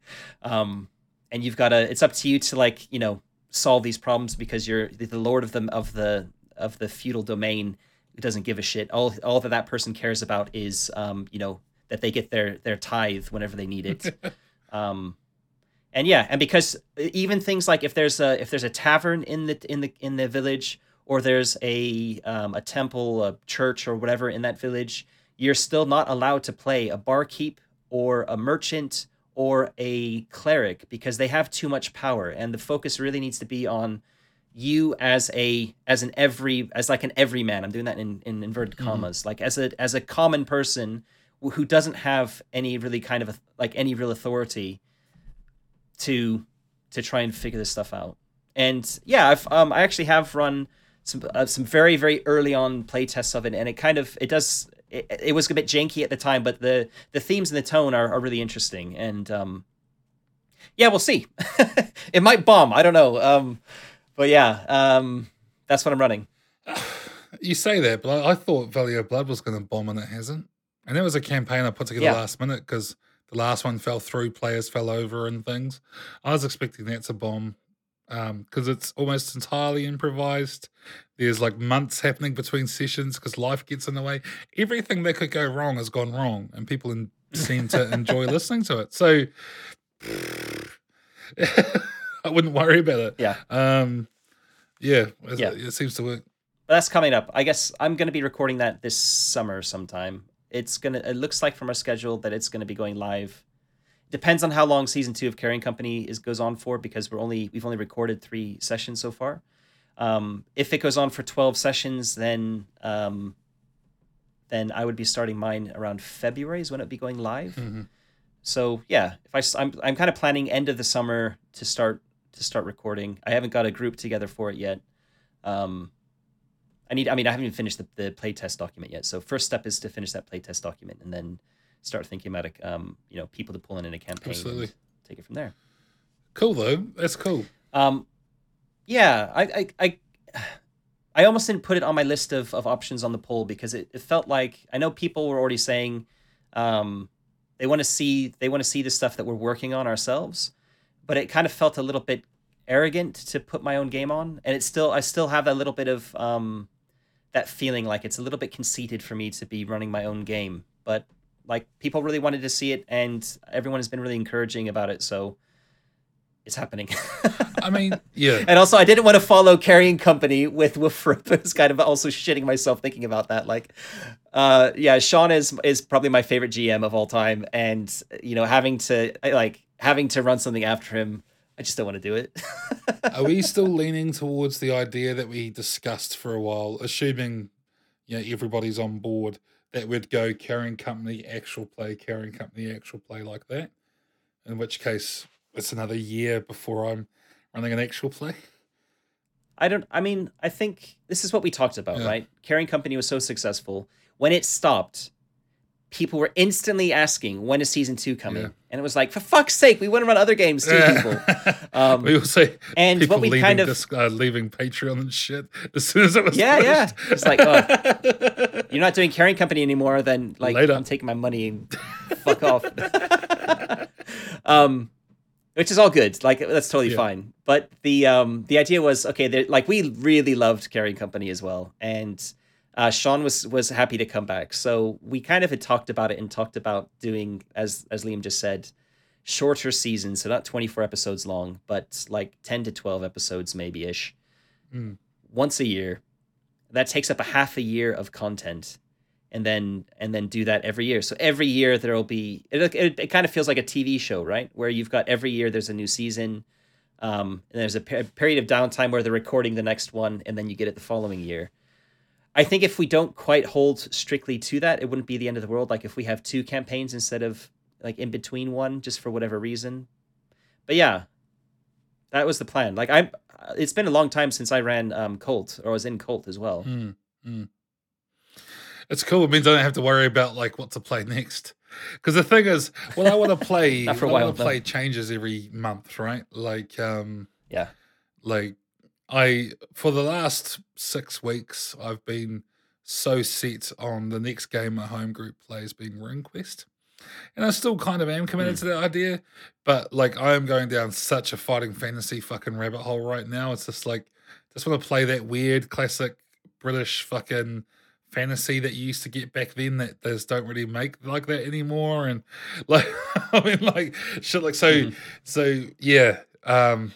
Um, and you've got to. It's up to you to like you know solve these problems because you're the the lord of the of the of the feudal domain doesn't give a shit. All all that that person cares about is um, you know that they get their their tithe whenever they need it. um, and yeah, and because even things like if there's a if there's a tavern in the in the in the village or there's a um, a temple, a church, or whatever in that village, you're still not allowed to play a barkeep or a merchant or a cleric because they have too much power, and the focus really needs to be on you as a as an every as like an everyman. I'm doing that in, in inverted commas, like as a as a common person who- doesn't have any really kind of like any real authority to to try and figure this stuff out. And yeah, I've um I actually have run some uh, some very very early on play tests of it, and it kind of it does it, it was a bit janky at the time, but the the themes and the tone are, are really interesting, and um yeah, we'll see. it might bomb, I don't know. Um, but yeah, um that's what I'm running. You say that, but I, I thought Valley of Blood was going to bomb and it hasn't. And that was a campaign I put together Yeah. last minute because the last one fell through, players fell over and things. I was expecting that to bomb. because it's almost entirely improvised. There's like months happening between sessions because life gets in the way. Everything that could go wrong has gone wrong, and people in, seem to enjoy listening to it. So I wouldn't worry about it. Yeah. Um, yeah, it, Yeah. it seems to work. But that's coming up. I guess I'm going to be recording that this summer sometime. It's gonna. It looks like from our schedule that it's going to be going live. Depends on how long season two of Carrying Company is goes on for because we're only we've only recorded three sessions so far. Um, if it goes on for twelve sessions, then um, then I would be starting mine around February is when it'd be going live. Mhm. So yeah, if I I'm I'm kind of planning end of the summer to start to start recording. I haven't got a group together for it yet. Um, I need. I mean, I haven't even finished the, the playtest document yet. So first step is to finish that playtest document and then start thinking about a, um, you know, people to pull in in a campaign. Absolutely. take it from there. Cool though. That's cool. Um, yeah, I, I, I, I almost didn't put it on my list of, of options on the poll because it, it felt like I know people were already saying, um, they want to see they want to see the stuff that we're working on ourselves, but it kind of felt a little bit arrogant to put my own game on, and it's still I still have a little bit of um, that feeling like it's a little bit conceited for me to be running my own game, but like people really wanted to see it, and everyone has been really encouraging about it, so it's happening. I mean, yeah. And also, I didn't want to follow Carrying Company with Wolfrup. I was kind of also shitting myself thinking about that. Like, uh, yeah, Sean is is probably my favorite GM of all time, and you know, having to like having to run something after him, I just don't want to do it. Are we still leaning towards the idea that we discussed for a while, assuming you know everybody's on board, that we'd go carrying company actual play, carrying company actual play like that? In which case, it's another year before I'm running an actual play. I don't. I mean, I think this is what we talked about, Yeah. right? Carrying Company was so successful when it stopped. People were instantly asking when is season two coming, Yeah. and it was like, for fuck's sake, we want to run other games too, people. Um, we also and people what we leaving kind of- dis- uh, leaving Patreon and shit as soon as it was Yeah, yeah. It's like, oh, you're not doing carrying company anymore, then like Later. I'm taking my money and fuck off. um, which is all good. Like that's totally Yeah. fine. But the um the idea was okay. Like we really loved carrying company as well, and uh, Sean was was happy to come back. So we kind of had talked about it and talked about doing as as Liam just said, shorter seasons. So not 24 episodes long, but like 10 to 12 episodes maybe ish Mm. once a year that takes up a half a year of content and then and then do that every year so every year there'll be it, it, it kind of feels like a tv show right where you've got every year there's a new season um, and there's a pe- period of downtime where they're recording the next one and then you get it the following year i think if we don't quite hold strictly to that it wouldn't be the end of the world like if we have two campaigns instead of like in between one just for whatever reason but yeah that was the plan like i'm it's been a long time since i ran um Kult or was in Kult as well Mm, mm. It's cool. It means I don't have to worry about like what to play next. Because the thing is, what I want to play, for a what I while, want to play changes every month, right? Like, um, yeah like I for the last six weeks, I've been so set on the next game my home group plays being Ring Quest. And I still kind of am committed Mm. to that idea, but like I am going down such a fighting fantasy fucking rabbit hole right now. It's just like just want to play that weird classic British fucking fantasy that you used to get back then that there's don't really make like that anymore. And like I mean like shit like so Mhm. so yeah. Um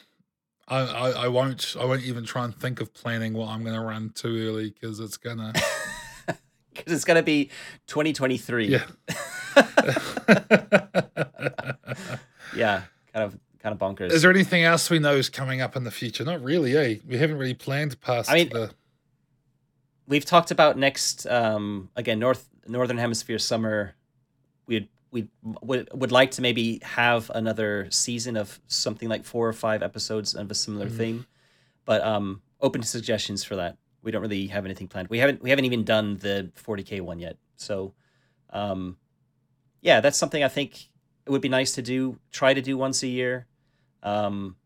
I, I, I won't I won't even try and think of planning what I'm gonna run too early because it's gonna because it's gonna be 2023 yeah. yeah kind of kind of bonkers is there anything else we know is coming up in the future? Not really, eh? We haven't really planned past I mean, the we've talked about next um again north northern hemisphere summer we'd we would would like to maybe have another season of something like four or five episodes of a similar Mhm. theme. But um open to suggestions for that. We don't really have anything planned. We haven't we haven't even done the 40k one yet. So um yeah that's something i think it would be nice to do try to do once a year. Um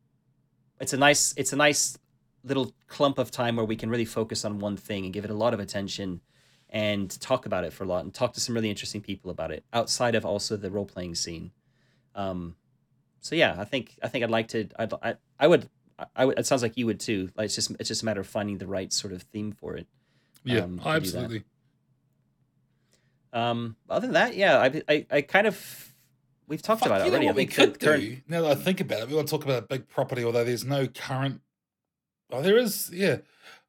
it's a nice it's a nice little clump of time where we can really focus on one thing and give it a lot of attention and talk about it for a lot and talk to some really interesting people about it outside of also the role playing scene. Um, so yeah, I think I think I'd like to. I'd, I I would I, would- it sounds like you would too. Like it's just it's just a matter of finding the right sort of theme for it. Yeah, um, to do that. absolutely. Um, other than that, yeah, I I, I kind of we've talked Fuck, about it already. I what we could current do. Now that I think about it, we want to talk about a big property, although there's no current. Oh, there is, yeah.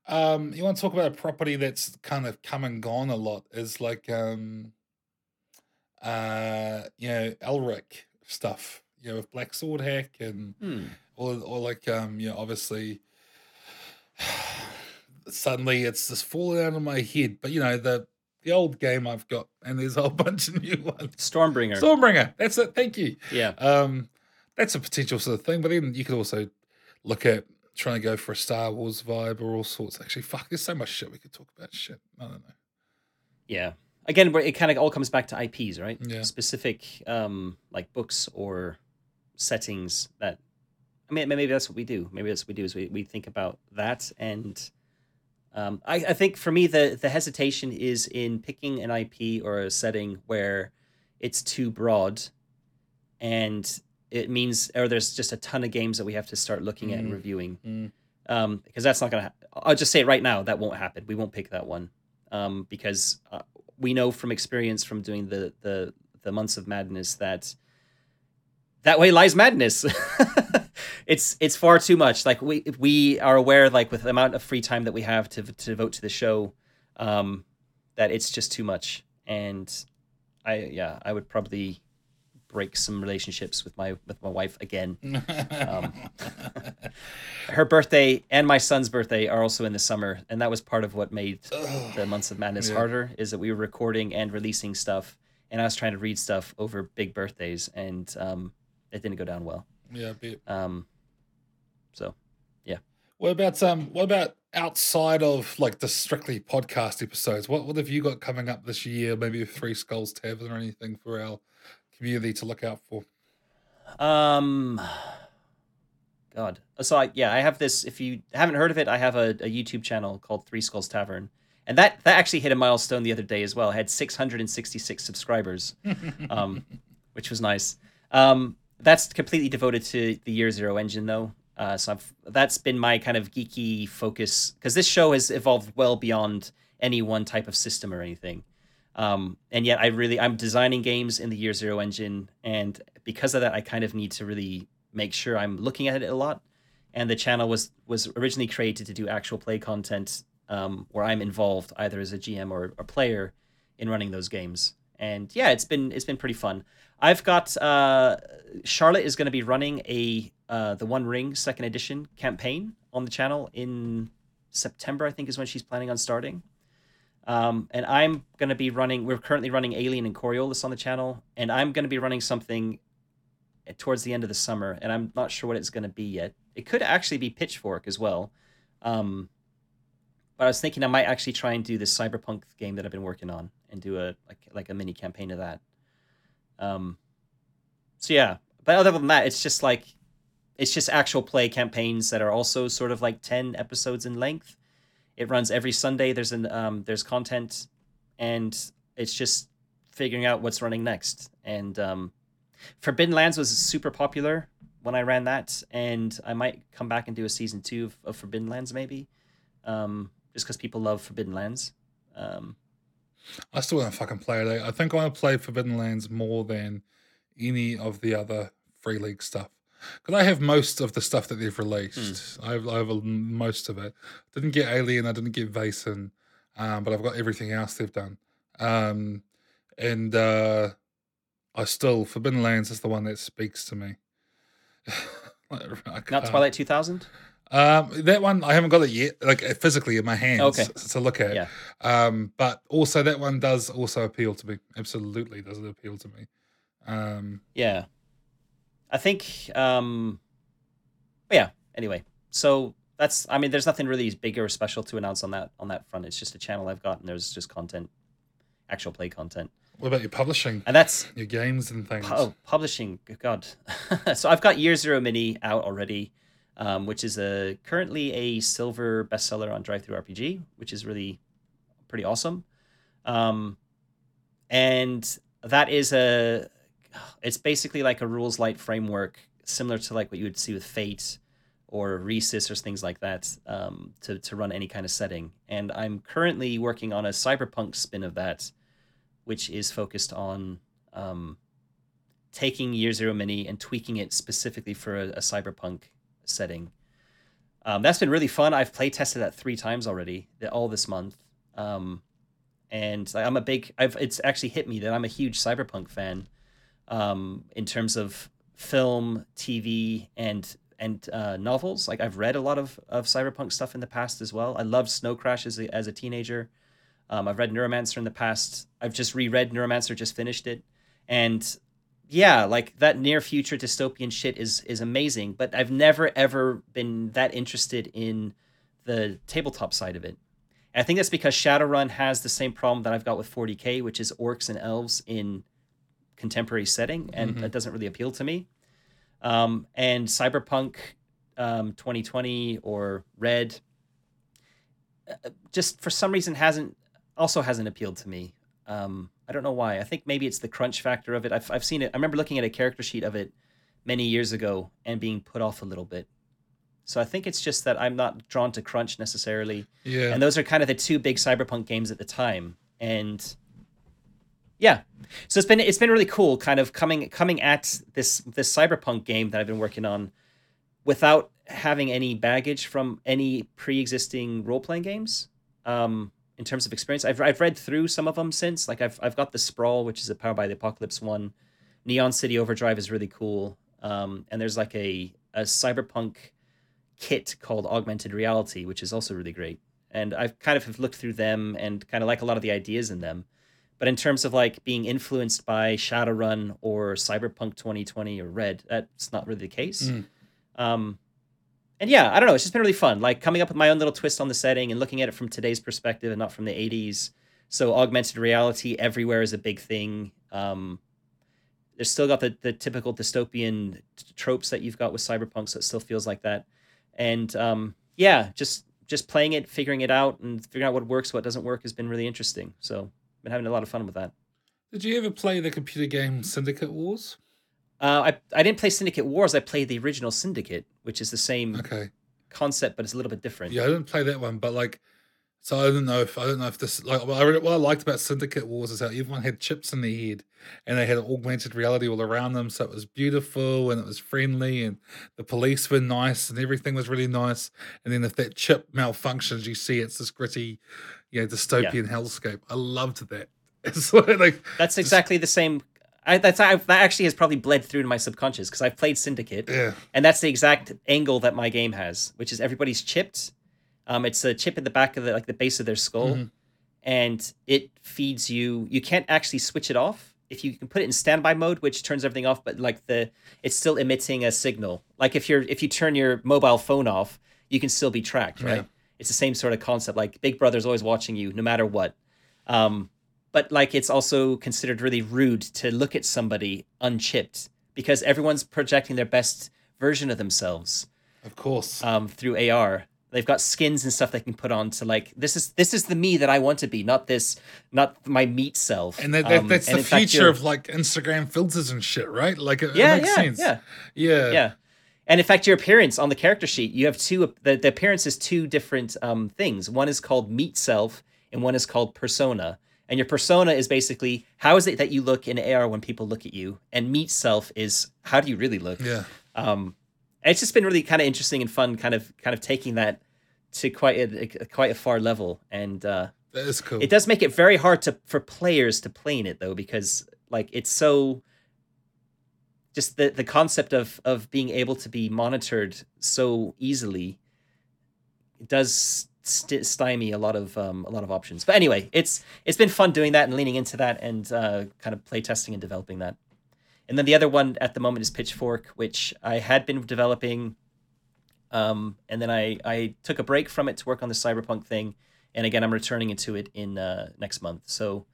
Um, you want to talk about a property that's kind of come and gone a lot? Is like, um, uh, you know, Elric stuff. You know, with Black Sword Hack and hmm, or or like um, you know, obviously. Suddenly, it's just falling out of my head. But you know the the old game I've got, and there's a whole bunch of new ones. Stormbringer. Stormbringer. That's it. Thank you. yeah, Um, that's a potential sort of thing. But then you could also look at trying to go for a Star Wars vibe or all sorts. Actually, fuck, there's so much shit we could talk about. Shit, I don't know. yeah. Again, it kind of all comes back to IPs, right? Yeah. Specific, um, like books or settings that. I mean, maybe that's what we do. Maybe that's what we do is we, we think about that and. Um, I, I think for me the the hesitation is in picking an IP or a setting where it's too broad, and it means or there's just a ton of games that we have to start looking at and Mm. reviewing. Mm. Um, because that's not gonna. Ha- I'll just say it right now that won't happen. We won't pick that one. Um, because uh, we know from experience from doing the the the months of madness that that way lies madness. it's it's far too much. Like we we are aware, like with the amount of free time that we have to to devote to the show, um, that it's just too much. And I yeah, I would probably break some relationships with my with my wife again. Um, Her birthday and my son's birthday are also in the summer, and that was part of what made the months of madness Yeah. harder. Is that we were recording and releasing stuff, and I was trying to read stuff over big birthdays, and um, it didn't go down well. yeah. Um, so yeah. What about um? What about outside of like the strictly podcast episodes? What what have you got coming up this year? Maybe Three Skulls Tavern or anything for our community to look out for? Um, God. So I, yeah, I have this. If you haven't heard of it, I have a, a YouTube channel called Three Skulls Tavern, and that that actually hit a milestone the other day as well. I had 666 subscribers, um, which was nice. Um, that's completely devoted to the Year Zero engine, though. Uh, so I've, that's been my kind of geeky focus because this show has evolved well beyond any one type of system or anything. Um, and yet I really I'm designing games in the Year Zero engine, and because of that, I kind of need to really make sure I'm looking at it a lot. And the channel was was originally created to do actual play content um, where I'm involved either as a GM or a player in running those games. And yeah, it's been it's been pretty fun. I've got uh, Charlotte is going to be running a uh, the One Ring Second Edition campaign on the channel in September. I think is when she's planning on starting. Um, and I'm going to be running. We're currently running Alien and Coriolis on the channel, and I'm going to be running something towards the end of the summer, and I'm not sure what it's going to be yet. It could actually be Pitchfork as well. Um, but I was thinking I might actually try and do this cyberpunk game that I've been working on and do a like like a mini campaign of that. Um, so yeah, but other than that, it's just like it's just actual play campaigns that are also sort of like ten episodes in length. It runs every Sunday. There's an um, there's content, and it's just figuring out what's running next. And um, Forbidden Lands was super popular when I ran that, and I might come back and do a season two of, of Forbidden Lands maybe, um, just because people love Forbidden Lands. Um, I still want to fucking play it. I think I want to play Forbidden Lands more than any of the other Free League stuff. Because I have most of the stuff that they've released. I, have, I have most of it. Didn't get Alien, I didn't get Vaesen, um, but I've got everything else they've done. Um, and uh, I still, Forbidden Lands is the one that speaks to me. Not Twilight Two Thousand. Um, that one I haven't got it yet, like uh, physically in my hands Okay. to look at. Yeah. Um, but also that one does also appeal to me. Absolutely does it appeal to me. Um, Yeah. I think um yeah, anyway. So that's I mean there's nothing really big or special to announce on that on that front. It's just a channel I've got and there's just content actual play content. what about your publishing, And that's your games and things? oh, publishing. Good God. so I've got Year Zero Mini out already, um, which is a currently a silver bestseller on DriveThruRPG, which is really pretty awesome. Um, and that is a, it's basically like a rules light framework, similar to like what you would see with Fate, or Resys or things like that um, to to run any kind of setting. And I'm currently working on a cyberpunk spin of that, which is focused on um, taking Year Zero Mini and tweaking it specifically for a, a cyberpunk setting. Um, that's been really fun. I've play tested that three times already, all this month. Um, and I'm a big. I've it's actually hit me that I'm a huge cyberpunk fan, um, in terms of film, TV, and and uh, novels. Like I've read a lot of, of cyberpunk stuff in the past as well. I loved Snow Crash as a, as a teenager. Um, I've read Neuromancer in the past. I've just reread Neuromancer, just finished it, and yeah, like that near future dystopian shit is is amazing. But I've never ever been that interested in the tabletop side of it. And I think that's because Shadowrun has the same problem that I've got with 40k, which is orcs and elves in contemporary setting, and mm-hmm. that doesn't really appeal to me. Um, and Cyberpunk um, 2020 or Red, uh, just for some reason hasn't also hasn't appealed to me. Um, I don't know why. I think maybe it's the crunch factor of it. I've I've seen it. I remember looking at a character sheet of it many years ago and being put off a little bit. So I think it's just that I'm not drawn to crunch necessarily. Yeah. And those are kind of the two big cyberpunk games at the time. And yeah. So it's been it's been really cool kind of coming coming at this this cyberpunk game that I've been working on without having any baggage from any pre-existing role-playing games. Um in terms of experience. I've I've read through some of them since. Like I've I've got the Sprawl, which is a Powered by the Apocalypse one. Neon City Overdrive is really cool. Um, and there's like a a cyberpunk kit called Augmented Reality, which is also really great. And I've kind of have looked through them and kind of like a lot of the ideas in them. But in terms of like being influenced by Shadowrun or Cyberpunk 2020 or Red, that's not really the case. Mm. Um, and yeah, I don't know. It's just been really fun. Like coming up with my own little twist on the setting and looking at it from today's perspective and not from the 80s. So augmented reality everywhere is a big thing. Um, there's still got the, the typical dystopian tropes that you've got with cyberpunk, so it still feels like that. And um, yeah, just just playing it, figuring it out, and figuring out what works, what doesn't work has been really interesting. So been having a lot of fun with that. Did you ever play the computer game Syndicate Wars? Uh, I I didn't play Syndicate Wars. I played the original Syndicate, which is the same okay concept, but it's a little bit different. Yeah, I didn't play that one, but like, so I don't know if I don't know if this like what I, what I liked about Syndicate Wars is how everyone had chips in their head and they had augmented reality all around them, so it was beautiful and it was friendly and the police were nice and everything was really nice. And then if that chip malfunctions, you see it's this gritty, you know, dystopian yeah. hellscape. I loved that. It's like that's exactly the same I, that's I, that actually has probably bled through to my subconscious because I've played Syndicate, yeah. and that's the exact angle that my game has, which is everybody's chipped. Um, it's a chip at the back of the like the base of their skull, mm-hmm. and it feeds you. You can't actually switch it off. If you can put it in standby mode, which turns everything off, but like the it's still emitting a signal. Like if you're if you turn your mobile phone off, you can still be tracked, right? Yeah. It's the same sort of concept. Like Big Brother's always watching you, no matter what. Um, but like it's also considered really rude to look at somebody unchipped because everyone's projecting their best version of themselves. Of course. Um, through AR. They've got skins and stuff they can put on to like this is this is the me that I want to be, not this, not my meat self. And that, that, um, that's and the future of like Instagram filters and shit, right? Like it, yeah, it makes yeah, sense. Yeah, yeah, yeah. And in fact, your appearance on the character sheet, you have two. The, the appearance is two different um, things. One is called meat self, and one is called persona. And your persona is basically how is it that you look in AR when people look at you, and meet self is how do you really look. Yeah. Um, it's just been really kind of interesting and fun, kind of kind of taking that to quite a, a quite a far level, and uh, that is cool. It does make it very hard to for players to play in it though, because like it's so just the the concept of of being able to be monitored so easily does st- stymie a lot of um, a lot of options. But anyway, it's it's been fun doing that and leaning into that and uh, kind of playtesting and developing that. And then the other one at the moment is Pitchfork, which I had been developing, um, and then I I took a break from it to work on the cyberpunk thing, and again I'm returning into it in uh, next month. So,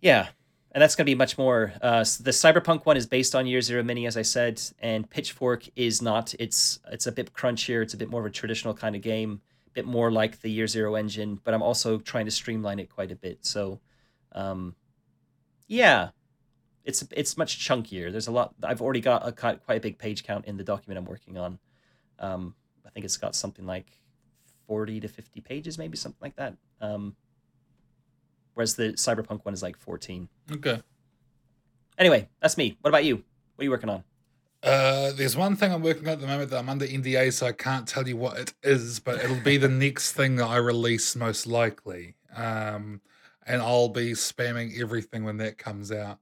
yeah, and that's going to be much more. Uh, the cyberpunk one is based on Year Zero Mini, as I said, and Pitchfork is not. It's it's a bit crunchier. It's a bit more of a traditional kind of game a bit more like the Year Zero engine, but I'm also trying to streamline it quite a bit. So, um, yeah, it's it's much chunkier. There's a lot. I've already got a quite a big page count in the document I'm working on, Um, I think it's got something like forty to fifty pages, maybe something like that. Um, whereas the Cyberpunk one is like fourteen. Okay. Anyway, that's me. What about you? What are you working on? Uh, there's one thing I'm working on at the moment that I'm under NDA, so I can't tell you what it is, but it'll be the next thing that I release most likely. Um, and I'll be spamming everything when that comes out.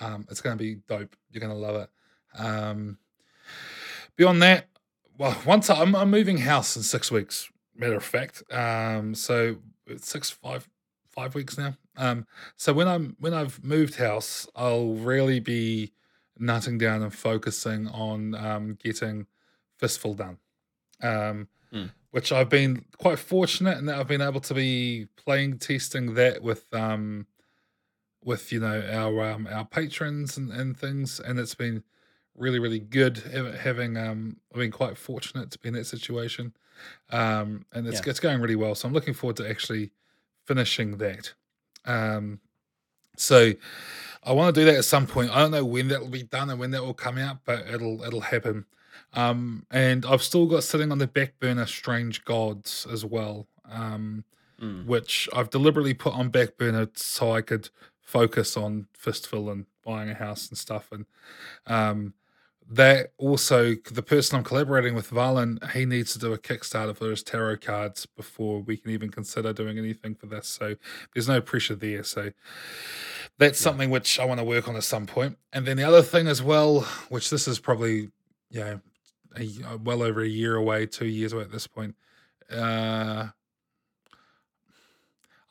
Um, it's going to be dope. You're going to love it. Um, beyond that, well, once I, I'm, I'm moving house in six weeks. Matter of fact, um, so it's six five five weeks now. Um, so when I'm when I've moved house, I'll really be nutting down and focusing on um, getting Fistful done. Um, Mm. Which I've been quite fortunate in that I've been able to be playing testing that with um, with you know our um, our patrons and, and things, and it's been really really good having um I've been quite fortunate to be in that situation, um, and it's Yeah. it's going really well. So I'm looking forward to actually finishing that. Um, so I want to do that at some point. I don't know when that will be done and when that will come out, but it'll it'll happen. Um, and I've still got sitting on the back burner Strange Gods as well. Um, Mm. which I've deliberately put on back burner so I could focus on Fistful and buying a house and stuff. And um, that also, the person I'm collaborating with, Valen, he needs to do a Kickstarter for his tarot cards before we can even consider doing anything for this. So there's no pressure there. So that's something which I want to work on at some point. And then the other thing as well, which this is probably, you know, a, well over a year away, two years away at this point. Uh,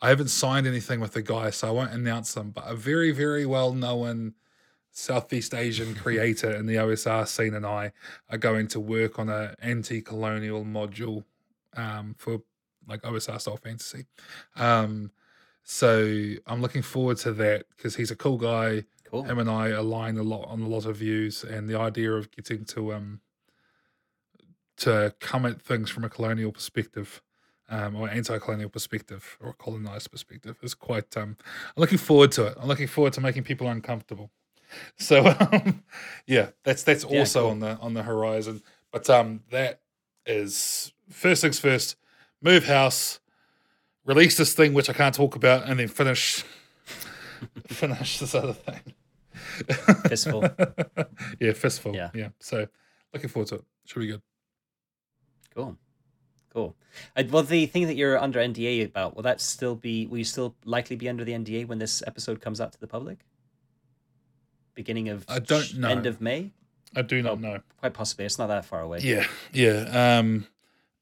I haven't signed anything with the guy, so I won't announce them. But a very, very well known Southeast Asian creator in the OSR scene and I are going to work on an anti-colonial module um, for like OSR style fantasy. Um, so I'm looking forward to that because he's a cool guy. Cool. Him and I align a lot on a lot of views, and the idea of getting to um to come at things from a colonial perspective, um, or anti-colonial perspective, or a colonized perspective is quite. Um, I'm looking forward to it. I'm looking forward to making people uncomfortable. So um, yeah, that's that's Yeah, also cool. on the on the horizon. But um, that is first things first. Move house, release this thing which I can't talk about, and then finish finish this other thing. Fistful. yeah, fistful. Yeah. Yeah. So looking forward to it. Should be good. Cool. Cool. Uh, well, the thing that you're under NDA about, will that still be, will you still likely be under the NDA when this episode comes out to the public? Beginning of I don't know. End of May? I do not know. Quite possibly. It's not that far away. Yeah, yeah. Um,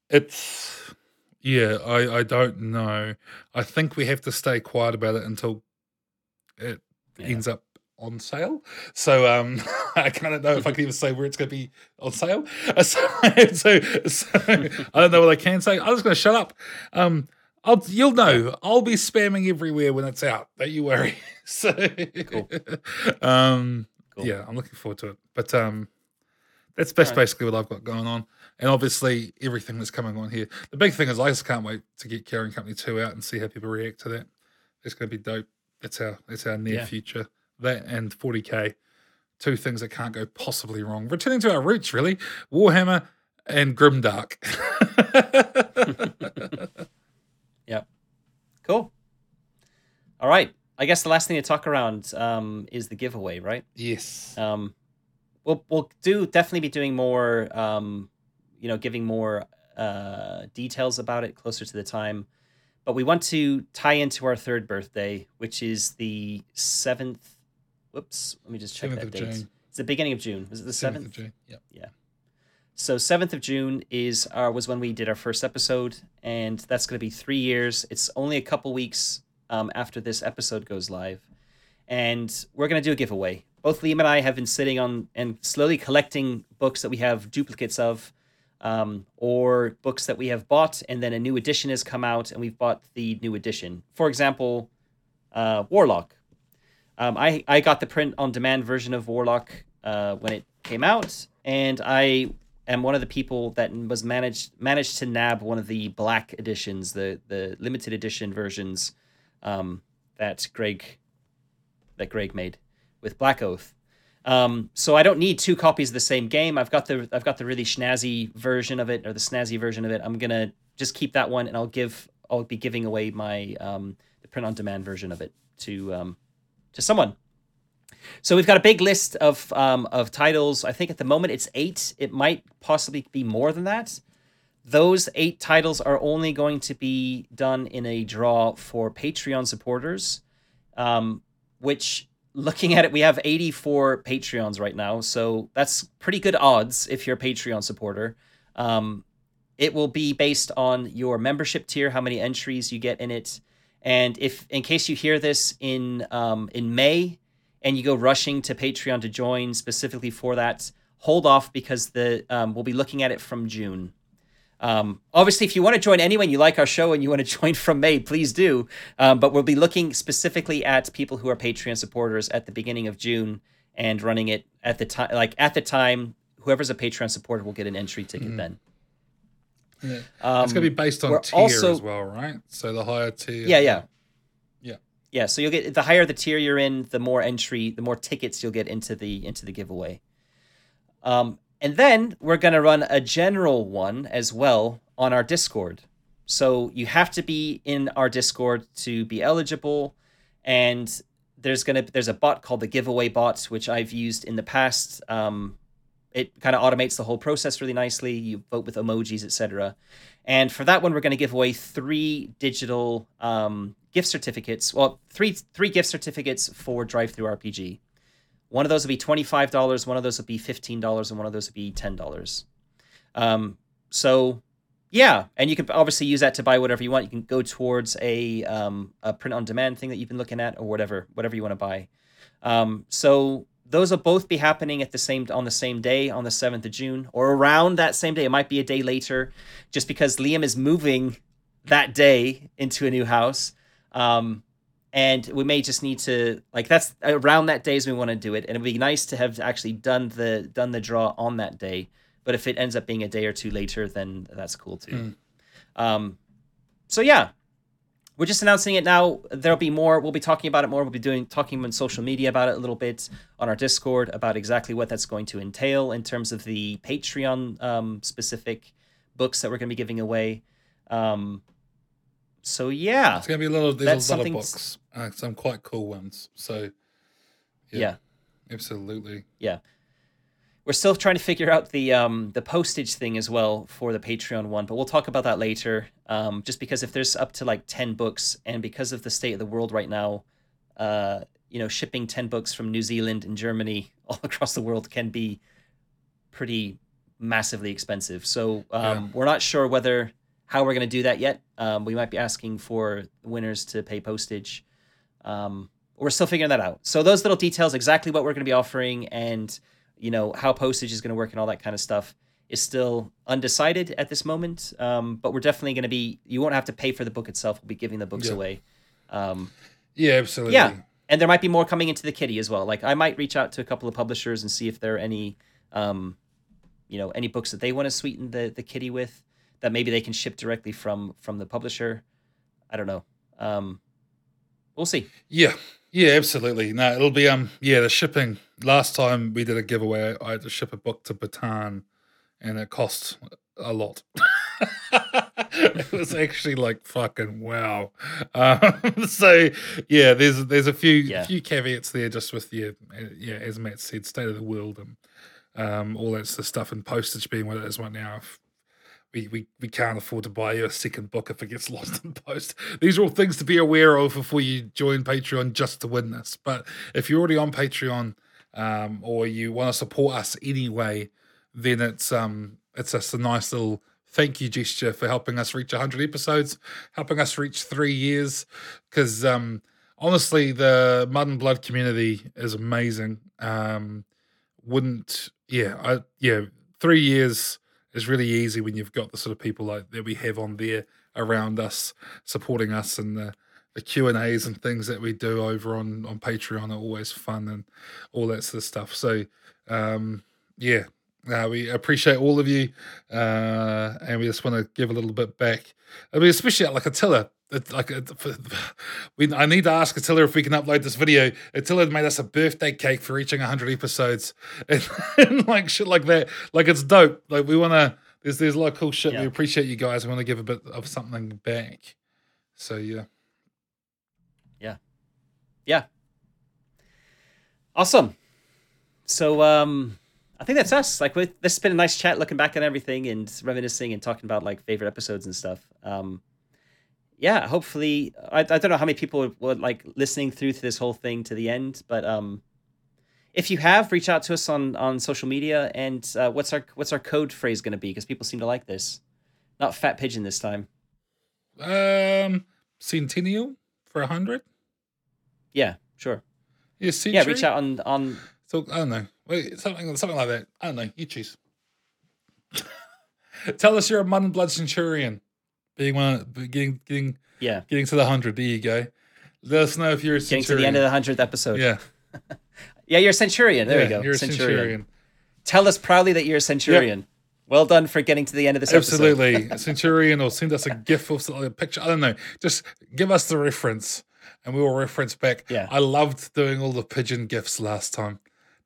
it's yeah. I I don't know. I think we have to stay quiet about it until it Yeah. ends up on sale. So um, I kind of know if I can even say where it's going to be on sale. So, so, so I don't know what I can say. I'm just going to shut up. Um, I'll you'll know. I'll be spamming everywhere when it's out. Don't you worry. So, cool. um, Cool. yeah, I'm looking forward to it. But um, that's that's Alright. basically what I've got going on, and obviously everything that's coming on here. The big thing is I just can't wait to get Carrying Company two out and see how people react to that. It's going to be dope. That's our that's our near Yeah. future. That and 40k, two things that can't go possibly wrong. Returning to our roots, really. Warhammer and Grimdark. Yep. Cool. All right. I guess the last thing to talk around um, is the giveaway, right? yes. Um, we'll we'll do definitely be doing more. Um, you know, giving more uh, details about it closer to the time. But we want to tie into our third birthday, which is the seventh. Whoops, let me just check 7th that of date. June. It's the beginning of June. Is it the 7th seventh? of June. Yep. So seventh of June is our was when we did our first episode, and that's going to be three years. It's only a couple weeks um, after this episode goes live, and we're going to do a giveaway. Both Liam and I have been sitting on and slowly collecting books that we have duplicates of, um, or books that we have bought, and then a new edition has come out, and we've bought the new edition. For example, uh, Warlock. Um, I I got the print on demand version of Warlock uh, when it came out, and I am one of the people that was managed managed to nab one of the black editions, the the limited edition versions um, that Greg that Greg made with Black Oath. Um, so I don't need two copies of the same game. I've got the I've got the really snazzy version of it or the snazzy version of it. I'm gonna just keep that one, and I'll give I'll be giving away my um, the print on demand version of it to um, to someone. So we've got a big list of um, of titles. I think at the moment it's eight. It might possibly be more than that. Those eight titles are only going to be done in a draw for Patreon supporters, um, which looking at it, we have 84 Patreons right now. So that's pretty good odds if you're a Patreon supporter. Um, it will be based on your membership tier, how many entries you get in it. And if, in case you hear this in um, in May, and you go rushing to Patreon to join specifically for that, hold off because the um, we'll be looking at it from June. Um, obviously, if you want to join anyone, you like our show and you want to join from May, please do. Um, but we'll be looking specifically at people who are Patreon supporters at the beginning of June and running it at the time. Like at the time, whoever's a Patreon supporter will get an entry ticket mm. then. Yeah. Um, it's going to be based on tier also, as well, right? So the higher tier. Yeah, yeah. Yeah. Yeah, so you'll get the higher the tier you're in, the more entry, the more tickets you'll get into the into the giveaway. Um, and then we're going to run a general one as well on our Discord. So you have to be in our Discord to be eligible. And there's gonna there's a bot called the giveaway bot, which I've used in the past. Um, it kind of automates the whole process really nicely. You vote with emojis, etc. And for that one, we're going to give away three digital um, gift certificates. Well, three three gift certificates for DriveThruRPG. One of those will be $25, one of those will be $15, and one of those will be $10. Um, so yeah, and you can obviously use that to buy whatever you want. You can go towards a um, a print on demand thing that you've been looking at, or whatever, whatever you want to buy. Um, so those will both be happening at the same on the same day on the seventh of June, or around that same day. It might be a day later, just because Liam is moving that day into a new house. Um, and we may just need to like that's around that day days we want to do it and it'd be nice to have actually done the done the draw on that day but if it ends up being a day or two later then that's cool too. Mm. um so yeah we're just announcing it now. There'll be more. We'll be talking about it more. We'll be doing talking on social media about it a little bit on our discord about exactly what that's going to entail in terms of the patreon um specific books that we're going to be giving away. Um so yeah, it's gonna be a little. there's a lot of books, uh, some quite cool ones. So yeah, yeah, absolutely, yeah. We're still trying to figure out the um the postage thing as well for the Patreon one, but we'll talk about that later. Um, just because if there's up to like ten books, and because of the state of the world right now, uh, you know, shipping ten books from New Zealand and Germany all across the world can be pretty massively expensive. So um, yeah. we're not sure whether how we're going to do that yet. Um, we might be asking for winners to pay postage. Um, we're still figuring that out. So those little details, exactly what we're going to be offering, and you know how postage is going to work and all that kind of stuff, is still undecided at this moment. Um, but we're definitely going to be. You won't have to pay for the book itself. We'll be giving the books yeah. away. Um, yeah, absolutely. Yeah, and there might be more coming into the kitty as well. Like I might reach out to a couple of publishers and see if there are any, um, you know, any books that they want to sweeten the the kitty with that maybe they can ship directly from from the publisher. I don't know. Um, we'll see. Yeah, yeah, absolutely. No, it'll be um, yeah, the shipping. Last time we did a giveaway, I had to ship a book to Bhutan, and it cost a lot. it was actually like fucking wow. Um, so yeah, there's there's a few yeah. few caveats there, just with yeah, yeah, as Matt said, state of the world and um, all that sort of stuff, and postage being what it is right now. If, we, we, we can't afford to buy you a second book if it gets lost in post. These are all things to be aware of before you join Patreon just to win this. But if you're already on Patreon um, or you want to support us anyway, then it's um it's just a nice little thank you gesture for helping us reach 100 episodes, helping us reach three years. Because um, honestly, the Mud and Blood community is amazing. Um, wouldn't yeah I yeah three years is really easy when you've got the sort of people like that we have on there around us, supporting us, and the the Q and A's and things that we do over on on Patreon are always fun and all that sort of stuff. So, um, yeah, Uh, we appreciate all of you, uh, and we just want to give a little bit back. I mean, especially like Attila. It, like it, we, I need to ask Attila if we can upload this video. Attila made us a birthday cake for reaching 100 episodes, and, and like shit like that. Like it's dope. Like we want to. There's there's a lot of cool shit. Yeah. We appreciate you guys. We want to give a bit of something back. So yeah. yeah. Yeah. Awesome. So um I think that's us. Like with, this has been a nice chat looking back at everything and reminiscing and talking about like favorite episodes and stuff. Um yeah, hopefully I, I don't know how many people would, would like listening through to this whole thing to the end, but um if you have, reach out to us on on social media and uh, what's our what's our code phrase going to be because people seem to like this. Not fat pigeon this time. Um, Centennial for a hundred. Yeah, sure. Yeah, century? Yeah, reach out on on So I don't know. Wait, something something like that. I don't know. You choose. Tell us you're a mud and blood centurion. Being one, getting getting yeah, getting to the hundred. There you go. Let us know if you're a getting to the end of the 100th episode. yeah, Yeah, you're a centurion. There yeah, we go. You're a centurion. centurion. Tell us proudly that you're a centurion. Well done for getting to the end of this episode. Absolutely, centurion, or send us a gif of something, a picture. I don't know. Just give us the reference, and we will reference back. Yeah. I loved doing all the pigeon gifts last time.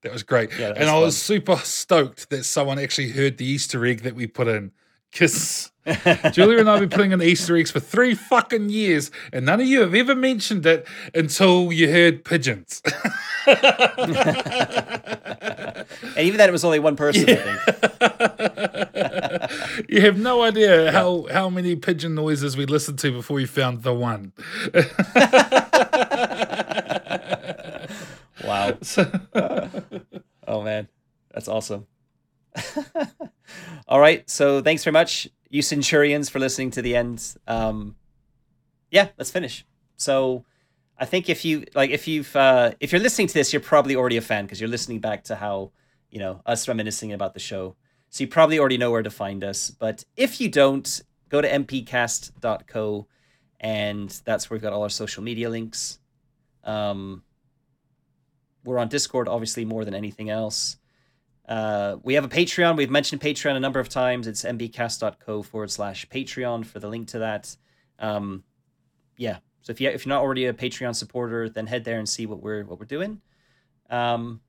That was great, Yeah, that and was I was super stoked that someone actually heard the Easter egg that we put in. Because Julia and I have been putting in Easter eggs for three fucking years, and none of you have ever mentioned it until you heard pigeons. And even then, it was only one person, I think. you have no idea how how many pigeon noises we listened to before we found the one. Wow. oh, man. That's awesome. All right. So thanks very much, you centurions, for listening to the end. Um, yeah, let's finish. So I think if you like, if you've uh, if you're listening to this, you're probably already a fan because you're listening back to how you know us reminiscing about the show. So you probably already know where to find us. But if you don't, go to mbcast.co, and that's where we've got all our social media links. Um, we're on Discord, obviously, more than anything else. Uh, we have a Patreon. We've mentioned Patreon a number of times. It's mbcast.co forward slash Patreon for the link to that. Um, yeah. So if you if you're not already a Patreon supporter, then head there and see what we're what we're doing. Um,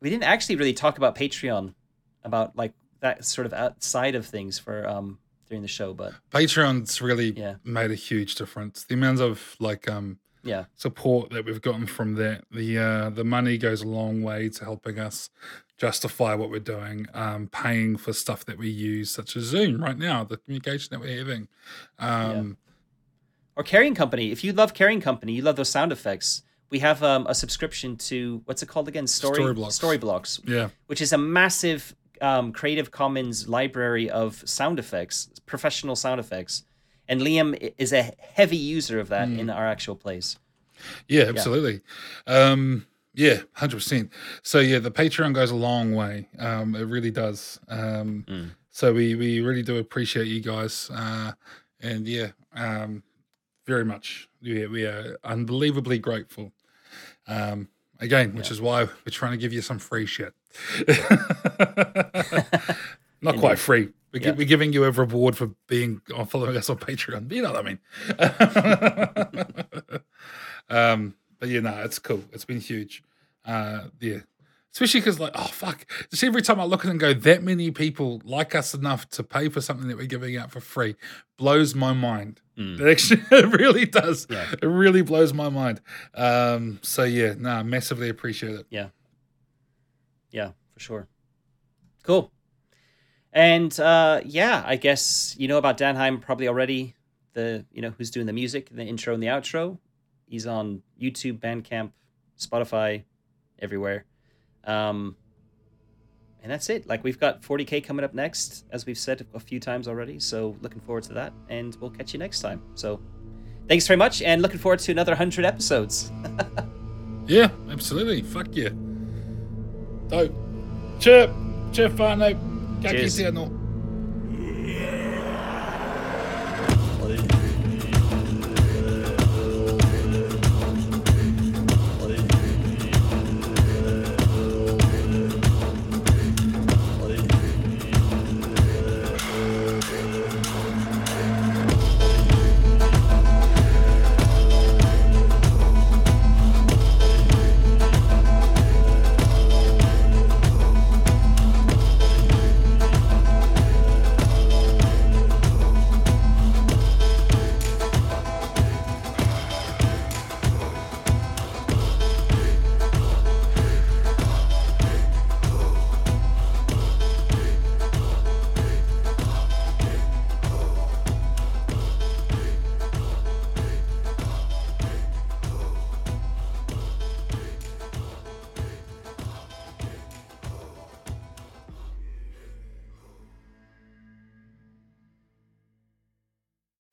we didn't actually really talk about Patreon, about like that sort of outside of things for um during the show, but Patreon's really Yeah. made a huge difference. The amount of like um yeah, support that we've gotten from that, the uh the money goes a long way to helping us justify what we're doing, um, paying for stuff that we use, such as Zoom right now, the communication that we're having. Um or Carrying Company. If you love Carrying Company, you love those sound effects. We have um, a subscription to what's it called again? Story Storyblocks. Storyblocks, yeah. which is a massive um, Creative Commons library of sound effects, professional sound effects. And Liam is a heavy user of that Hmm. in our actual plays. Yeah, absolutely. Um, yeah, hundred percent. So yeah, the Patreon goes a long way. Um, it really does. Um, Mm. So we we really do appreciate you guys, uh, and yeah, um, very much. Yeah, we are unbelievably grateful. Um, again, which is why we're trying to give you some free shit. Not quite free. We're, gi- we're giving you a reward for being on following us on Patreon. You know what I mean? um, but yeah, no, it's cool. It's been huge. Uh, yeah, especially because like, oh fuck, just every time I look at it and go, that many people like us enough to pay for something that we're giving out for free, blows my mind. Mm. It actually, it really does. Yeah. It really blows my mind. Um, so yeah, no, massively appreciate it. Yeah. Yeah, for sure. Cool. And uh, yeah, I guess you know about Danheim probably already. The you know who's doing the music, the intro and the outro. He's on YouTube, Bandcamp, Spotify, everywhere. Um, and that's it. Like we've got 40k coming up next, as we've said a few times already. So looking forward to that, and we'll catch you next time. So thanks very much, and looking forward to another hundred episodes. Yeah, absolutely. Fuck yeah. Dope. Chip. Chip Fano. Cheers. Kakitiano.